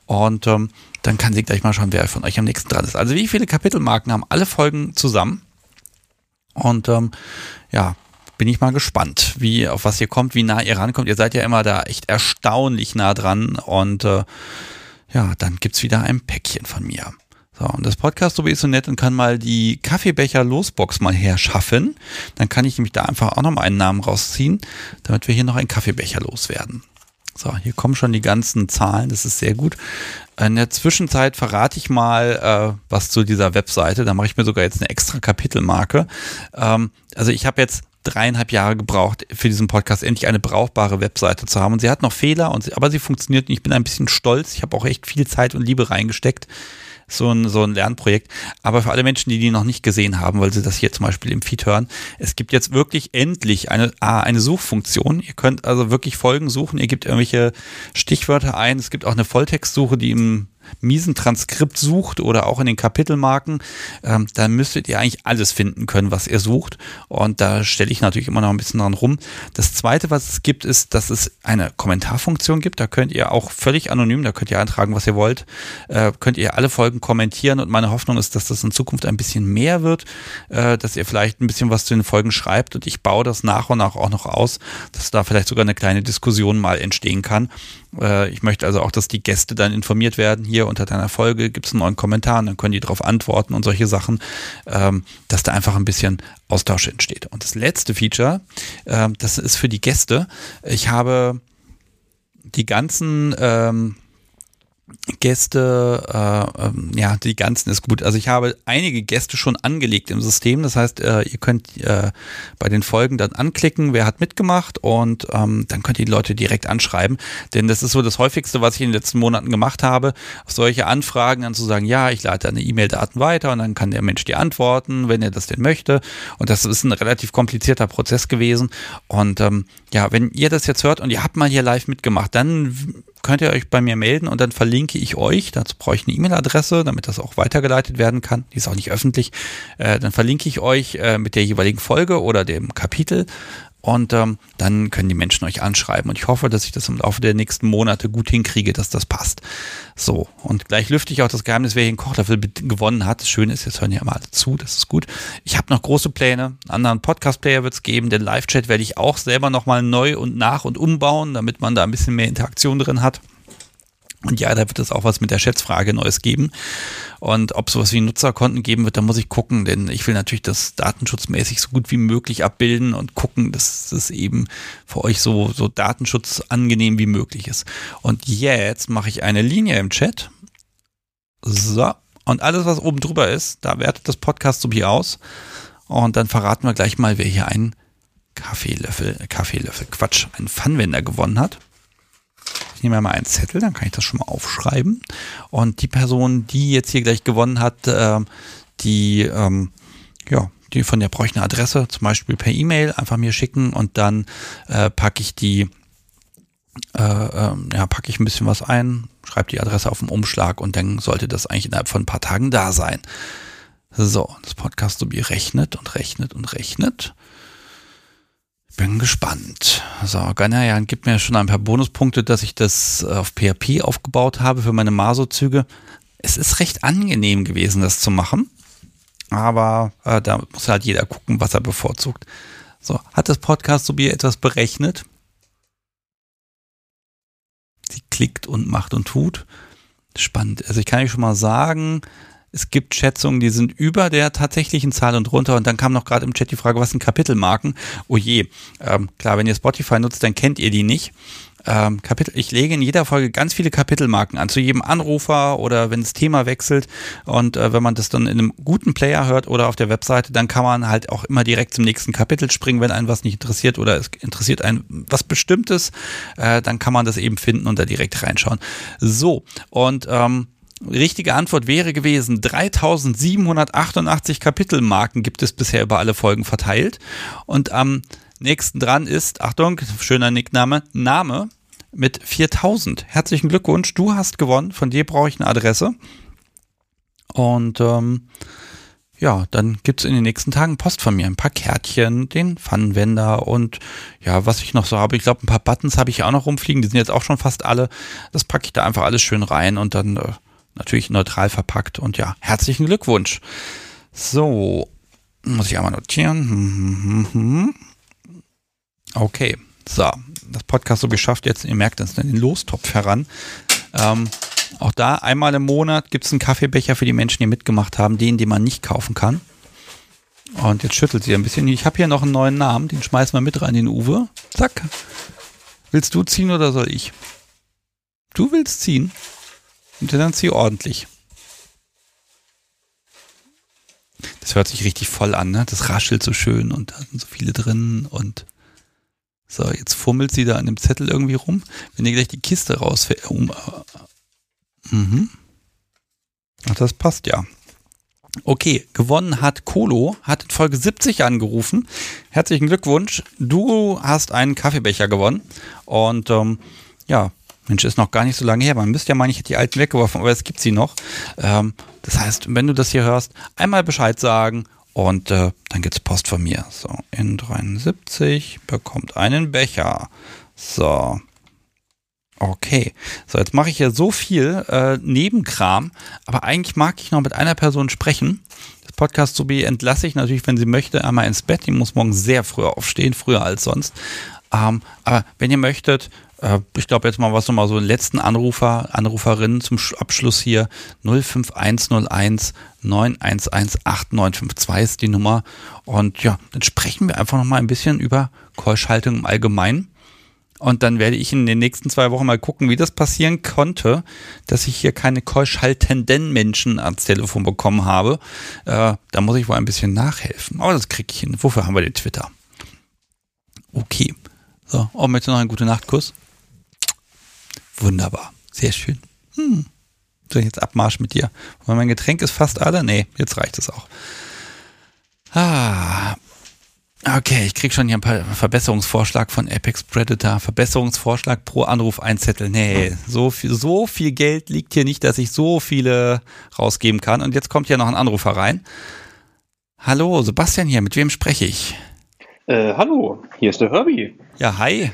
Und ähm, dann kann sie gleich mal schauen, wer von euch am nächsten dran ist. Also wie viele Kapitelmarken haben alle Folgen zusammen? Und ähm, ja, bin ich mal gespannt, wie, auf was ihr kommt, wie nah ihr rankommt. Ihr seid ja immer da echt erstaunlich nah dran und äh, ja, dann gibt's wieder ein Päckchen von mir. So, und das Podcast so ist so nett und kann mal die Kaffeebecher Losbox mal herschaffen. Dann kann ich nämlich da einfach auch noch mal einen Namen rausziehen, damit wir hier noch einen Kaffeebecher loswerden. So, hier kommen schon die ganzen Zahlen, das ist sehr gut. In der Zwischenzeit verrate ich mal äh, was zu dieser Webseite. Da mache ich mir sogar jetzt eine extra Kapitelmarke. Ähm, also ich habe jetzt dreieinhalb Jahre gebraucht, für diesen Podcast endlich eine brauchbare Webseite zu haben. Und sie hat noch Fehler, und sie, aber sie funktioniert. Und ich bin ein bisschen stolz. Ich habe auch echt viel Zeit und Liebe reingesteckt. So ein, so ein Lernprojekt. Aber für alle Menschen, die die noch nicht gesehen haben, weil sie das hier zum Beispiel im Feed hören, es gibt jetzt wirklich endlich eine, eine Suchfunktion. Ihr könnt also wirklich Folgen suchen. Ihr gebt irgendwelche Stichwörter ein. Es gibt auch eine Volltextsuche, die im miesen Transkript sucht oder auch in den Kapitelmarken, ähm, dann müsstet ihr eigentlich alles finden können, was ihr sucht. Und da stelle ich natürlich immer noch ein bisschen dran rum. Das zweite, was es gibt, ist, dass es eine Kommentarfunktion gibt. Da könnt ihr auch völlig anonym, da könnt ihr eintragen, was ihr wollt, äh, könnt ihr alle Folgen kommentieren. Und meine Hoffnung ist, dass das in Zukunft ein bisschen mehr wird, äh, dass ihr vielleicht ein bisschen was zu den Folgen schreibt. Und ich baue das nach und nach auch noch aus, dass da vielleicht sogar eine kleine Diskussion mal entstehen kann. Äh, ich möchte also auch, dass die Gäste dann informiert werden. Hier unter deiner Folge gibt es einen neuen Kommentar dann können die darauf antworten und solche Sachen, ähm, dass da einfach ein bisschen Austausch entsteht. Und das letzte Feature, äh, das ist für die Gäste. Ich habe die ganzen ähm, Gäste, äh, ähm, ja, die ganzen ist gut. Also ich habe einige Gäste schon angelegt im System. Das heißt, äh, ihr könnt äh, bei den Folgen dann anklicken, wer hat mitgemacht und ähm, dann könnt ihr die Leute direkt anschreiben. Denn das ist so das häufigste, was ich in den letzten Monaten gemacht habe, auf solche Anfragen dann zu sagen, ja, ich leite eine E-Mail-Daten weiter und dann kann der Mensch die antworten, wenn er das denn möchte. Und das ist ein relativ komplizierter Prozess gewesen. Und ähm, ja, wenn ihr das jetzt hört und ihr habt mal hier live mitgemacht, dann könnt ihr euch bei mir melden und dann verlinke ich euch. Dazu brauche ich eine E-Mail-Adresse, damit das auch weitergeleitet werden kann. Die ist auch nicht öffentlich. Äh, dann verlinke ich euch äh, mit der jeweiligen Folge oder dem Kapitel und ähm, dann können die Menschen euch anschreiben. Und ich hoffe, dass ich das im Laufe der nächsten Monate gut hinkriege, dass das passt. So, und gleich lüfte ich auch das Geheimnis, wer hier einen Kochlöffel gewonnen hat. Das Schöne ist, jetzt hören ja mal zu, das ist gut. Ich habe noch große Pläne. Einen anderen Podcast-Player wird es geben. Den Live-Chat werde ich auch selber nochmal neu und nach und umbauen, damit man da ein bisschen mehr Interaktion drin hat. Und ja, da wird es auch was mit der Schätzfrage Neues geben. Und ob sowas wie Nutzerkonten geben wird, da muss ich gucken, denn ich will natürlich das datenschutzmäßig so gut wie möglich abbilden und gucken, dass es eben für euch so, so datenschutzangenehm wie möglich ist. Und jetzt mache ich eine Linie im Chat. So. Und alles, was oben drüber ist, da wertet das Podcast so wie aus. Und dann verraten wir gleich mal, wer hier einen Kaffeelöffel, Kaffeelöffel, Quatsch, einen Pfannwender gewonnen hat. Ich nehme mal einen Zettel, dann kann ich das schon mal aufschreiben. Und die Person, die jetzt hier gleich gewonnen hat, äh, die, ähm, ja, die von der brauche ich eine Adresse, zum Beispiel per E-Mail, einfach mir schicken und dann äh, packe ich die, äh, äh, ja, packe ich ein bisschen was ein, schreibe die Adresse auf dem Umschlag und dann sollte das eigentlich innerhalb von ein paar Tagen da sein. So, das Podcast so rechnet und rechnet und rechnet. Bin gespannt. So, Ganayan gibt mir schon ein paar Bonuspunkte, dass ich das auf PHP aufgebaut habe für meine Maso-Züge. Es ist recht angenehm gewesen, das zu machen. Aber äh, da muss halt jeder gucken, was er bevorzugt. So, hat das Podcast so etwas berechnet? Sie klickt und macht und tut. Spannend. Also ich kann euch schon mal sagen, es gibt Schätzungen, die sind über der tatsächlichen Zahl und runter. Und dann kam noch gerade im Chat die Frage, was sind Kapitelmarken? Oh je. Ähm, klar, wenn ihr Spotify nutzt, dann kennt ihr die nicht. Ähm, Kapitel, ich lege in jeder Folge ganz viele Kapitelmarken an, zu jedem Anrufer oder wenn das Thema wechselt. Und äh, wenn man das dann in einem guten Player hört oder auf der Webseite, dann kann man halt auch immer direkt zum nächsten Kapitel springen, wenn einen was nicht interessiert oder es interessiert einen was Bestimmtes, äh, dann kann man das eben finden und da direkt reinschauen. So, und ähm, richtige Antwort wäre gewesen, 3788 Kapitelmarken gibt es bisher über alle Folgen verteilt. Und am nächsten dran ist, Achtung, schöner Nickname, Name mit 4000. Herzlichen Glückwunsch, du hast gewonnen. Von dir brauche ich eine Adresse. Und ähm, ja, dann gibt es in den nächsten Tagen Post von mir. Ein paar Kärtchen, den Pfannenwender und ja, was ich noch so habe. Ich glaube, ein paar Buttons habe ich auch noch rumfliegen. Die sind jetzt auch schon fast alle. Das packe ich da einfach alles schön rein und dann äh, natürlich neutral verpackt und ja, herzlichen Glückwunsch. So, muss ich einmal notieren. Okay, so, das Podcast so geschafft jetzt, ihr merkt es, den Lostopf heran. Ähm, auch da einmal im Monat gibt es einen Kaffeebecher für die Menschen, die mitgemacht haben, den, den man nicht kaufen kann. Und jetzt schüttelt sie ein bisschen. Ich habe hier noch einen neuen Namen, den schmeißen wir mit rein, den Uwe. Zack. Willst du ziehen oder soll ich? Du willst ziehen? Und dann zieh ordentlich. Das hört sich richtig voll an, ne? Das raschelt so schön und da sind so viele drin und so, jetzt fummelt sie da an dem Zettel irgendwie rum. Wenn ihr gleich die Kiste rausfällt. Um, äh, mhm. Ach, das passt ja. Okay, gewonnen hat Kolo, hat in Folge 70 angerufen. Herzlichen Glückwunsch. Du hast einen Kaffeebecher gewonnen. Und ähm, ja, Mensch, ist noch gar nicht so lange her. Man müsste ja meinen, ich hätte die alten weggeworfen, aber es gibt sie noch. Ähm, das heißt, wenn du das hier hörst, einmal Bescheid sagen und äh, dann gibt's Post von mir. So, in 73 bekommt einen Becher. So. Okay. So, jetzt mache ich ja so viel äh, Nebenkram, aber eigentlich mag ich noch mit einer Person sprechen. Das Podcast Subi entlasse ich natürlich, wenn sie möchte, einmal ins Bett. Die muss morgen sehr früh aufstehen, früher als sonst. Ähm, aber wenn ihr möchtet, ich glaube jetzt mal was nochmal so den letzten Anrufer, Anruferin zum Abschluss hier 05101 911 8952 ist die Nummer. Und ja, dann sprechen wir einfach nochmal ein bisschen über Keuschhaltung im Allgemeinen. Und dann werde ich in den nächsten zwei Wochen mal gucken, wie das passieren konnte, dass ich hier keine keuschhaltenden Menschen ans Telefon bekommen habe. Äh, da muss ich wohl ein bisschen nachhelfen. Aber das kriege ich hin. Wofür haben wir den Twitter? Okay. So, oh, möchtest du noch einen gute Nachtkuss? Wunderbar. Sehr schön. Hm. So, jetzt Abmarsch mit dir. Weil mein Getränk ist fast alle. Nee, jetzt reicht es auch. Ah. Okay, ich krieg schon hier ein paar Verbesserungsvorschlag von Apex Predator. Verbesserungsvorschlag pro Anruf ein Zettel. Nee, so viel, so viel Geld liegt hier nicht, dass ich so viele rausgeben kann. Und jetzt kommt hier noch ein Anrufer rein. Hallo, Sebastian hier, mit wem spreche ich? Äh, hallo, hier ist der Herbie. Ja, hi.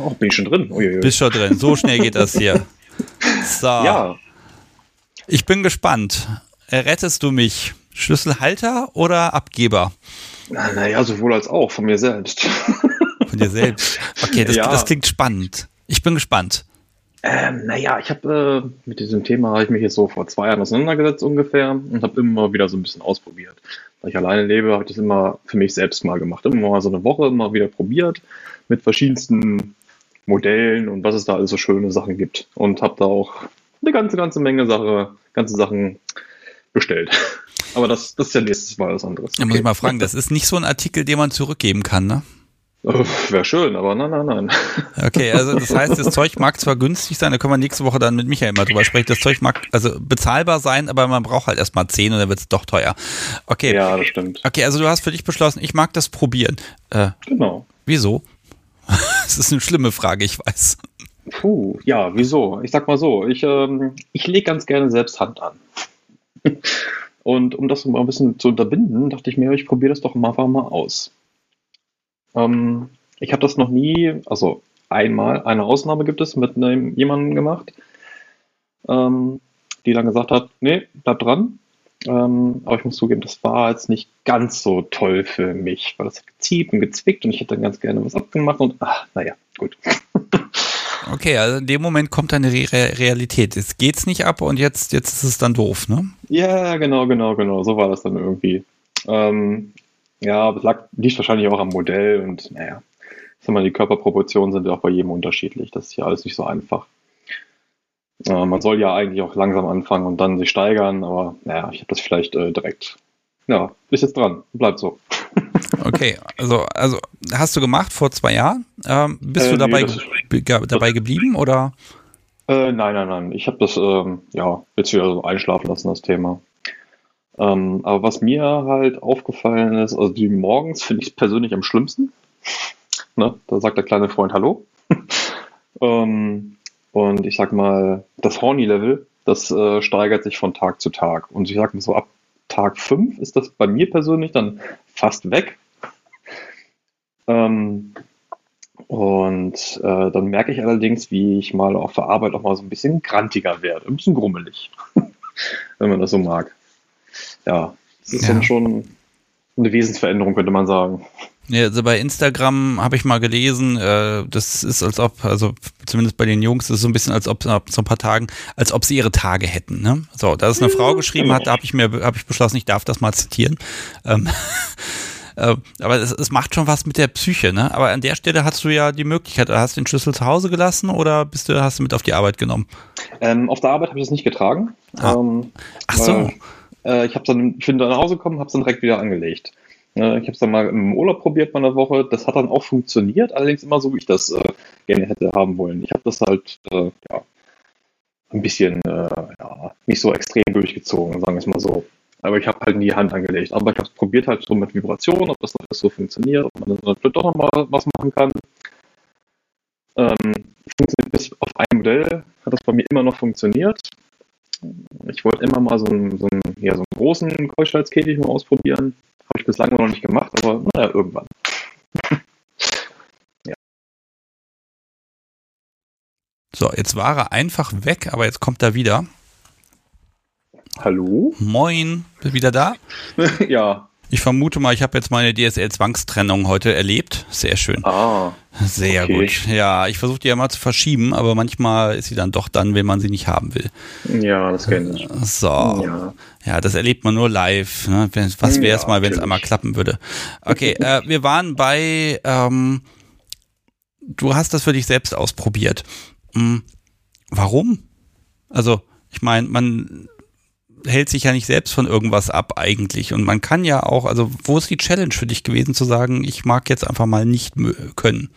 Oh, bin ich schon drin. Uiuiui. Bist schon drin. So schnell geht das hier. So. Ja, Ich bin gespannt. Rettest du mich? Schlüsselhalter oder Abgeber? naja, sowohl als auch von mir selbst. Von dir selbst. Okay, das, Ja. das klingt spannend. Ich bin gespannt. ähm, naja, ich habe äh, mit diesem Thema habe ich mich jetzt so vor zwei Jahren auseinandergesetzt ungefähr und habe immer wieder so ein bisschen ausprobiert. Da ich alleine lebe, habe ich das immer für mich selbst mal gemacht. Immer mal so eine Woche immer wieder probiert mit verschiedensten Modellen und was es da alles so schöne Sachen gibt. Und habe da auch eine ganze, ganze Menge Sache, ganze Sachen bestellt. Aber das, das ist ja nächstes Mal was anderes. Da muss ich mal fragen, das ist nicht so ein Artikel, den man zurückgeben kann, ne? Wäre schön, aber nein, nein, nein. Okay, also das heißt, das Zeug mag zwar günstig sein, da können wir nächste Woche dann mit Michael mal drüber sprechen. Das Zeug mag also bezahlbar sein, aber man braucht halt erstmal 10 und dann wird es doch teuer. Okay. Ja, das stimmt. Okay, also du hast für dich beschlossen, ich mag das probieren. Äh, Genau. wieso? Das ist eine schlimme Frage, ich weiß. Puh, ja, wieso? Ich sag mal so, ich, ähm, ich lege ganz gerne selbst Hand an. Und um das mal ein bisschen zu unterbinden, dachte ich mir, ich probiere das doch mal einfach mal aus. Ähm, ich habe das noch nie, also einmal, eine Ausnahme gibt es mit einem, jemandem gemacht, ähm, die dann gesagt hat, nee, bleib dran. Ähm, aber ich muss zugeben, das war jetzt nicht ganz so toll für mich, weil das hat gezieht und gezwickt und ich hätte dann ganz gerne was abgemacht und ach, naja, gut. Okay, also in dem Moment kommt eine Re Re Realität. Jetzt geht's nicht ab und jetzt, jetzt ist es dann doof, ne? Ja, genau, genau, genau. So war das dann irgendwie. Ähm, ja, aber es lag, liegt wahrscheinlich auch am Modell und naja, ich sag mal, die Körperproportionen sind ja auch bei jedem unterschiedlich. Das ist ja alles nicht so einfach. Äh, man soll ja eigentlich auch langsam anfangen und dann sich steigern, aber naja, ich habe das vielleicht äh, direkt. Ja, ist jetzt dran. Bleibt so. Okay, also, also hast du gemacht vor zwei Jahren? Ähm, bist Äh, du nee, dabei, ge ge dabei geblieben oder? Äh, nein, nein, nein. Ich habe das ähm, ja jetzt wieder so einschlafen lassen, das Thema. Ähm, aber was mir halt aufgefallen ist, also die morgens finde ich persönlich am schlimmsten. Ne? Da sagt der kleine Freund Hallo. ähm, und ich sag mal, das Horny-Level, das äh, steigert sich von Tag zu Tag. Und ich sag mal so, ab Tag 5 ist das bei mir persönlich dann fast weg. Ähm, und äh, dann merke ich allerdings, wie ich mal auf der Arbeit auch mal so ein bisschen grantiger werde, ein bisschen grummelig, wenn man das so mag. Ja, das ist Ja. dann schon eine Wesensveränderung, könnte man sagen. Ja, also bei Instagram habe ich mal gelesen, äh, das ist als ob, also zumindest bei den Jungs, ist es so ein bisschen als ob ab so ein paar Tagen, als ob sie ihre Tage hätten. Ne? So, da ist eine Frau geschrieben hat, da habe ich mir, habe ich beschlossen, ich darf das mal zitieren. Ähm, äh, aber es, es macht schon was mit der Psyche, ne? Aber an der Stelle hast du ja die Möglichkeit, hast du den Schlüssel zu Hause gelassen oder bist du, hast du mit auf die Arbeit genommen? Ähm, auf der Arbeit habe ich das nicht getragen. Ah. Ähm, Ach so. weil, Äh, ich habe dann, ich bin dann nach Hause gekommen, habe es dann direkt wieder angelegt. Äh, ich habe es dann mal im Urlaub probiert, mal eine Woche. Das hat dann auch funktioniert, allerdings immer so, wie ich das äh, gerne hätte haben wollen. Ich habe das halt äh, ja, ein bisschen äh, ja, nicht so extrem durchgezogen, sagen wir es mal so. Aber ich habe halt nie die Hand angelegt. Aber ich habe es probiert halt so mit Vibration, ob das alles so funktioniert, ob man dann doch nochmal was machen kann. Ähm, funktioniert bis auf ein Modell, hat das bei mir immer noch funktioniert. Ich wollte immer mal so einen, so einen, ja, so einen großen Keuschheitskäfig mal ausprobieren. Habe ich bislang noch nicht gemacht, aber naja, irgendwann. So, jetzt war er einfach weg, aber jetzt kommt er wieder. Hallo? Moin, bist du wieder da? ja. Ich vermute mal, ich habe jetzt meine DSL-Zwangstrennung heute erlebt. Sehr schön. Ah. Sehr okay. gut. Ja, ich versuche die ja mal zu verschieben, aber manchmal ist sie dann doch dann, wenn man sie nicht haben will. Ja, das kenne ich. So. Ja. Ja. das erlebt man nur live. Ne? Was wäre es Ja, mal, wenn es einmal klappen würde? Okay, äh, wir waren bei, ähm, du hast das für dich selbst ausprobiert. Hm, warum? Also, ich meine, man hält sich ja nicht selbst von irgendwas ab eigentlich. Und man kann ja auch, also wo ist die Challenge für dich gewesen zu sagen, ich mag jetzt einfach mal nicht können?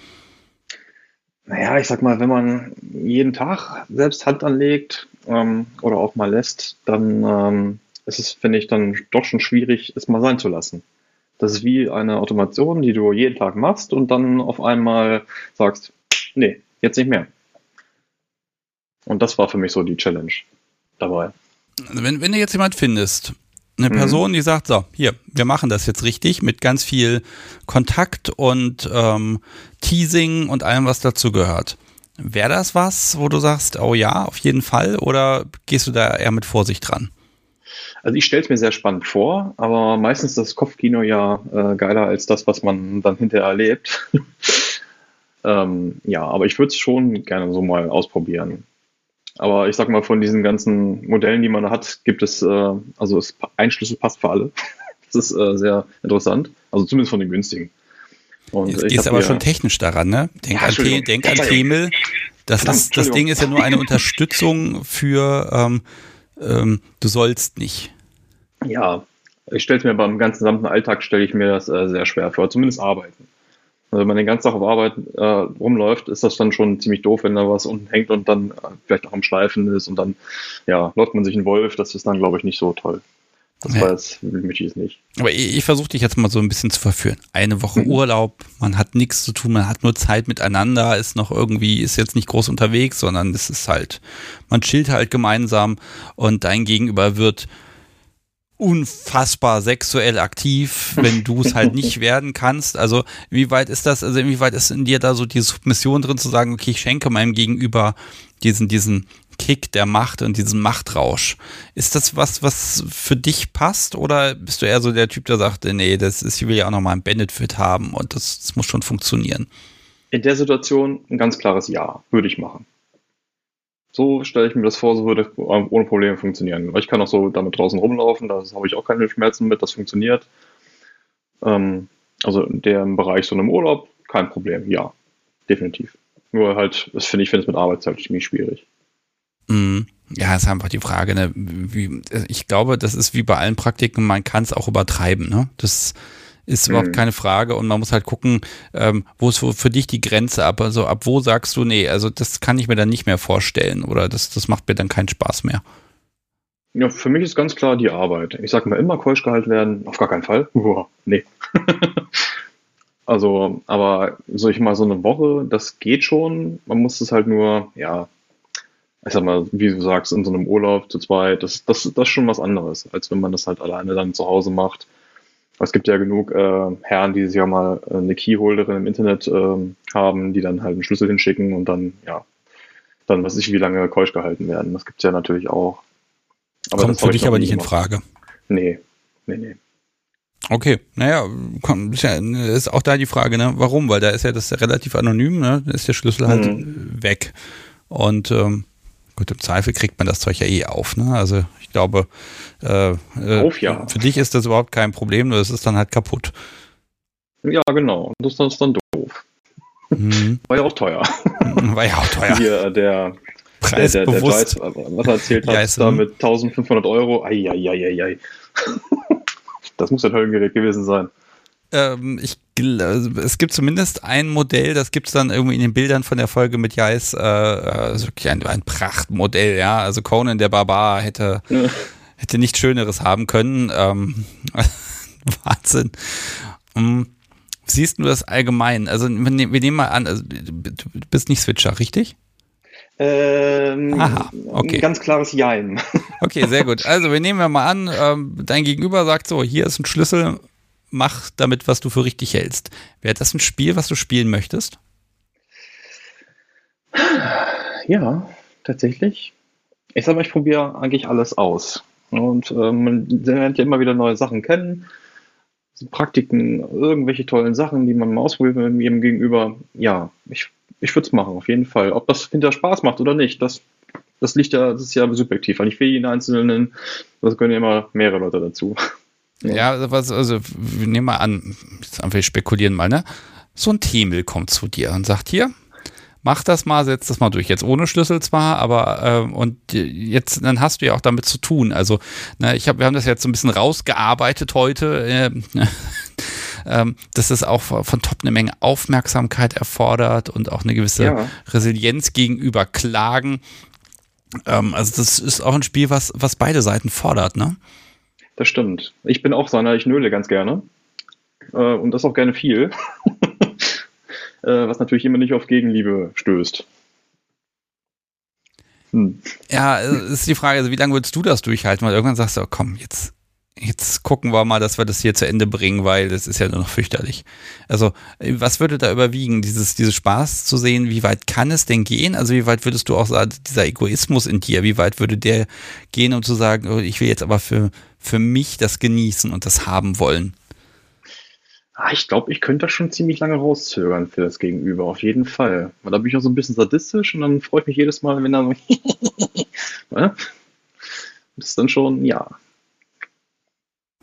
Naja, ich sag mal, wenn man jeden Tag selbst Hand anlegt ähm, oder auch mal lässt, dann ähm, ist es, finde ich, dann doch schon schwierig, es mal sein zu lassen. Das ist wie eine Automation, die du jeden Tag machst und dann auf einmal sagst, nee, jetzt nicht mehr. Und das war für mich so die Challenge dabei. Also wenn, wenn du jetzt jemand findest, eine mhm. Person, die sagt, so, hier, wir machen das jetzt richtig mit ganz viel Kontakt und ähm, Teasing und allem, was dazu gehört. Wäre das was, wo du sagst, oh ja, auf jeden Fall, oder gehst du da eher mit Vorsicht dran? Also ich stelle es mir sehr spannend vor, aber meistens ist das Kopfkino ja äh, geiler als das, was man dann hinterher erlebt. ähm, ja, aber ich würde es schon gerne so mal ausprobieren. Aber ich sag mal, von diesen ganzen Modellen, die man hat, gibt es, äh, also es, ein Schlüssel passt für alle. Das ist äh, sehr interessant. Also zumindest von den günstigen. Und Jetzt gehst aber schon technisch daran, ne? Denk ja, an, denk an Themel. Das, ist, das Ding ist ja nur eine Unterstützung für ähm, ähm, du sollst nicht. Ja, ich stelle es mir beim ganzen gesamten Alltag, stelle ich mir das äh, sehr schwer vor, zumindest arbeiten. Also wenn man den ganzen Tag auf Arbeit äh, rumläuft, ist das dann schon ziemlich doof, wenn da was unten hängt und dann äh, vielleicht auch am Schleifen ist und dann ja, läuft man sich einen Wolf. Das ist dann, glaube ich, nicht so toll. Das ja. war jetzt nicht. Aber ich, ich versuche dich jetzt mal so ein bisschen zu verführen. Eine Woche mhm. Urlaub, man hat nichts zu tun, man hat nur Zeit miteinander, ist noch irgendwie, ist jetzt nicht groß unterwegs, sondern es ist halt, man chillt halt gemeinsam und dein Gegenüber wird unfassbar sexuell aktiv, wenn du es halt nicht werden kannst. Also wie weit ist das, also inwieweit ist in dir da so die Submission drin zu sagen, okay, ich schenke meinem Gegenüber diesen, diesen Kick der Macht und diesen Machtrausch. Ist das was, was für dich passt oder bist du eher so der Typ, der sagt, nee, das ist, ich will ja auch nochmal ein Benefit haben und das, das muss schon funktionieren? In der Situation ein ganz klares Ja, würde ich machen. So stelle ich mir das vor, so würde ohne Probleme funktionieren. Ich kann auch so damit draußen rumlaufen, da habe ich auch keine Schmerzen mit, das funktioniert. Ähm, also in dem Bereich so einem Urlaub, kein Problem, ja, definitiv. Nur halt, das finde ich, finde es mit Arbeitszeit ziemlich schwierig. Mhm. Ja, ist einfach die Frage. Ne? Wie, ich glaube, das ist wie bei allen Praktiken, man kann es auch übertreiben. Ne? Das ist überhaupt mhm. keine Frage und man muss halt gucken, ähm, wo ist für dich die Grenze ab? Also ab wo sagst du, nee, also das kann ich mir dann nicht mehr vorstellen oder das, das macht mir dann keinen Spaß mehr. Ja, für mich ist ganz klar die Arbeit. Ich sage mal immer keusch gehalten werden, auf gar keinen Fall. Uah, nee. also, aber so ich mal so eine Woche, das geht schon. Man muss es halt nur, ja, ich sag mal, wie du sagst, in so einem Urlaub zu zweit, das, das, das ist schon was anderes, als wenn man das halt alleine dann zu Hause macht es gibt ja genug äh, Herren, die sich ja mal äh, eine Keyholderin im Internet äh, haben, die dann halt einen Schlüssel hinschicken und dann, ja, dann weiß ich, wie lange keusch gehalten werden. Das gibt es ja natürlich auch. Aber Kommt für dich aber nicht in Frage. Nee, nee, nee. Okay, naja, komm, ist, ja, ist auch da die Frage, ne? Warum? Weil da ist ja das relativ anonym, ne? Da ist der Schlüssel halt mhm. weg. Und ähm, gut, im Zweifel kriegt man das Zeug ja eh auf, ne? Also ich glaube, äh, äh, Auf, ja. Für dich ist das überhaupt kein Problem, nur es ist dann halt kaputt. Ja, genau. Das ist dann doof. Mhm. War ja auch teuer. War ja auch teuer. Hier, der, Preis der, der, der Giles, was er erzählt hat, ja, da mit 1500 Euro. Eieieiei. Das muss ein Höllengerät gewesen sein. Ähm, ich, es gibt zumindest ein Modell, das gibt es dann irgendwie in den Bildern von der Folge mit Jais, äh, also ein, ein Prachtmodell, ja. Also Conan der Barbar hätte ja hätte nichts Schöneres haben können. Ähm, Wahnsinn. Um, siehst du das allgemein? Also wir, ne-, wir nehmen mal an, also, du bist nicht Switcher, richtig? Ähm, Aha, okay. Ganz klares Jein. Okay, sehr gut. Also wir nehmen mal an, ähm, dein Gegenüber sagt so, hier ist ein Schlüssel, mach damit, was du für richtig hältst. Wäre das ein Spiel, was du spielen möchtest? Ja, tatsächlich. Ich sag mal, ich probiere eigentlich alles aus. Und äh, man lernt ja immer wieder neue Sachen kennen. Praktiken, irgendwelche tollen Sachen, die man mal ausprobiert mit jedem gegenüber. Ja, ich, ich würde es machen, auf jeden Fall. Ob das hinterher Spaß macht oder nicht, das, das liegt ja, das ist ja subjektiv. Nicht für jeden Einzelnen, das können ja immer mehrere Leute dazu. Ja, was, also wir nehmen mal an, jetzt einfach spekulieren mal, ne? so ein Themel kommt zu dir und sagt hier, mach das mal, setz das mal durch. Jetzt ohne Schlüssel zwar, aber äh, und jetzt dann hast du ja auch damit zu tun. Also ne, ich habe, wir haben das jetzt so ein bisschen rausgearbeitet heute. Äh, ähm, dass es auch von Top eine Menge Aufmerksamkeit erfordert und auch eine gewisse ja. Resilienz gegenüber Klagen. Ähm, also das ist auch ein Spiel, was, was beide Seiten fordert, ne? Das stimmt. Ich bin auch einer, ich nöle ganz gerne. Äh, und das auch gerne viel. äh, was natürlich immer nicht auf Gegenliebe stößt. Hm. Ja, ist die Frage, also wie lange würdest du das durchhalten? Weil irgendwann sagst du, oh, komm, jetzt, jetzt gucken wir mal, dass wir das hier zu Ende bringen, weil das ist ja nur noch fürchterlich. Also, was würde da überwiegen? Dieses, dieses Spaß zu sehen, wie weit kann es denn gehen? Also, wie weit würdest du auch sagen, dieser Egoismus in dir, wie weit würde der gehen, um zu sagen, oh, ich will jetzt aber für, für mich das genießen und das haben wollen? Ah, ich glaube, ich könnte das schon ziemlich lange rauszögern für das Gegenüber, auf jeden Fall. Weil da bin ich auch so ein bisschen sadistisch und dann freue ich mich jedes Mal, wenn er so. das ist dann schon, ja.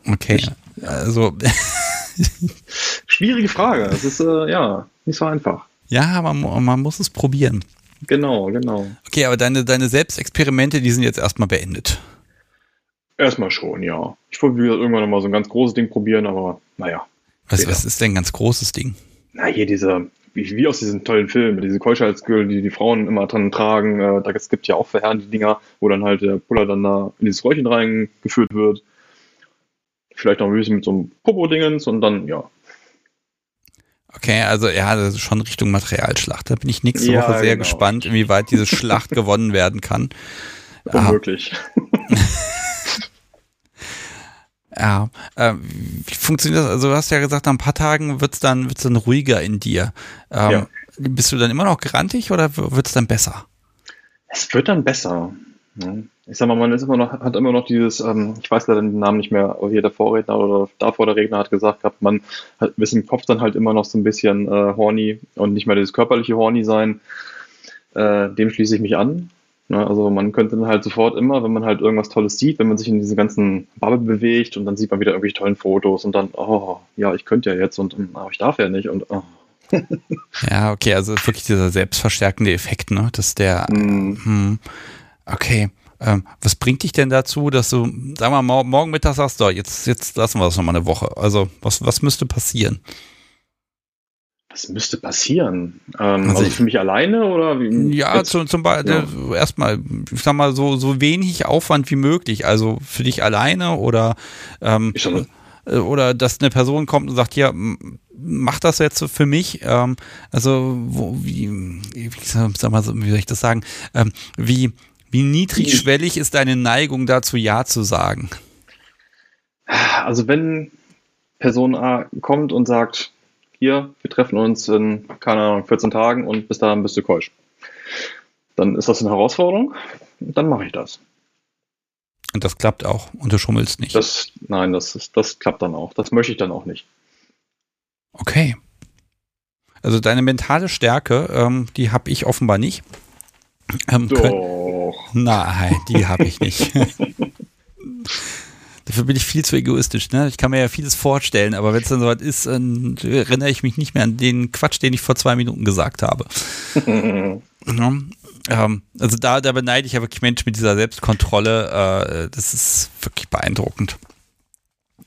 Okay, also. Schwierige Frage. Es ist, äh, ja, nicht so einfach. Ja, man, man muss es probieren. Genau, genau. Okay, aber deine, deine Selbstexperimente, die sind jetzt erstmal beendet. Erstmal schon, ja. Ich wollte irgendwann nochmal so ein ganz großes Ding probieren, aber naja. Was, was ist denn ein ganz großes Ding? Na, hier diese, wie, wie aus diesen tollen Filmen, diese Keuschheitsgürtel, die die Frauen immer dran tragen. Äh, da, es gibt ja auch für Herren die Dinger, wo dann halt der Puller dann da in dieses Röhrchen reingeführt wird. Vielleicht noch ein bisschen mit so einem Popo-Dingens und dann, ja. Okay, also ja, das ist schon Richtung Materialschlacht. Da bin ich nächste ja, Woche sehr genau. gespannt, inwieweit diese Schlacht gewonnen werden kann. Unmöglich. Ja, äh, wie funktioniert das? Also du hast ja gesagt, nach ein paar Tagen wird es dann, wird's dann ruhiger in dir. Ähm, ja. Bist du dann immer noch grantig oder wird es dann besser? Es wird dann besser. Ich sag mal, man ist immer noch, hat immer noch dieses, ähm, ich weiß leider den Namen nicht mehr, hier der Vorredner oder davor der Redner hat gesagt gehabt, man hat, ist im Kopf dann halt immer noch so ein bisschen äh, horny und nicht mehr dieses körperliche horny sein. Äh, dem schließe ich mich an. Ne? Also man könnte dann halt sofort immer, wenn man halt irgendwas Tolles sieht, wenn man sich in diese ganzen Bubble bewegt und dann sieht man wieder irgendwelche tollen Fotos und dann, oh, ja, ich könnte ja jetzt und, und oh, ich darf ja nicht und oh. ja, okay, also wirklich dieser selbstverstärkende Effekt, ne? Dass der, mm. hm, okay. Ähm, was bringt dich denn dazu, dass du, sagen wir mal, morgen Mittag sagst, so, jetzt, jetzt lassen wir das nochmal eine Woche. Also, was, was müsste passieren? Was müsste passieren? Ähm, also, also, für mich alleine oder wie? Ja, zum, zum Beispiel ja. erstmal, ich sag mal, so, so wenig Aufwand wie möglich. Also für dich alleine oder ähm, äh, oder dass eine Person kommt und sagt, ja, mach das jetzt für mich. Ähm, also wo, wie, wie, sag mal, wie soll ich das sagen? Ähm, wie, wie niedrigschwellig ist deine Neigung dazu, Ja zu sagen? Also wenn Person A kommt und sagt, hier, wir treffen uns in, keine Ahnung, 14 Tagen und bis dahin bist du keusch. Dann ist das eine Herausforderung, dann mache ich das. Und das klappt auch und du schummelst nicht. Das, nein, das, ist, das klappt dann auch. Das möchte ich dann auch nicht. Okay. Also deine mentale Stärke, ähm, die habe ich offenbar nicht. Ähm, Doch. Nein, die habe ich nicht. Dafür bin ich viel zu egoistisch. Ne? Ich kann mir ja vieles vorstellen, aber wenn es dann soweit ist, dann erinnere ich mich nicht mehr an den Quatsch, den ich vor zwei Minuten gesagt habe. ja, ähm, also da, da beneide ich ja wirklich Menschen mit dieser Selbstkontrolle. Äh, das ist wirklich beeindruckend.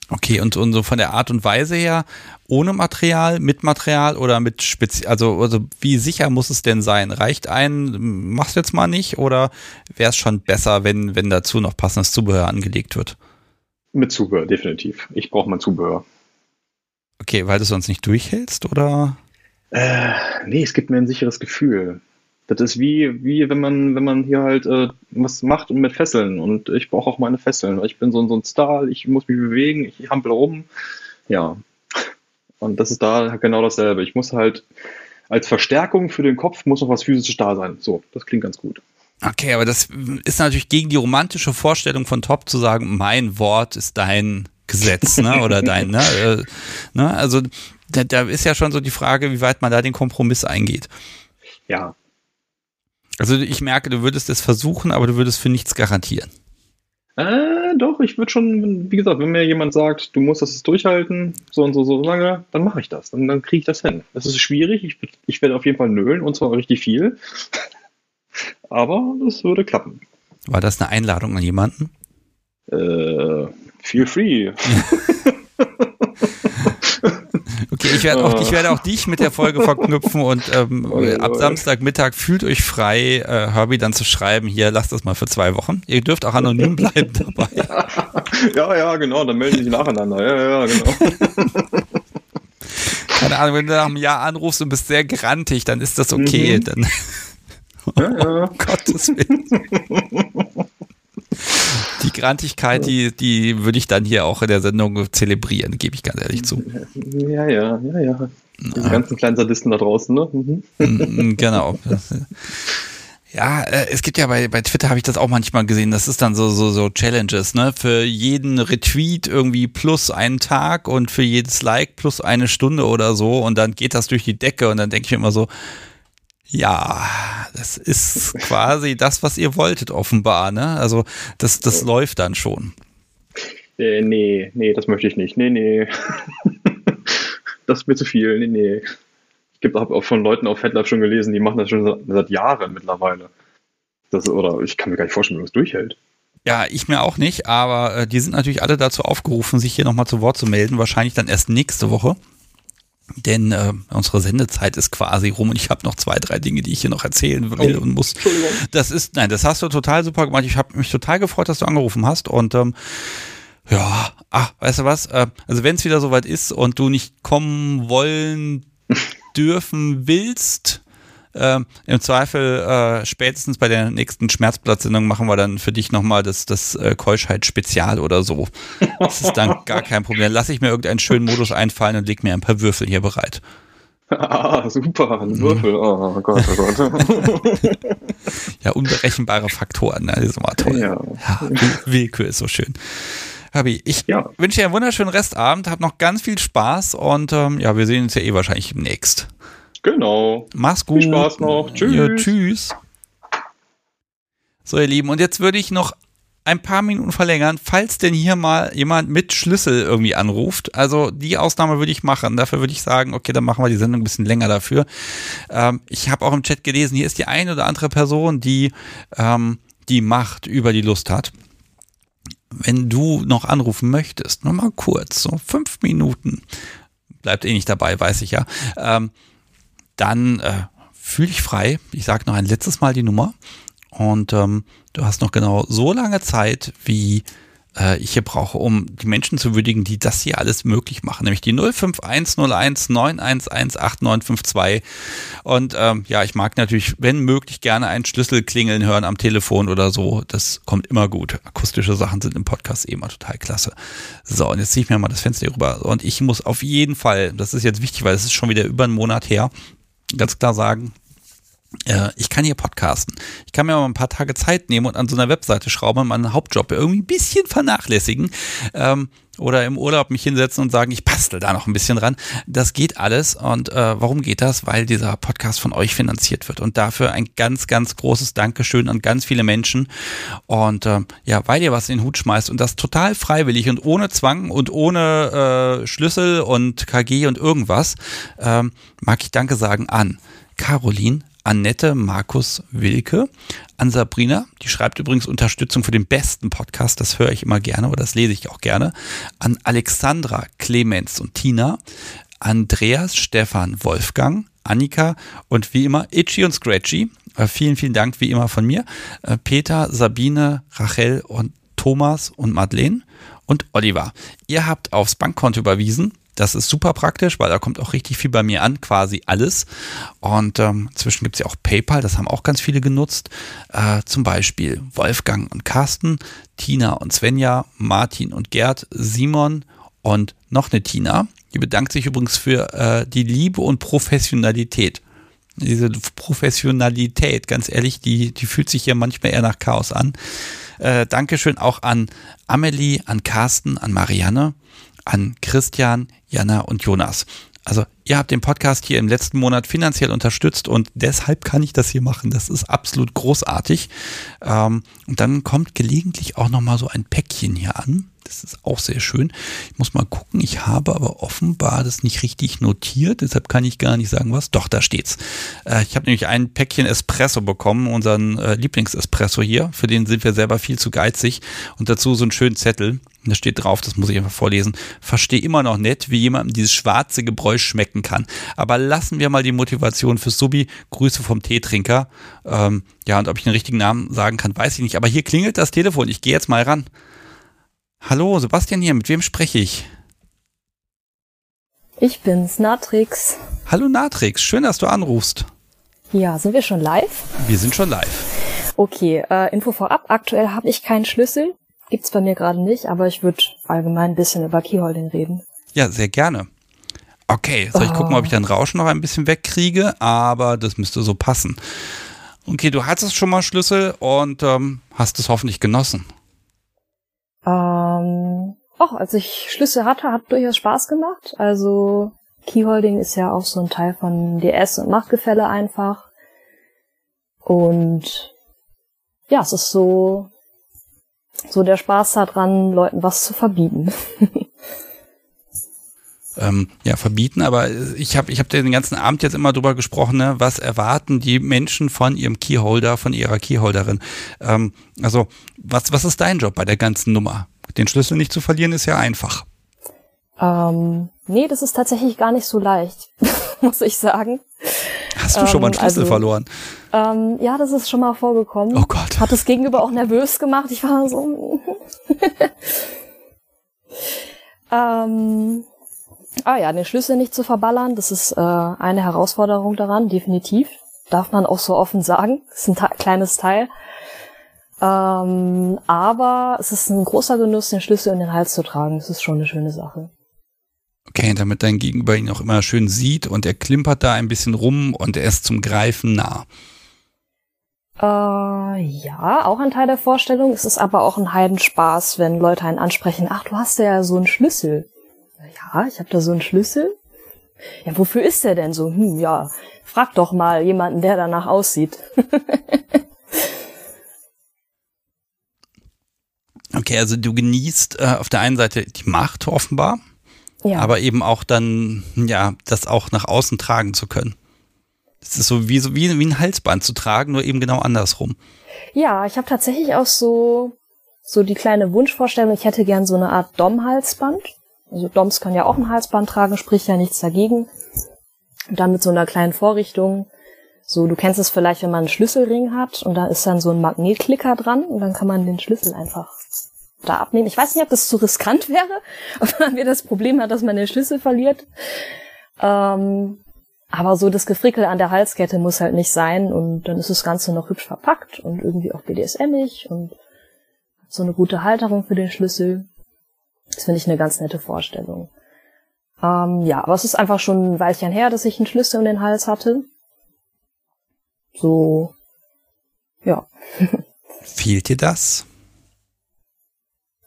Okay, und, und so von der Art und Weise her, ohne Material, mit Material oder mit Spezi also, also wie sicher muss es denn sein? Reicht ein, mach's jetzt mal nicht oder wäre es schon besser, wenn, wenn dazu noch passendes Zubehör angelegt wird? Mit Zubehör, definitiv. Ich brauche mein Zubehör. Okay, weil du sonst nicht durchhältst, oder? Äh, nee, es gibt mir ein sicheres Gefühl. Das ist wie, wie wenn man, wenn man hier halt äh, was macht mit Fesseln. Und ich brauche auch meine Fesseln. Ich bin so, so ein Star, ich muss mich bewegen, ich hampel rum. Ja. Und das ist da genau dasselbe. Ich muss halt als Verstärkung für den Kopf muss noch was physisches da sein. So, das klingt ganz gut. Okay, aber das ist natürlich gegen die romantische Vorstellung von Top zu sagen, mein Wort ist dein Gesetz, ne? Oder dein, ne? Äh, ne? Also da, da ist ja schon so die Frage, wie weit man da den Kompromiss eingeht. Ja. Also ich merke, du würdest es versuchen, aber du würdest für nichts garantieren. Äh, doch, ich würde schon, wie gesagt, wenn mir jemand sagt, du musst das jetzt durchhalten, so und so, so lange, dann mache ich das. Dann, dann kriege ich das hin. Das ist schwierig, ich, ich werde auf jeden Fall nölen und zwar richtig viel. Aber das würde klappen. War das eine Einladung an jemanden? Äh, feel free. Okay, ich werde auch, ich werde auch dich mit der Folge verknüpfen und ähm, ab Samstagmittag fühlt euch frei, äh, Herbie dann zu schreiben, hier, lasst das mal für zwei Wochen. Ihr dürft auch anonym bleiben dabei. Ja, ja, genau, dann melden sich nacheinander. Ja, ja, genau. Keine Ahnung, wenn du nach einem Jahr anrufst und bist sehr grantig, dann ist das okay. Mhm. Dann, Ja, ja. Gottes Willen. Die Grantigkeit, die, die würde ich dann hier auch in der Sendung zelebrieren, gebe ich ganz ehrlich zu. Ja, ja, ja, ja. Die ganzen kleinen Sadisten da draußen, ne? Mhm. Mm, Genau. Ja, äh, es gibt ja bei, bei Twitter habe ich das auch manchmal gesehen. Das ist dann so, so, so Challenges, ne? Für jeden Retweet irgendwie plus einen Tag und für jedes Like plus eine Stunde oder so. Und dann geht das durch die Decke und dann denke ich mir immer so, ja, das ist quasi das, was ihr wolltet, offenbar, ne? Also das, das läuft dann schon. Äh, nee, nee, das möchte ich nicht. Nee, nee. das ist mir zu viel. Nee, nee. Ich habe auch von Leuten auf FatLab schon gelesen, die machen das schon seit, seit Jahren mittlerweile. Das, oder ich kann mir gar nicht vorstellen, wie das durchhält. Ja, ich mir auch nicht, aber äh, die sind natürlich alle dazu aufgerufen, sich hier nochmal zu Wort zu melden. Wahrscheinlich dann erst nächste Woche. Denn äh, unsere Sendezeit ist quasi rum und ich habe noch zwei, drei Dinge, die ich hier noch erzählen will Oh, und muss. Das ist, nein, das hast du total super gemacht. Ich habe mich total gefreut, dass du angerufen hast und ähm, ja, ach, weißt du was? Äh, also wenn es wieder soweit ist und du nicht kommen wollen dürfen willst, ähm, im Zweifel äh, spätestens bei der nächsten Schmerzplatzsendung machen wir dann für dich nochmal das, das äh, Keuschheit-Spezial oder so. Das ist dann gar kein Problem. Dann lasse ich mir irgendeinen schönen Modus einfallen und leg mir ein paar Würfel hier bereit. Ah, super, ein Würfel. Oh Gott, oh Gott. Ja, unberechenbare Faktoren, ne? das ist immer toll. Ja. Ja, Will- Willkür ist so schön. Habi, ich Ja. wünsche dir einen wunderschönen Restabend, hab noch ganz viel Spaß und ähm, ja, wir sehen uns ja eh wahrscheinlich demnächst. Genau. Mach's gut. Viel Spaß noch. Tschüss. Ja, tschüss. So, ihr Lieben, und jetzt würde ich noch ein paar Minuten verlängern, falls denn hier mal jemand mit Schlüssel irgendwie anruft. Also die Ausnahme würde ich machen. Dafür würde ich sagen, okay, dann machen wir die Sendung ein bisschen länger dafür. Ähm, ich habe auch im Chat gelesen, hier ist die eine oder andere Person, die ähm, die Macht über die Lust hat. Wenn du noch anrufen möchtest, nur mal kurz, so fünf Minuten, bleibt eh nicht dabei, weiß ich ja. Ähm, dann äh, fühl dich frei. Ich sage noch ein letztes Mal die Nummer. Und ähm, du hast noch genau so lange Zeit, wie äh, ich hier brauche, um die Menschen zu würdigen, die das hier alles möglich machen. Nämlich die 05101 911 8952. Und ähm, ja, ich mag natürlich, wenn möglich, gerne einen Schlüssel klingeln hören am Telefon oder so. Das kommt immer gut. Akustische Sachen sind im Podcast eh immer total klasse. So, und jetzt ziehe ich mir mal das Fenster hier rüber. Und ich muss auf jeden Fall, das ist jetzt wichtig, weil es ist schon wieder über einen Monat her, ganz klar sagen, äh, ich kann hier podcasten. Ich kann mir mal ein paar Tage Zeit nehmen und an so einer Webseite schrauben und meinen Hauptjob irgendwie ein bisschen vernachlässigen. Ähm, oder im Urlaub mich hinsetzen und sagen, ich bastel da noch ein bisschen dran. Das geht alles. Und äh, warum geht das? Weil dieser Podcast von euch finanziert wird. Und dafür ein ganz, ganz großes Dankeschön an ganz viele Menschen. Und ähm, ja, weil ihr was in den Hut schmeißt und das total freiwillig und ohne Zwang und ohne äh, Schlüssel und KG und irgendwas, ähm, mag ich Danke sagen an Caroline, Annette, Markus, Wilke, an Sabrina, die schreibt übrigens Unterstützung für den besten Podcast, das höre ich immer gerne oder das lese ich auch gerne, an Alexandra, Clemens und Tina, Andreas, Stefan, Wolfgang, Annika und wie immer Itchy und Scratchy. Äh, vielen, vielen Dank wie immer von mir. Äh, Peter, Sabine, Rachel und Thomas und Madeleine und Oliver. Ihr habt aufs Bankkonto überwiesen. Das ist super praktisch, weil da kommt auch richtig viel bei mir an, quasi alles. Und ähm, inzwischen gibt es ja auch PayPal, das haben auch ganz viele genutzt. Äh, zum Beispiel Wolfgang und Carsten, Tina und Svenja, Martin und Gerd, Simon und noch eine Tina. Die bedankt sich übrigens für äh, die Liebe und Professionalität. Diese Professionalität, ganz ehrlich, die, die fühlt sich hier manchmal eher nach Chaos an. Äh, Dankeschön auch an Amelie, an Carsten, an Marianne, an Christian, Jana und Jonas. Also ihr habt den Podcast hier im letzten Monat finanziell unterstützt und deshalb kann ich das hier machen. Das ist absolut großartig. Ähm, und dann kommt gelegentlich auch nochmal so ein Päckchen hier an. Das ist auch sehr schön. Ich muss mal gucken. Ich habe aber offenbar das nicht richtig notiert. Deshalb kann ich gar nicht sagen, was. Doch, da steht's. Äh, ich habe nämlich ein Päckchen Espresso bekommen, unseren äh, Lieblingsespresso hier. Für den sind wir selber viel zu geizig. Und dazu so einen schönen Zettel. Da steht drauf, das muss ich einfach vorlesen. Verstehe immer noch nicht, wie jemandem dieses schwarze Gebräu schmecken kann. Aber lassen wir mal die Motivation für Subi. Grüße vom Teetrinker. Ähm, ja, und ob ich den richtigen Namen sagen kann, weiß ich nicht. Aber hier klingelt das Telefon. Ich gehe jetzt mal ran. Hallo, Sebastian hier, mit wem spreche ich? Ich bin's, Natrix. Hallo Natrix, schön, dass du anrufst. Ja, sind wir schon live? Wir sind schon live. Okay, äh, Info vorab, aktuell habe ich keinen Schlüssel. Gibt's bei mir gerade nicht, aber ich würde allgemein ein bisschen über Keyholding reden. Ja, sehr gerne. Okay, soll ich oh. gucken, ob ich dein Rauschen noch ein bisschen wegkriege, aber das müsste so passen. Okay, du hattest schon mal Schlüssel und ähm, hast es hoffentlich genossen. Ähm, auch als ich Schlüssel hatte, hat durchaus Spaß gemacht. Also Keyholding ist ja auch so ein Teil von DS und Machtgefälle einfach. Und ja, es ist so, so der Spaß daran, Leuten was zu verbieten. ähm, ja, verbieten, aber ich habe ich hab den ganzen Abend jetzt immer drüber gesprochen, ne, was erwarten die Menschen von ihrem Keyholder, von ihrer Keyholderin. Ähm, also, was, was ist dein Job bei der ganzen Nummer? Den Schlüssel nicht zu verlieren ist ja einfach. Ähm, nee, das ist tatsächlich gar nicht so leicht, muss ich sagen. Hast du ähm, schon mal einen Schlüssel also, verloren? Ähm, ja, das ist schon mal vorgekommen. Oh Gott. Hat das Gegenüber auch nervös gemacht. Ich war so. ähm, Ah ja, den Schlüssel nicht zu verballern, das ist äh, eine Herausforderung daran, definitiv. Darf man auch so offen sagen. Das ist ein kleines Teil. Ähm, aber es ist ein großer Genuss, den Schlüssel in den Hals zu tragen. Das ist schon eine schöne Sache. Okay, damit dein Gegenüber ihn auch immer schön sieht und er klimpert da ein bisschen rum und er ist zum Greifen nah. Äh, ja, auch ein Teil der Vorstellung. Es ist aber auch ein Heidenspaß, wenn Leute einen ansprechen, ach, du hast ja so einen Schlüssel ja, ich habe da so einen Schlüssel. Ja, wofür ist der denn so? Hm, ja, frag doch mal jemanden, der danach aussieht. okay, also du genießt äh, auf der einen Seite die Macht offenbar, ja. aber eben auch dann, ja, das auch nach außen tragen zu können. Das ist so wie, so wie, wie ein Halsband zu tragen, nur eben genau andersrum. Ja, ich habe tatsächlich auch so, so die kleine Wunschvorstellung, ich hätte gern so eine Art Dom-Halsband. Also Doms kann ja auch ein Halsband tragen, spricht ja nichts dagegen. Und dann mit so einer kleinen Vorrichtung. So, du kennst es vielleicht, wenn man einen Schlüsselring hat und da ist dann so ein Magnetklicker dran und dann kann man den Schlüssel einfach da abnehmen. Ich weiß nicht, ob das zu riskant wäre, ob man mir das Problem hat, dass man den Schlüssel verliert. Ähm, aber so das Gefrickel an der Halskette muss halt nicht sein und dann ist das Ganze noch hübsch verpackt und irgendwie auch BDSMig und so eine gute Halterung für den Schlüssel. Das finde ich eine ganz nette Vorstellung. Ähm, ja, aber es ist einfach schon ein Weilchen her, dass ich einen Schlüssel um den Hals hatte. So, ja. Fehlt dir das?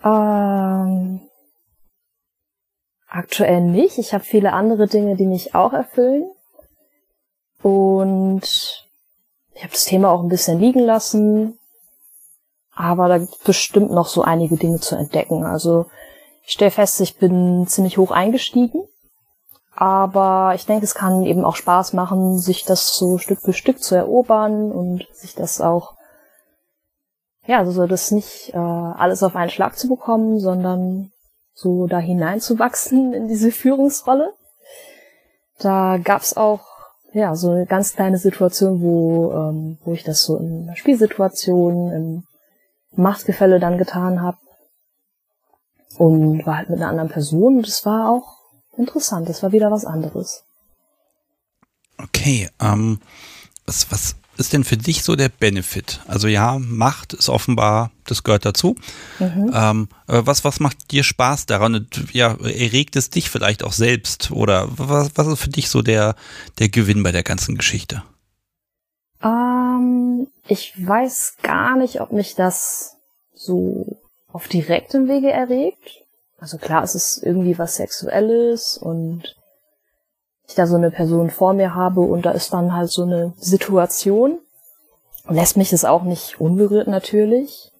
Ähm, aktuell nicht. Ich habe viele andere Dinge, die mich auch erfüllen. Und ich habe das Thema auch ein bisschen liegen lassen. Aber da gibt es bestimmt noch so einige Dinge zu entdecken. Also ich stelle fest, ich bin ziemlich hoch eingestiegen. Aber ich denke, es kann eben auch Spaß machen, sich das so Stück für Stück zu erobern und sich das auch, ja, also das nicht äh, alles auf einen Schlag zu bekommen, sondern so da hineinzuwachsen in diese Führungsrolle. Da gab's auch ja so eine ganz kleine Situation, wo ähm, wo ich das so in einer Spielsituation, im Machtgefälle dann getan habe und war halt mit einer anderen Person und das war auch interessant. Das war wieder was anderes. Okay, ähm, was, was ist denn für dich so der Benefit? Also ja, Macht ist offenbar, das gehört dazu. Mhm. Ähm, was, was macht dir Spaß daran? Und, ja, erregt es dich vielleicht auch selbst? Oder was, was ist für dich so der, der Gewinn bei der ganzen Geschichte? Ähm, ich weiß gar nicht, ob mich das so auf direktem Wege erregt. Also klar, es ist irgendwie was Sexuelles und ich da so eine Person vor mir habe und da ist dann halt so eine Situation, lässt mich es auch nicht unberührt natürlich.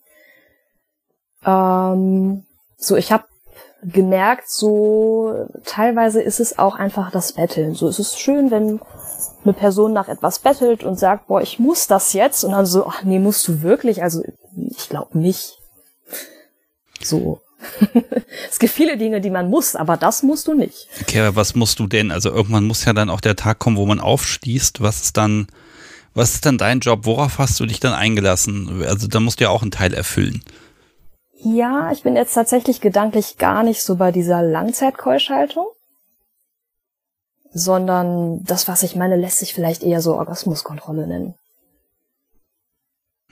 Ähm, so, ich habe gemerkt, so teilweise ist es auch einfach das Betteln. So es ist schön, wenn eine Person nach etwas bettelt und sagt, boah, ich muss das jetzt und dann so, ach nee, musst du wirklich? Also ich glaube nicht. So. es gibt viele Dinge, die man muss, aber das musst du nicht. Okay, aber was musst du denn? Also irgendwann muss ja dann auch der Tag kommen, wo man aufschließt. Was ist dann, was ist dann dein Job? Worauf hast du dich dann eingelassen? Also da musst du ja auch einen Teil erfüllen. Ja, ich bin jetzt tatsächlich gedanklich gar nicht so bei dieser Langzeitkeuschhaltung, sondern das, was ich meine, lässt sich vielleicht eher so Orgasmuskontrolle nennen.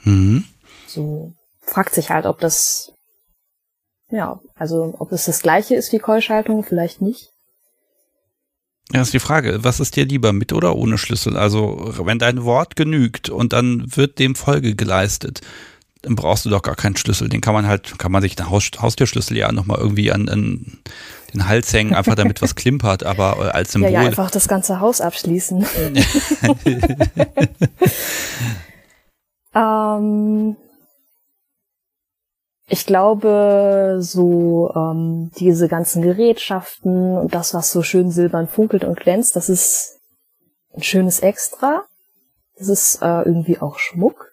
Mhm. So fragt sich halt, ob das, ja, also ob es das gleiche ist wie Keuschhaltung, vielleicht nicht. Ja, ist die Frage, was ist dir lieber, mit oder ohne Schlüssel? Also, wenn dein Wort genügt und dann wird dem Folge geleistet, dann brauchst du doch gar keinen Schlüssel. Den kann man halt, kann man sich den Haus, Haustürschlüssel ja nochmal irgendwie an, an den Hals hängen, einfach damit was klimpert, aber äh, als Symbol. Ja, ja, einfach das ganze Haus abschließen. ähm, ich glaube, so ähm, diese ganzen Gerätschaften und das, was so schön silbern funkelt und glänzt, das ist ein schönes Extra. Das ist äh, irgendwie auch Schmuck.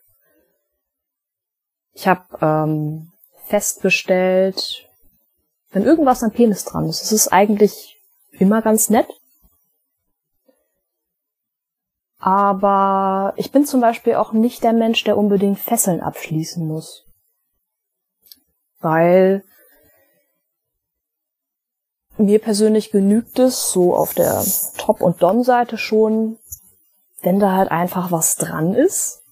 Ich habe ähm, festgestellt, wenn irgendwas am Penis dran ist, das ist eigentlich immer ganz nett. Aber ich bin zum Beispiel auch nicht der Mensch, der unbedingt Fesseln abschließen muss. Weil mir persönlich genügt es so auf der Top- und Dom-Seite schon, wenn da halt einfach was dran ist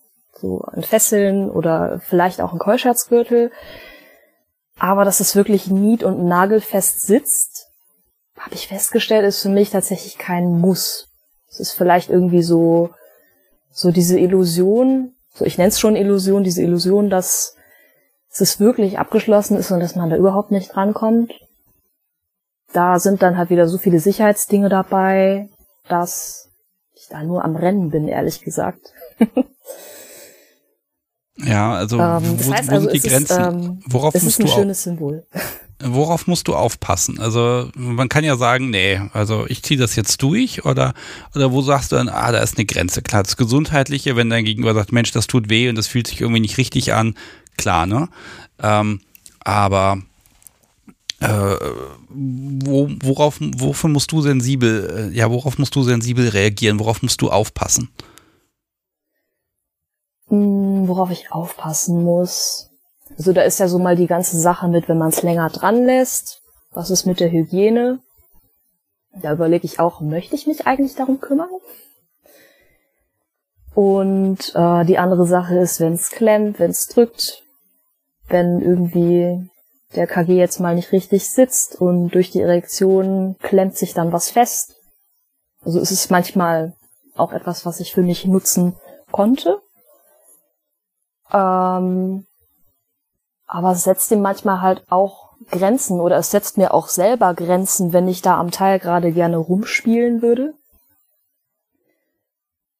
so ein Fesseln oder vielleicht auch ein Keuschherzgürtel. Aber dass es wirklich nied- und nagelfest sitzt, habe ich festgestellt, ist für mich tatsächlich kein Muss. Es ist vielleicht irgendwie so, so diese Illusion, so ich nenne es schon Illusion, diese Illusion, dass es wirklich abgeschlossen ist und dass man da überhaupt nicht drankommt. Da sind dann halt wieder so viele Sicherheitsdinge dabei, dass ich da nur am Rennen bin, ehrlich gesagt. Ja, also ähm, wo, heißt wo also, sind die Grenzen? Ist, ähm, worauf es musst ist ein du schönes Symbol. Worauf musst du aufpassen? Also man kann ja sagen, nee, also ich ziehe das jetzt durch oder oder wo sagst du dann, ah, da ist eine Grenze. Klar, das Gesundheitliche, wenn dein Gegenüber sagt, Mensch, das tut weh und das fühlt sich irgendwie nicht richtig an, klar, ne? Ähm, aber äh, wo, worauf, wofür musst du sensibel, äh, ja, worauf musst du sensibel reagieren? Worauf musst du aufpassen? Hm, worauf ich aufpassen muss. Also da ist ja so mal die ganze Sache mit, wenn man es länger dran lässt. Was ist mit der Hygiene? Da überlege ich auch, möchte ich mich eigentlich darum kümmern? Und äh, die andere Sache ist, wenn es klemmt, wenn es drückt, wenn irgendwie der KG jetzt mal nicht richtig sitzt und durch die Erektion klemmt sich dann was fest. Also es ist manchmal auch etwas, was ich für mich nutzen konnte. Ähm, aber es setzt ihm manchmal halt auch Grenzen oder es setzt mir auch selber Grenzen, wenn ich da am Teil gerade gerne rumspielen würde.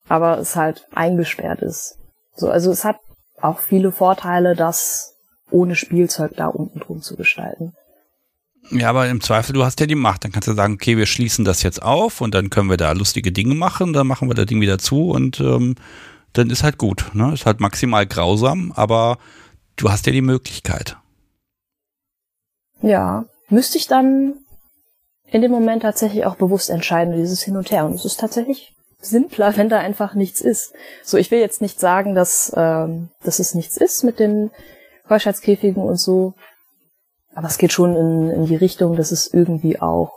Aber es halt eingesperrt ist. So, also es hat auch viele Vorteile, das ohne Spielzeug da unten drum zu gestalten. Ja, aber im Zweifel, du hast ja die Macht. Dann kannst du sagen, okay, wir schließen das jetzt auf und dann können wir da lustige Dinge machen, dann machen wir das Ding wieder zu und ähm, dann ist halt gut. Ne? Ist halt maximal grausam, aber du hast ja die Möglichkeit. Ja, müsste ich dann in dem Moment tatsächlich auch bewusst entscheiden, dieses Hin und Her. Und es ist tatsächlich simpler, wenn da einfach nichts ist. So, ich will jetzt nicht sagen, dass, ähm, dass es nichts ist mit den Keuschheitskäfigen und so. Aber es geht schon in, in die Richtung, dass es irgendwie auch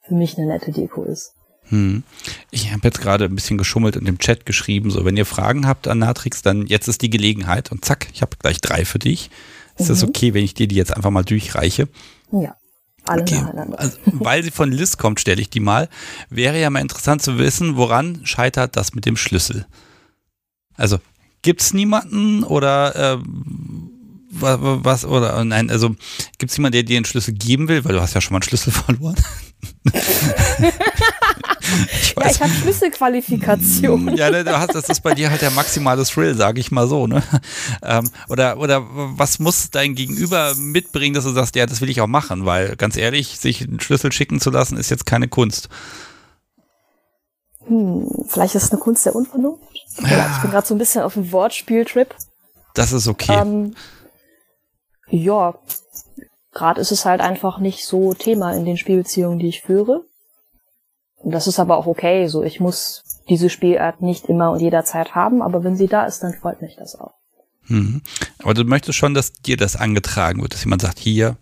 für mich eine nette Deko ist. Hm. Ich habe jetzt gerade ein bisschen geschummelt und im Chat geschrieben, so wenn ihr Fragen habt an Natrix, dann jetzt ist die Gelegenheit und zack, ich habe gleich drei für dich. Ist mhm. das okay, wenn ich dir die jetzt einfach mal durchreiche? Ja. Alle okay. nacheinander. Also, weil sie von Liz kommt, stelle ich die mal. Wäre ja mal interessant zu wissen, woran scheitert das mit dem Schlüssel? Also, gibt's niemanden oder äh, was, oder nein, also gibt es jemanden, der dir einen Schlüssel geben will, weil du hast ja schon mal einen Schlüssel verloren. ich ja, ich habe Schlüsselqualifikation. Ja, ne, du hast, das ist bei dir halt der maximale Thrill, sage ich mal so. Ne? Ähm, oder, oder was muss dein Gegenüber mitbringen, dass du sagst, ja, das will ich auch machen, weil ganz ehrlich, sich einen Schlüssel schicken zu lassen, ist jetzt keine Kunst. Hm, vielleicht ist es eine Kunst der Unvernunft. Ja. Ich bin gerade so ein bisschen auf einem Wortspieltrip. Das ist okay. Ähm, ja, gerade ist es halt einfach nicht so Thema in den Spielbeziehungen, die ich führe. Und das ist aber auch okay. So, ich muss diese Spielart nicht immer und jederzeit haben, aber wenn sie da ist, dann freut mich das auch. Mhm. Aber du möchtest schon, dass dir das angetragen wird, dass jemand sagt, hier,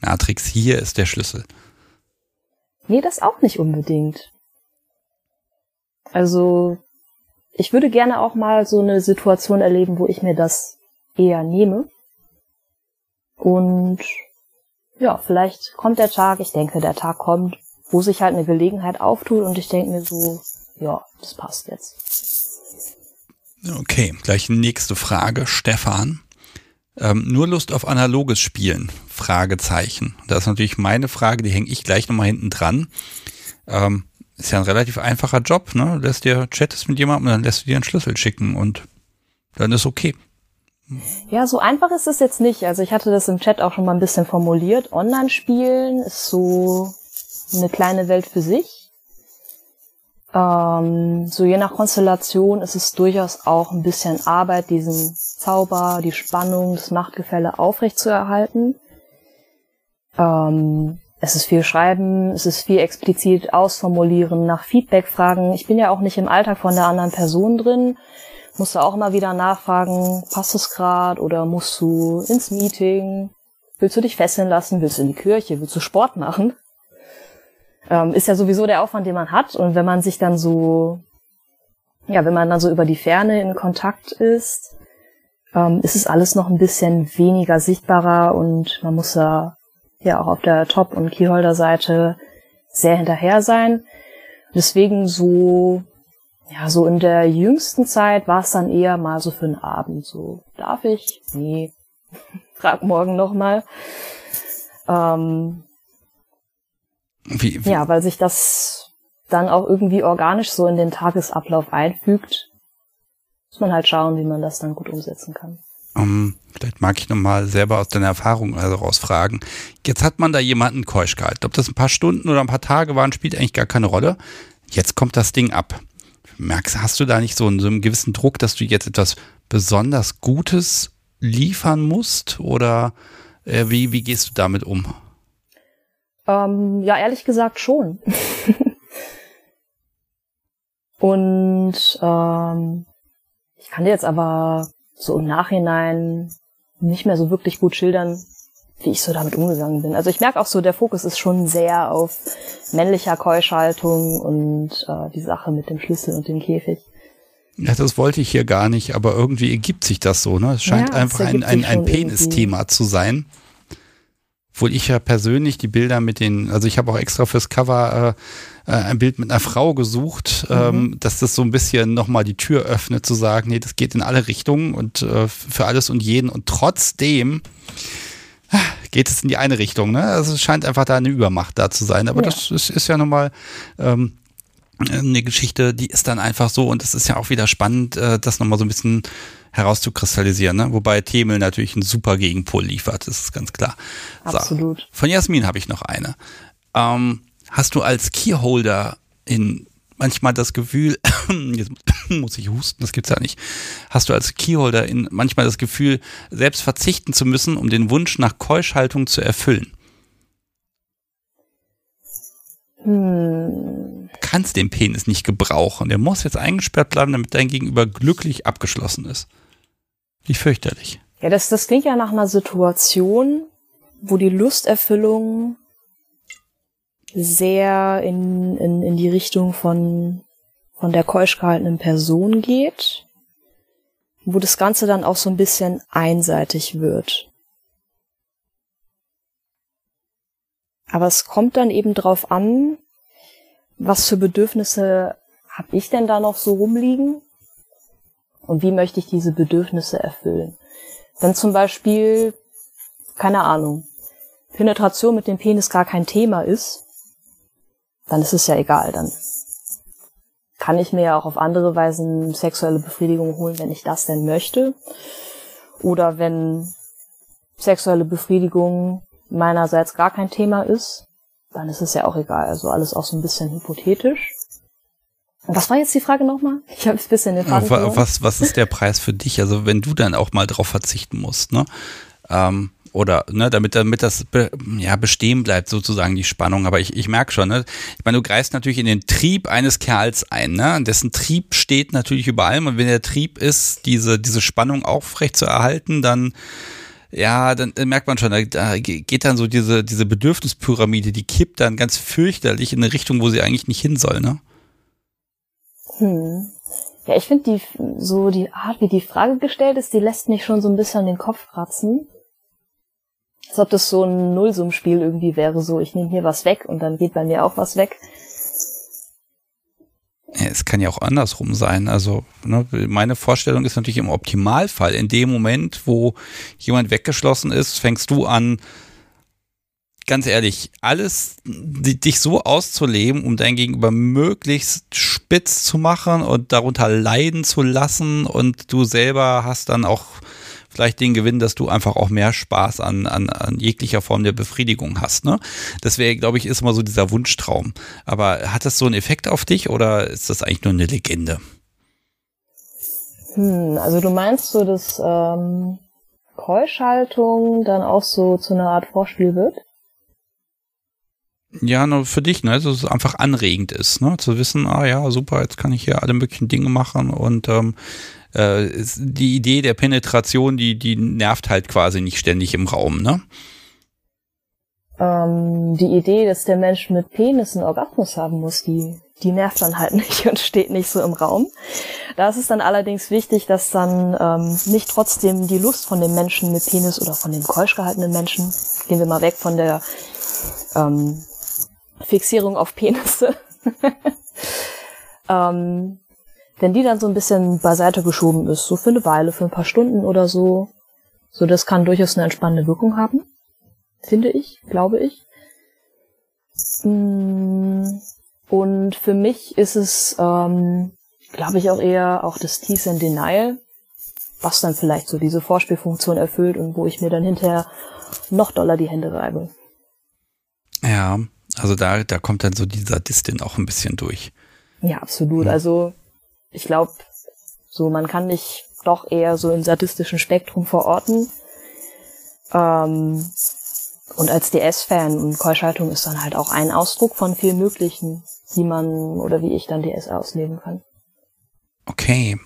Natrix, hier ist der Schlüssel. Nee, das auch nicht unbedingt. Also, ich würde gerne auch mal so eine Situation erleben, wo ich mir das eher nehme. Und ja, vielleicht kommt der Tag, ich denke, der Tag kommt, wo sich halt eine Gelegenheit auftut und ich denke mir so, ja, das passt jetzt. Okay, gleich nächste Frage, Stefan. Ähm, nur Lust auf analoges Spielen? Fragezeichen. Das ist natürlich meine Frage, die hänge ich gleich nochmal hinten dran. Ähm, ist ja ein relativ einfacher Job, ne? Lässt dir chattest mit jemandem, dann lässt du dir einen Schlüssel schicken und dann ist okay. Ja, so einfach ist es jetzt nicht. Also ich hatte das im Chat auch schon mal ein bisschen formuliert. Online-Spielen ist so eine kleine Welt für sich. Ähm, so je nach Konstellation ist es durchaus auch ein bisschen Arbeit, diesen Zauber, die Spannung, das Machtgefälle aufrechtzuerhalten. Ähm, es ist viel Schreiben, es ist viel explizit ausformulieren, nach Feedback fragen. Ich bin ja auch nicht im Alltag von der anderen Person drin. Musst du auch immer wieder nachfragen, passt es gerade oder musst du ins Meeting? Willst du dich fesseln lassen? Willst du in die Kirche? Willst du Sport machen? ähm, ist ja sowieso der Aufwand, den man hat. Und wenn man sich dann so, ja, wenn man dann so über die Ferne in Kontakt ist, ähm, ist es alles noch ein bisschen weniger sichtbarer und man muss da ja auch auf der Top- und Keyholder-Seite sehr hinterher sein. Deswegen so, ja, so in der jüngsten Zeit war es dann eher mal so für einen Abend so. Darf ich? Nee. Frag morgen nochmal. Ähm, wie, wie? Ja, weil sich das dann auch irgendwie organisch so in den Tagesablauf einfügt. Muss man halt schauen, wie man das dann gut umsetzen kann. Um, ähm, vielleicht mag ich nochmal selber aus deiner Erfahrung also rausfragen. Jetzt hat man da jemanden keusch gehalten. Ob das ein paar Stunden oder ein paar Tage waren, spielt eigentlich gar keine Rolle. Jetzt kommt das Ding ab. Merkst, hast du da nicht so einen, so einen gewissen Druck, dass du jetzt etwas besonders Gutes liefern musst? Oder äh, wie, wie gehst du damit um? Ähm, ja, ehrlich gesagt schon. Und ähm, ich kann dir jetzt aber so im Nachhinein nicht mehr so wirklich gut schildern, wie ich so damit umgegangen bin. Also ich merke auch so, der Fokus ist schon sehr auf männlicher Keuschaltung und äh, die Sache mit dem Schlüssel und dem Käfig. Ja, das wollte ich hier gar nicht, aber irgendwie ergibt sich das so. Ne? Es scheint ja, einfach ein, ein, ein Penis-Thema zu sein. Obwohl ich ja persönlich die Bilder mit den, also ich habe auch extra fürs Cover äh, äh ein Bild mit einer Frau gesucht, mhm. ähm, dass das so ein bisschen nochmal die Tür öffnet, zu sagen, nee, das geht in alle Richtungen und äh, für alles und jeden. Und trotzdem geht es in die eine Richtung. Ne? Also es scheint einfach da eine Übermacht da zu sein. Aber ja. das ist, ist ja nochmal ähm, eine Geschichte, die ist dann einfach so und es ist ja auch wieder spannend, äh, das nochmal so ein bisschen herauszukristallisieren, ne? wobei Themel natürlich einen super Gegenpol liefert, das ist ganz klar. Absolut. So. Von Jasmin habe ich noch eine. Ähm, hast du als Keyholder in manchmal das Gefühl, jetzt muss ich husten, das gibt's ja nicht. Hast du als Keyholder in manchmal das Gefühl, selbst verzichten zu müssen, um den Wunsch nach Keuschhaltung zu erfüllen? Hm. Kannst den Penis nicht gebrauchen. Der muss jetzt eingesperrt bleiben, damit dein Gegenüber glücklich abgeschlossen ist. Wie fürchterlich. Ja, das, das klingt ja nach einer Situation, wo die Lusterfüllung sehr in, in, in die Richtung von, von der keusch gehaltenen Person geht, wo das Ganze dann auch so ein bisschen einseitig wird. Aber es kommt dann eben drauf an, was für Bedürfnisse habe ich denn da noch so rumliegen und wie möchte ich diese Bedürfnisse erfüllen. Wenn zum Beispiel, keine Ahnung, Penetration mit dem Penis gar kein Thema ist, dann ist es ja egal. Dann kann ich mir ja auch auf andere Weisen sexuelle Befriedigung holen, wenn ich das denn möchte. Oder wenn sexuelle Befriedigung meinerseits gar kein Thema ist, dann ist es ja auch egal. Also alles auch so ein bisschen hypothetisch. Was war jetzt die Frage nochmal? Ich habe ein bisschen den Faden was, was ist der Preis für dich? Also wenn du dann auch mal drauf verzichten musst, ne? Ähm, oder ne, damit damit das be, ja bestehen bleibt sozusagen die Spannung. Aber ich, ich merke schon, ne, ich meine, du greifst natürlich in den Trieb eines Kerls ein, ne, dessen Trieb steht natürlich über allem und wenn der Trieb ist, diese diese Spannung aufrecht zu erhalten, dann ja, dann merkt man schon, da geht dann so diese diese Bedürfnispyramide, die kippt dann ganz fürchterlich in eine Richtung, wo sie eigentlich nicht hin soll, ne? Hm. Ja, ich finde die so die Art, wie die Frage gestellt ist, die lässt mich schon so ein bisschen den Kopf kratzen. Als ob das so ein Nullsummspiel irgendwie wäre, so ich nehme hier was weg und dann geht bei mir auch was weg. Ja, es kann ja auch andersrum sein. Also ne, meine Vorstellung ist natürlich im Optimalfall, in dem Moment, wo jemand weggeschlossen ist, fängst du an, ganz ehrlich, alles dich so auszuleben, um dein Gegenüber möglichst spitz zu machen und darunter leiden zu lassen und du selber hast dann auch vielleicht den Gewinn, dass du einfach auch mehr Spaß an, an, an jeglicher Form der Befriedigung hast. Ne? Das wäre, glaube ich, ist immer so dieser Wunschtraum. Aber hat das so einen Effekt auf dich oder ist das eigentlich nur eine Legende? Hm, also du meinst so, dass ähm, Keuschhaltung dann auch so zu einer Art Vorspiel wird? Ja, nur für dich, ne, dass es einfach anregend ist, ne, zu wissen, ah ja, super, jetzt kann ich hier alle möglichen Dinge machen und ähm, äh, die Idee der Penetration, die, die nervt halt quasi nicht ständig im Raum, ne? Ähm, die Idee, dass der Mensch mit Penis einen Orgasmus haben muss, die, die nervt dann halt nicht und steht nicht so im Raum. Da ist es dann allerdings wichtig, dass dann ähm, nicht trotzdem die Lust von dem Menschen mit Penis oder von dem keusch gehaltenen Menschen, gehen wir mal weg von der ähm, Fixierung auf Penisse, ähm, wenn die dann so ein bisschen beiseite geschoben ist, so für eine Weile, für ein paar Stunden oder so, so das kann durchaus eine entspannende Wirkung haben, finde ich, glaube ich. Mm, und für mich ist es, ähm, glaube ich, auch eher auch das Tease and Denial, was dann vielleicht so diese Vorspielfunktion erfüllt und wo ich mir dann hinterher noch doller die Hände reibe. Ja, also da, da kommt dann so dieser Distin auch ein bisschen durch. Ja, absolut. Ja. Also ich glaube, so man kann mich doch eher so im sadistischen Spektrum verorten. Ähm, und als DS-Fan und Keuschaltung ist dann halt auch ein Ausdruck von viel Möglichen, wie man oder wie ich dann DS ausleben kann. Okay.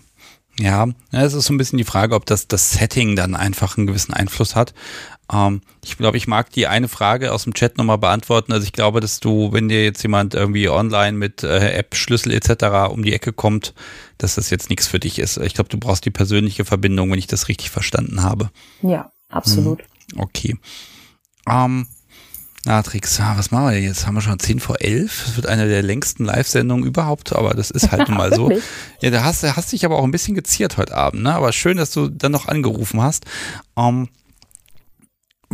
Ja, es ist so ein bisschen die Frage, ob das, das Setting dann einfach einen gewissen Einfluss hat. Ähm, ich glaube, ich mag die eine Frage aus dem Chat nochmal beantworten. Also ich glaube, dass du, wenn dir jetzt jemand irgendwie online mit äh, App, Schlüssel etc. um die Ecke kommt, dass das jetzt nichts für dich ist. Ich glaube, du brauchst die persönliche Verbindung, wenn ich das richtig verstanden habe. Ja, absolut. Hm, okay. Ähm, Natrix, was machen wir jetzt? Haben wir schon 10 vor 11? Das wird eine der längsten Live-Sendungen überhaupt, aber das ist halt nun mal so. Ja, da hast, du hast dich aber auch ein bisschen geziert heute Abend, ne? Aber schön, dass du dann noch angerufen hast. Ähm,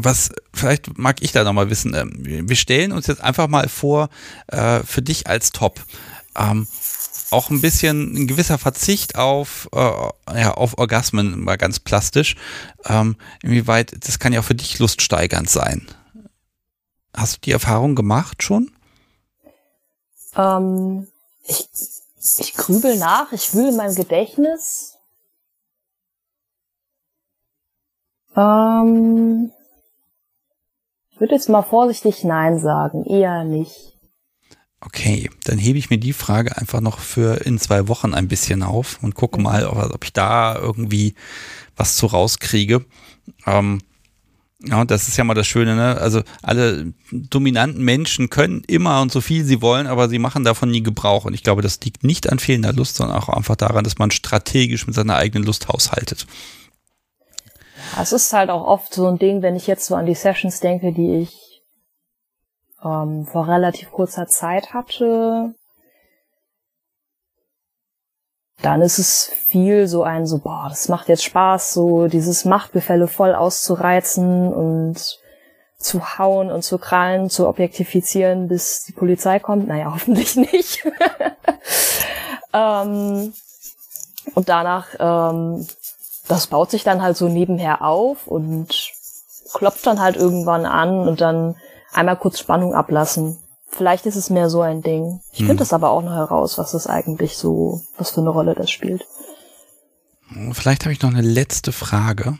was, vielleicht mag ich da nochmal wissen, ähm, wir stellen uns jetzt einfach mal vor, äh, für dich als Top. Ähm, auch ein bisschen ein gewisser Verzicht auf, äh, ja, auf Orgasmen, mal ganz plastisch. Ähm, inwieweit, das kann ja auch für dich luststeigernd sein. Hast du die Erfahrung gemacht schon? Ähm, ich, ich grübel nach, ich wühle in meinem Gedächtnis. Ähm, ich würde jetzt mal vorsichtig Nein sagen, eher nicht. Okay, dann hebe ich mir die Frage einfach noch für in zwei Wochen ein bisschen auf und gucke mal, ob ich da irgendwie was zu rauskriege. Ähm, ja, das ist ja mal das Schöne, ne? Also alle dominanten Menschen können immer und so viel sie wollen, aber sie machen davon nie Gebrauch. Und ich glaube, das liegt nicht an fehlender Lust, sondern auch einfach daran, dass man strategisch mit seiner eigenen Lust haushaltet. Es ist halt auch oft so ein Ding, wenn ich jetzt so an die Sessions denke, die ich ähm, vor relativ kurzer Zeit hatte. dann ist es viel so ein so, boah, das macht jetzt Spaß, so dieses Machtgefälle voll auszureizen und zu hauen und zu krallen, zu objektifizieren, bis die Polizei kommt. Naja, hoffentlich nicht. ähm, und danach, ähm, das baut sich dann halt so nebenher auf und klopft dann halt irgendwann an und dann einmal kurz Spannung ablassen. Vielleicht ist es mehr so ein Ding. Ich finde hm. aber auch noch heraus, was das eigentlich so, was für eine Rolle das spielt. Vielleicht habe ich noch eine letzte Frage.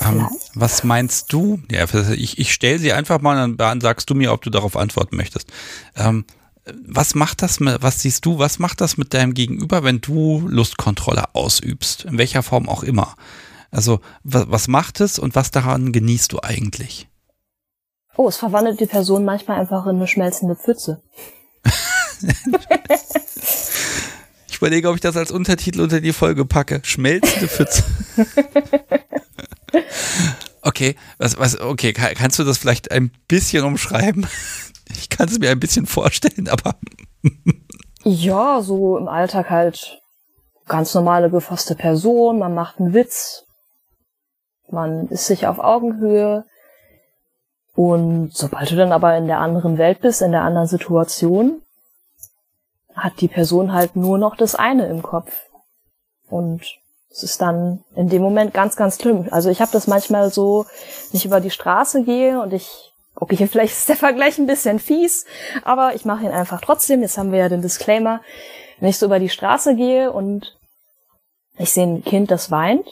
Ähm, was meinst du? Ja, ich, ich stelle sie einfach mal und dann sagst du mir, ob du darauf antworten möchtest. Ähm, was macht das, was siehst du, was macht das mit deinem Gegenüber, wenn du Lustkontrolle ausübst? In welcher Form auch immer. Also, was, was macht es und was daran genießt du eigentlich? Oh, es verwandelt die Person manchmal einfach in eine schmelzende Pfütze. ich überlege, ob ich das als Untertitel unter die Folge packe. Schmelzende Pfütze. okay, was, was, okay, kannst du das vielleicht ein bisschen umschreiben? Ich kann es mir ein bisschen vorstellen, aber. ja, so im Alltag halt ganz normale gefasste Person, man macht einen Witz, man ist sich auf Augenhöhe, und sobald du dann aber in der anderen Welt bist, in der anderen Situation, hat die Person halt nur noch das eine im Kopf. Und es ist dann in dem Moment ganz, ganz schlimm. Also ich habe das manchmal so, wenn ich über die Straße gehe und ich, okay, vielleicht ist der Vergleich ein bisschen fies, aber ich mache ihn einfach trotzdem. Jetzt haben wir ja den Disclaimer. Wenn ich so über die Straße gehe und ich sehe ein Kind, das weint,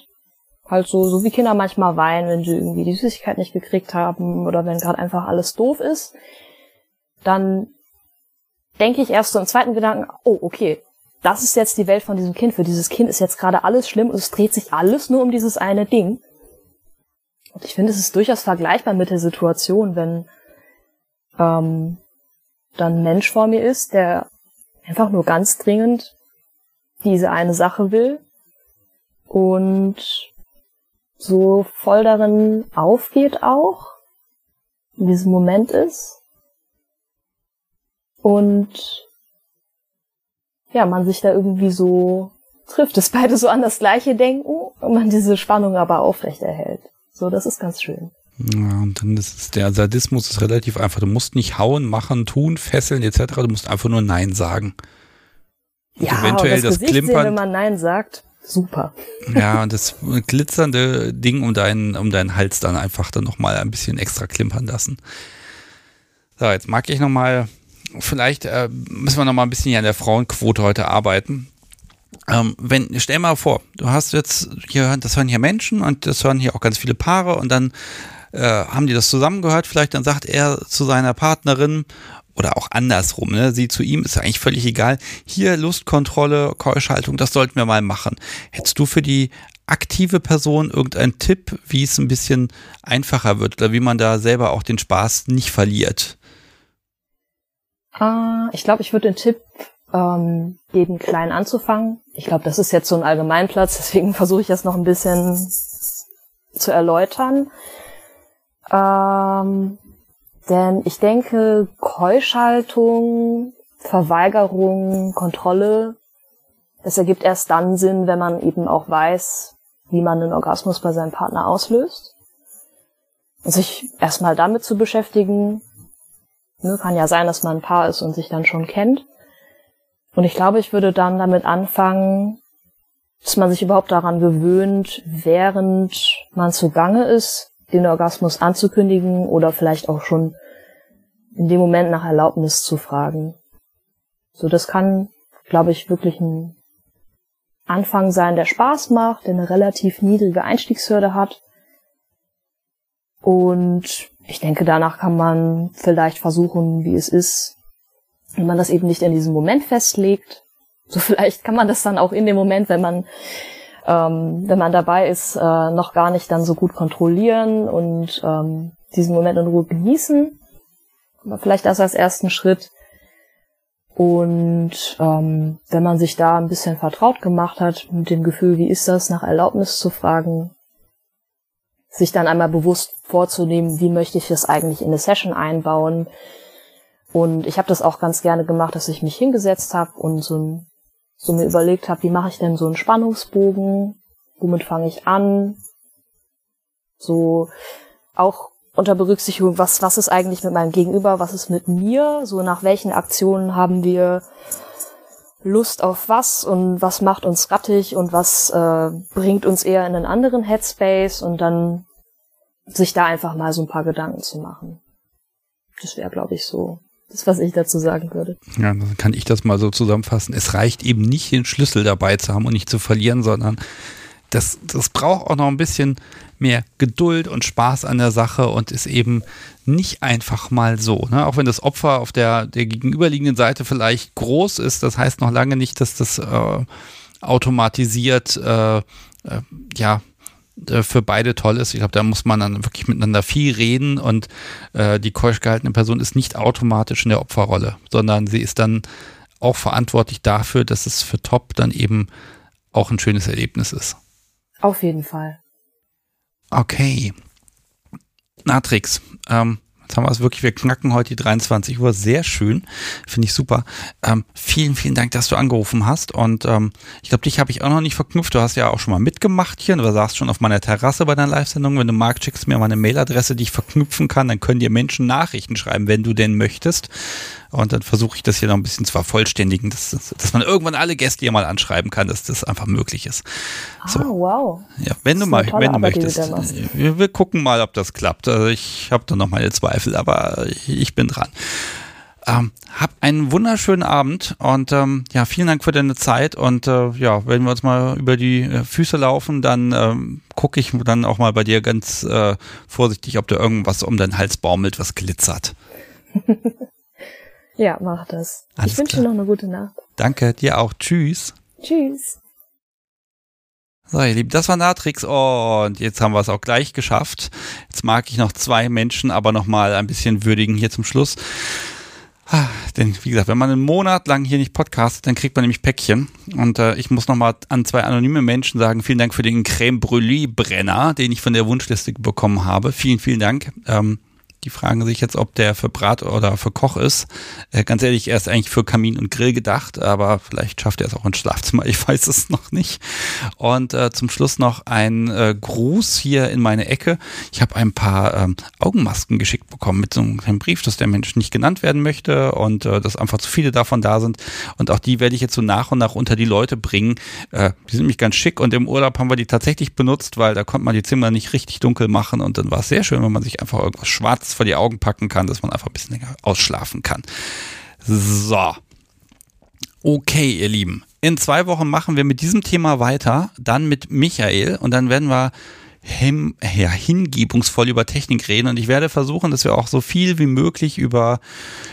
Halt so, so wie Kinder manchmal weinen, wenn sie irgendwie die Süßigkeit nicht gekriegt haben oder wenn gerade einfach alles doof ist. Dann denke ich erst so im zweiten Gedanken, oh, okay, das ist jetzt die Welt von diesem Kind. Für dieses Kind ist jetzt gerade alles schlimm und es dreht sich alles nur um dieses eine Ding. Und ich finde, es ist durchaus vergleichbar mit der Situation, wenn ähm, dann ein Mensch vor mir ist, der einfach nur ganz dringend diese eine Sache will und so voll darin aufgeht auch, in diesem Moment ist. Und ja, man sich da irgendwie so trifft, dass beide so an das Gleiche denken und man diese Spannung aber aufrechterhält. So, das ist ganz schön. Ja, und dann ist es, der Sadismus ist relativ einfach. Du musst nicht hauen, machen, tun, fesseln etc. Du musst einfach nur Nein sagen. Und ja, eventuell und das, das Klimpern. Sehen, wenn man Nein sagt super. Ja, und das glitzernde Ding um deinen, um deinen Hals dann einfach dann nochmal ein bisschen extra klimpern lassen. So, jetzt mag ich nochmal, vielleicht äh, müssen wir nochmal ein bisschen hier an der Frauenquote heute arbeiten. Ähm, wenn, stell mal vor, du hast jetzt, hier, das hören hier Menschen und das hören hier auch ganz viele Paare und dann äh, haben die das zusammengehört, vielleicht dann sagt er zu seiner Partnerin, oder auch andersrum, ne? Sie zu ihm ist eigentlich völlig egal. Hier Lustkontrolle, Keuschhaltung, das sollten wir mal machen. Hättest du für die aktive Person irgendeinen Tipp, wie es ein bisschen einfacher wird oder wie man da selber auch den Spaß nicht verliert? Uh, ich glaube, ich würde den Tipp ähm, geben, klein anzufangen. Ich glaube, das ist jetzt so ein Allgemeinplatz, deswegen versuche ich das noch ein bisschen zu erläutern. Ähm, denn ich denke, Keuschaltung, Verweigerung, Kontrolle, das ergibt erst dann Sinn, wenn man eben auch weiß, wie man einen Orgasmus bei seinem Partner auslöst. Und sich erstmal damit zu beschäftigen, ne, kann ja sein, dass man ein Paar ist und sich dann schon kennt. Und ich glaube, ich würde dann damit anfangen, dass man sich überhaupt daran gewöhnt, während man zugange ist, den Orgasmus anzukündigen oder vielleicht auch schon in dem Moment nach Erlaubnis zu fragen. So, das kann, glaube ich, wirklich ein Anfang sein, der Spaß macht, der eine relativ niedrige Einstiegshürde hat. Und ich denke, danach kann man vielleicht versuchen, wie es ist, wenn man das eben nicht in diesem Moment festlegt. So vielleicht kann man das dann auch in dem Moment, wenn man ähm, wenn man dabei ist, äh, noch gar nicht dann so gut kontrollieren und ähm, diesen Moment in Ruhe genießen. Aber vielleicht das als ersten Schritt. Und ähm, wenn man sich da ein bisschen vertraut gemacht hat mit dem Gefühl, wie ist das, nach Erlaubnis zu fragen, sich dann einmal bewusst vorzunehmen, wie möchte ich das eigentlich in eine Session einbauen. Und ich habe das auch ganz gerne gemacht, dass ich mich hingesetzt habe und so ein so mir überlegt habe, wie mache ich denn so einen Spannungsbogen? Womit fange ich an? So auch unter Berücksichtigung, was, was ist eigentlich mit meinem Gegenüber, was ist mit mir, so nach welchen Aktionen haben wir Lust auf was und was macht uns rattig und was äh, bringt uns eher in einen anderen Headspace und dann sich da einfach mal so ein paar Gedanken zu machen. Das wäre, glaube ich, so das, was ich dazu sagen würde. Ja, dann kann ich das mal so zusammenfassen. Es reicht eben nicht, den Schlüssel dabei zu haben und nicht zu verlieren, sondern das, das braucht auch noch ein bisschen mehr Geduld und Spaß an der Sache und ist eben nicht einfach mal so. Ne? Auch wenn das Opfer auf der, der gegenüberliegenden Seite vielleicht groß ist, das heißt noch lange nicht, dass das äh, automatisiert äh, äh, ja äh, für beide toll ist. Ich glaube, da muss man dann wirklich miteinander viel reden und äh, die keusch gehaltene Person ist nicht automatisch in der Opferrolle, sondern sie ist dann auch verantwortlich dafür, dass es für Top dann eben auch ein schönes Erlebnis ist. Auf jeden Fall. Okay. Natrix, ähm, Jetzt haben wir es wirklich, wir knacken heute die 23 Uhr. Sehr schön. Finde ich super. Ähm, vielen, vielen Dank, dass du angerufen hast. Und ähm, ich glaube, dich habe ich auch noch nicht verknüpft. Du hast ja auch schon mal mitgemacht hier. Du saßt schon auf meiner Terrasse bei deiner Live-Sendung. Wenn du magst, schickst mir mal eine Mailadresse, die ich verknüpfen kann. Dann können dir Menschen Nachrichten schreiben, wenn du denn möchtest. Und dann versuche ich das hier noch ein bisschen zu vervollständigen, dass, dass man irgendwann alle Gäste hier mal anschreiben kann, dass das einfach möglich ist. Ah, so. wow. Ja, wenn du mal, wenn du möchtest. Wir, wir, gucken mal, ob das klappt. Also ich habe da noch meine Zweifel, aber ich, ich bin dran. Ähm, hab einen wunderschönen Abend und ähm, ja, vielen Dank für deine Zeit und äh, ja, wenn wir uns mal über die äh, Füße laufen, dann ähm, gucke ich dann auch mal bei dir ganz äh, vorsichtig, ob da irgendwas um deinen Hals baumelt, was glitzert. Ja, mach das. Alles ich wünsche dir noch eine gute Nacht. Danke, dir auch. Tschüss. Tschüss. So, ihr Lieben, das war Natrix und jetzt haben wir es auch gleich geschafft. Jetzt mag ich noch zwei Menschen, aber nochmal ein bisschen würdigen hier zum Schluss. Ah, denn wie gesagt, wenn man einen Monat lang hier nicht podcastet, dann kriegt man nämlich Päckchen. Und äh, ich muss nochmal an zwei anonyme Menschen sagen, vielen Dank für den Creme Brûlée Brenner, den ich von der Wunschliste bekommen habe. Vielen, vielen Dank. Ähm, die fragen sich jetzt, ob der für Brat oder für Koch ist. Äh, ganz ehrlich, er ist eigentlich für Kamin und Grill gedacht, aber vielleicht schafft er es auch ins Schlafzimmer. Ich weiß es noch nicht. Und äh, zum Schluss noch ein äh, Gruß hier in meine Ecke. Ich habe ein paar ähm, Augenmasken geschickt bekommen mit so einem Brief, dass der Mensch nicht genannt werden möchte und äh, dass einfach zu viele davon da sind. Und auch die werde ich jetzt so nach und nach unter die Leute bringen. Äh, die sind nämlich ganz schick und im Urlaub haben wir die tatsächlich benutzt, weil da konnte man die Zimmer nicht richtig dunkel machen und dann war es sehr schön, wenn man sich einfach irgendwas schwarz vor die Augen packen kann, dass man einfach ein bisschen länger ausschlafen kann. So. Okay, ihr Lieben. In zwei Wochen machen wir mit diesem Thema weiter, dann mit Michael und dann werden wir hin, ja, hingebungsvoll über Technik reden und ich werde versuchen, dass wir auch so viel wie möglich über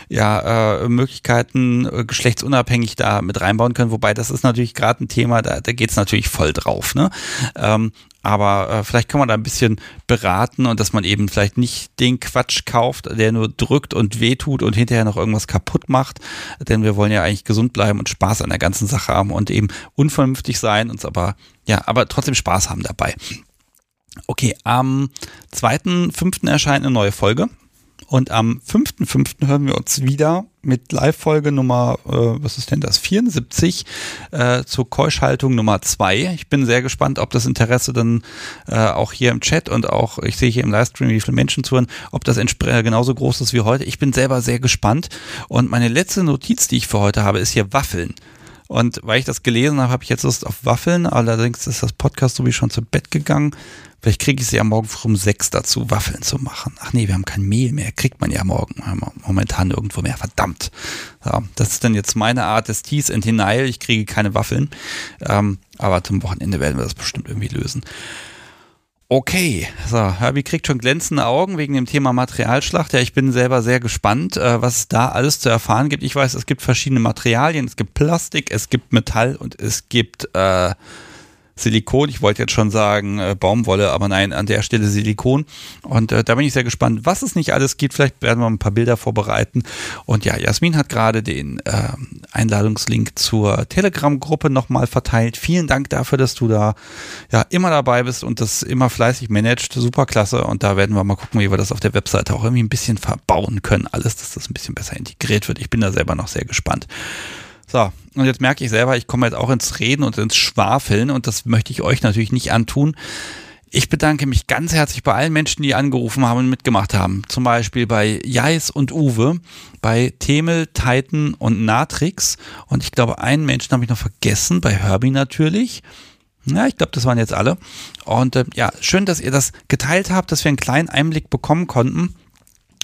ja, äh, Möglichkeiten äh, geschlechtsunabhängig da mit reinbauen können, wobei das ist natürlich gerade ein Thema, da, da geht es natürlich voll drauf. Ne? Ähm, aber äh, vielleicht kann man da ein bisschen beraten und dass man eben vielleicht nicht den Quatsch kauft, der nur drückt und wehtut und hinterher noch irgendwas kaputt macht. Denn wir wollen ja eigentlich gesund bleiben und Spaß an der ganzen Sache haben und eben unvernünftig sein, uns aber, ja, aber trotzdem Spaß haben dabei. Okay, am 2.5. erscheint eine neue Folge. Und am 5.5. hören wir uns wieder mit Live-Folge Nummer, äh, was ist denn das, 74 äh, zur Keuschhaltung Nummer 2. Ich bin sehr gespannt, ob das Interesse dann äh, auch hier im Chat und auch, ich sehe hier im Livestream, wie viele Menschen zuhören, ob das genauso groß ist wie heute. Ich bin selber sehr gespannt. Und meine letzte Notiz, die ich für heute habe, ist hier Waffeln. Und weil ich das gelesen habe, habe ich jetzt Lust auf Waffeln. Allerdings ist das Podcast so wie schon zu Bett gegangen. Vielleicht kriege ich sie ja morgen früh um sechs dazu, Waffeln zu machen. Ach nee, wir haben kein Mehl mehr. Kriegt man ja morgen momentan irgendwo mehr. Verdammt. Ja, das ist dann jetzt meine Art des Teas and Denial. Ich kriege keine Waffeln. Ähm, aber zum Wochenende werden wir das bestimmt irgendwie lösen. Okay, so, Herbie kriegt schon glänzende Augen wegen dem Thema Materialschlacht. Ja, ich bin selber sehr gespannt, äh, was da alles zu erfahren gibt. Ich weiß, es gibt verschiedene Materialien. Es gibt Plastik, es gibt Metall und es gibt äh, Silikon. Ich wollte jetzt schon sagen äh, Baumwolle, aber nein, an der Stelle Silikon. Und äh, da bin ich sehr gespannt, was es nicht alles gibt. Vielleicht werden wir ein paar Bilder vorbereiten. Und ja, Jasmin hat gerade den äh, Einladungslink zur Telegram-Gruppe nochmal verteilt. Vielen Dank dafür, dass du da ja immer dabei bist und das immer fleißig managst. Super klasse. Und da werden wir mal gucken, wie wir das auf der Webseite auch irgendwie ein bisschen verbauen können. Alles, dass das ein bisschen besser integriert wird. Ich bin da selber noch sehr gespannt. So, und jetzt merke ich selber, ich komme jetzt auch ins Reden und ins Schwafeln und das möchte ich euch natürlich nicht antun. Ich bedanke mich ganz herzlich bei allen Menschen, die angerufen haben und mitgemacht haben. Zum Beispiel bei Jais und Uwe, bei Temel, Titan und Natrix. Und ich glaube, einen Menschen habe ich noch vergessen, bei Herbie natürlich. Ja, ich glaube, das waren jetzt alle. Und äh, ja, schön, dass ihr das geteilt habt, dass wir einen kleinen Einblick bekommen konnten.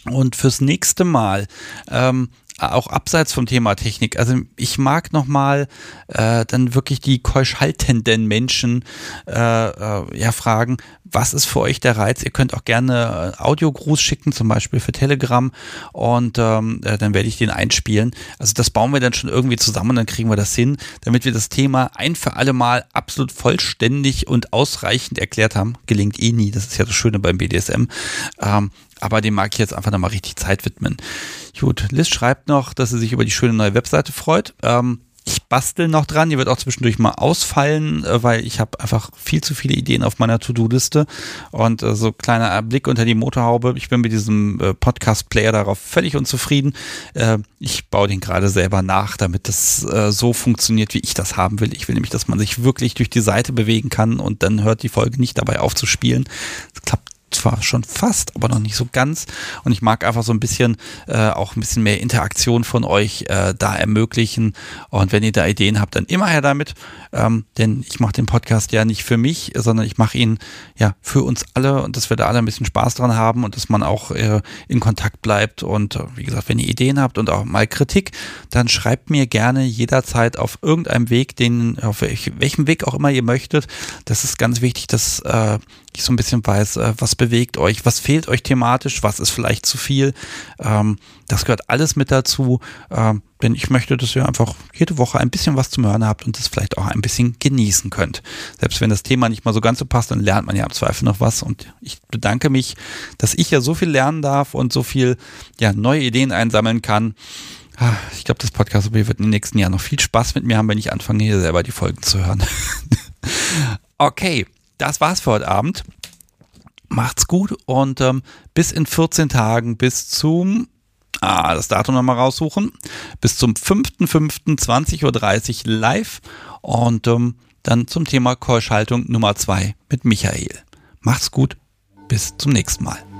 Und fürs nächste Mal ähm, auch abseits vom Thema Technik. Also ich mag nochmal äh, dann wirklich die keusch haltenden Menschen äh, äh, ja fragen, was ist für euch der Reiz? Ihr könnt auch gerne äh, Audiogruß schicken, zum Beispiel für Telegram und ähm, äh, dann werde ich den einspielen. Also das bauen wir dann schon irgendwie zusammen dann kriegen wir das hin, damit wir das Thema ein für alle Mal absolut vollständig und ausreichend erklärt haben. Gelingt eh nie, das ist ja das Schöne beim BDSM. Ähm, aber dem mag ich jetzt einfach nochmal richtig Zeit widmen. Gut, Liz schreibt noch, dass sie sich über die schöne neue Webseite freut. Ähm, ich bastel noch dran, die wird auch zwischendurch mal ausfallen, äh, weil ich habe einfach viel zu viele Ideen auf meiner To-Do-Liste und äh, so kleiner Blick unter die Motorhaube. Ich bin mit diesem äh, Podcast-Player darauf völlig unzufrieden. Äh, ich baue den gerade selber nach, damit das äh, so funktioniert, wie ich das haben will. Ich will nämlich, dass man sich wirklich durch die Seite bewegen kann und dann hört die Folge nicht dabei auf zu spielen. Das klappt zwar schon fast, aber noch nicht so ganz. Und ich mag einfach so ein bisschen äh, auch ein bisschen mehr Interaktion von euch äh, da ermöglichen. Und wenn ihr da Ideen habt, dann immer her damit. Ähm, denn ich mache den Podcast ja nicht für mich, sondern ich mache ihn ja für uns alle und dass wir da alle ein bisschen Spaß dran haben und dass man auch äh, in Kontakt bleibt. Und äh, wie gesagt, wenn ihr Ideen habt und auch mal Kritik, dann schreibt mir gerne jederzeit auf irgendeinem Weg, den, auf welchem Weg auch immer ihr möchtet. Das ist ganz wichtig, dass äh, ich so ein bisschen weiß, äh, was bewegt euch, was fehlt euch thematisch, was ist vielleicht zu viel. Ähm, das gehört alles mit dazu, ähm, denn ich möchte, dass ihr einfach jede Woche ein bisschen was zum Hören habt und das vielleicht auch ein bisschen genießen könnt. Selbst wenn das Thema nicht mal so ganz so passt, dann lernt man ja im Zweifel noch was und ich bedanke mich, dass ich ja so viel lernen darf und so viel ja, neue Ideen einsammeln kann. Ah, ich glaube, das Podcast wird im nächsten Jahr noch viel Spaß mit mir haben, wenn ich anfange, hier selber die Folgen zu hören. okay, das war's für heute Abend. Macht's gut und ähm, bis in 14 Tagen, bis zum, ah, das Datum nochmal raussuchen, bis zum 5.5.20.30 Uhr live und ähm, dann zum Thema Keuschhaltung Nummer 2 mit Michael. Macht's gut, bis zum nächsten Mal.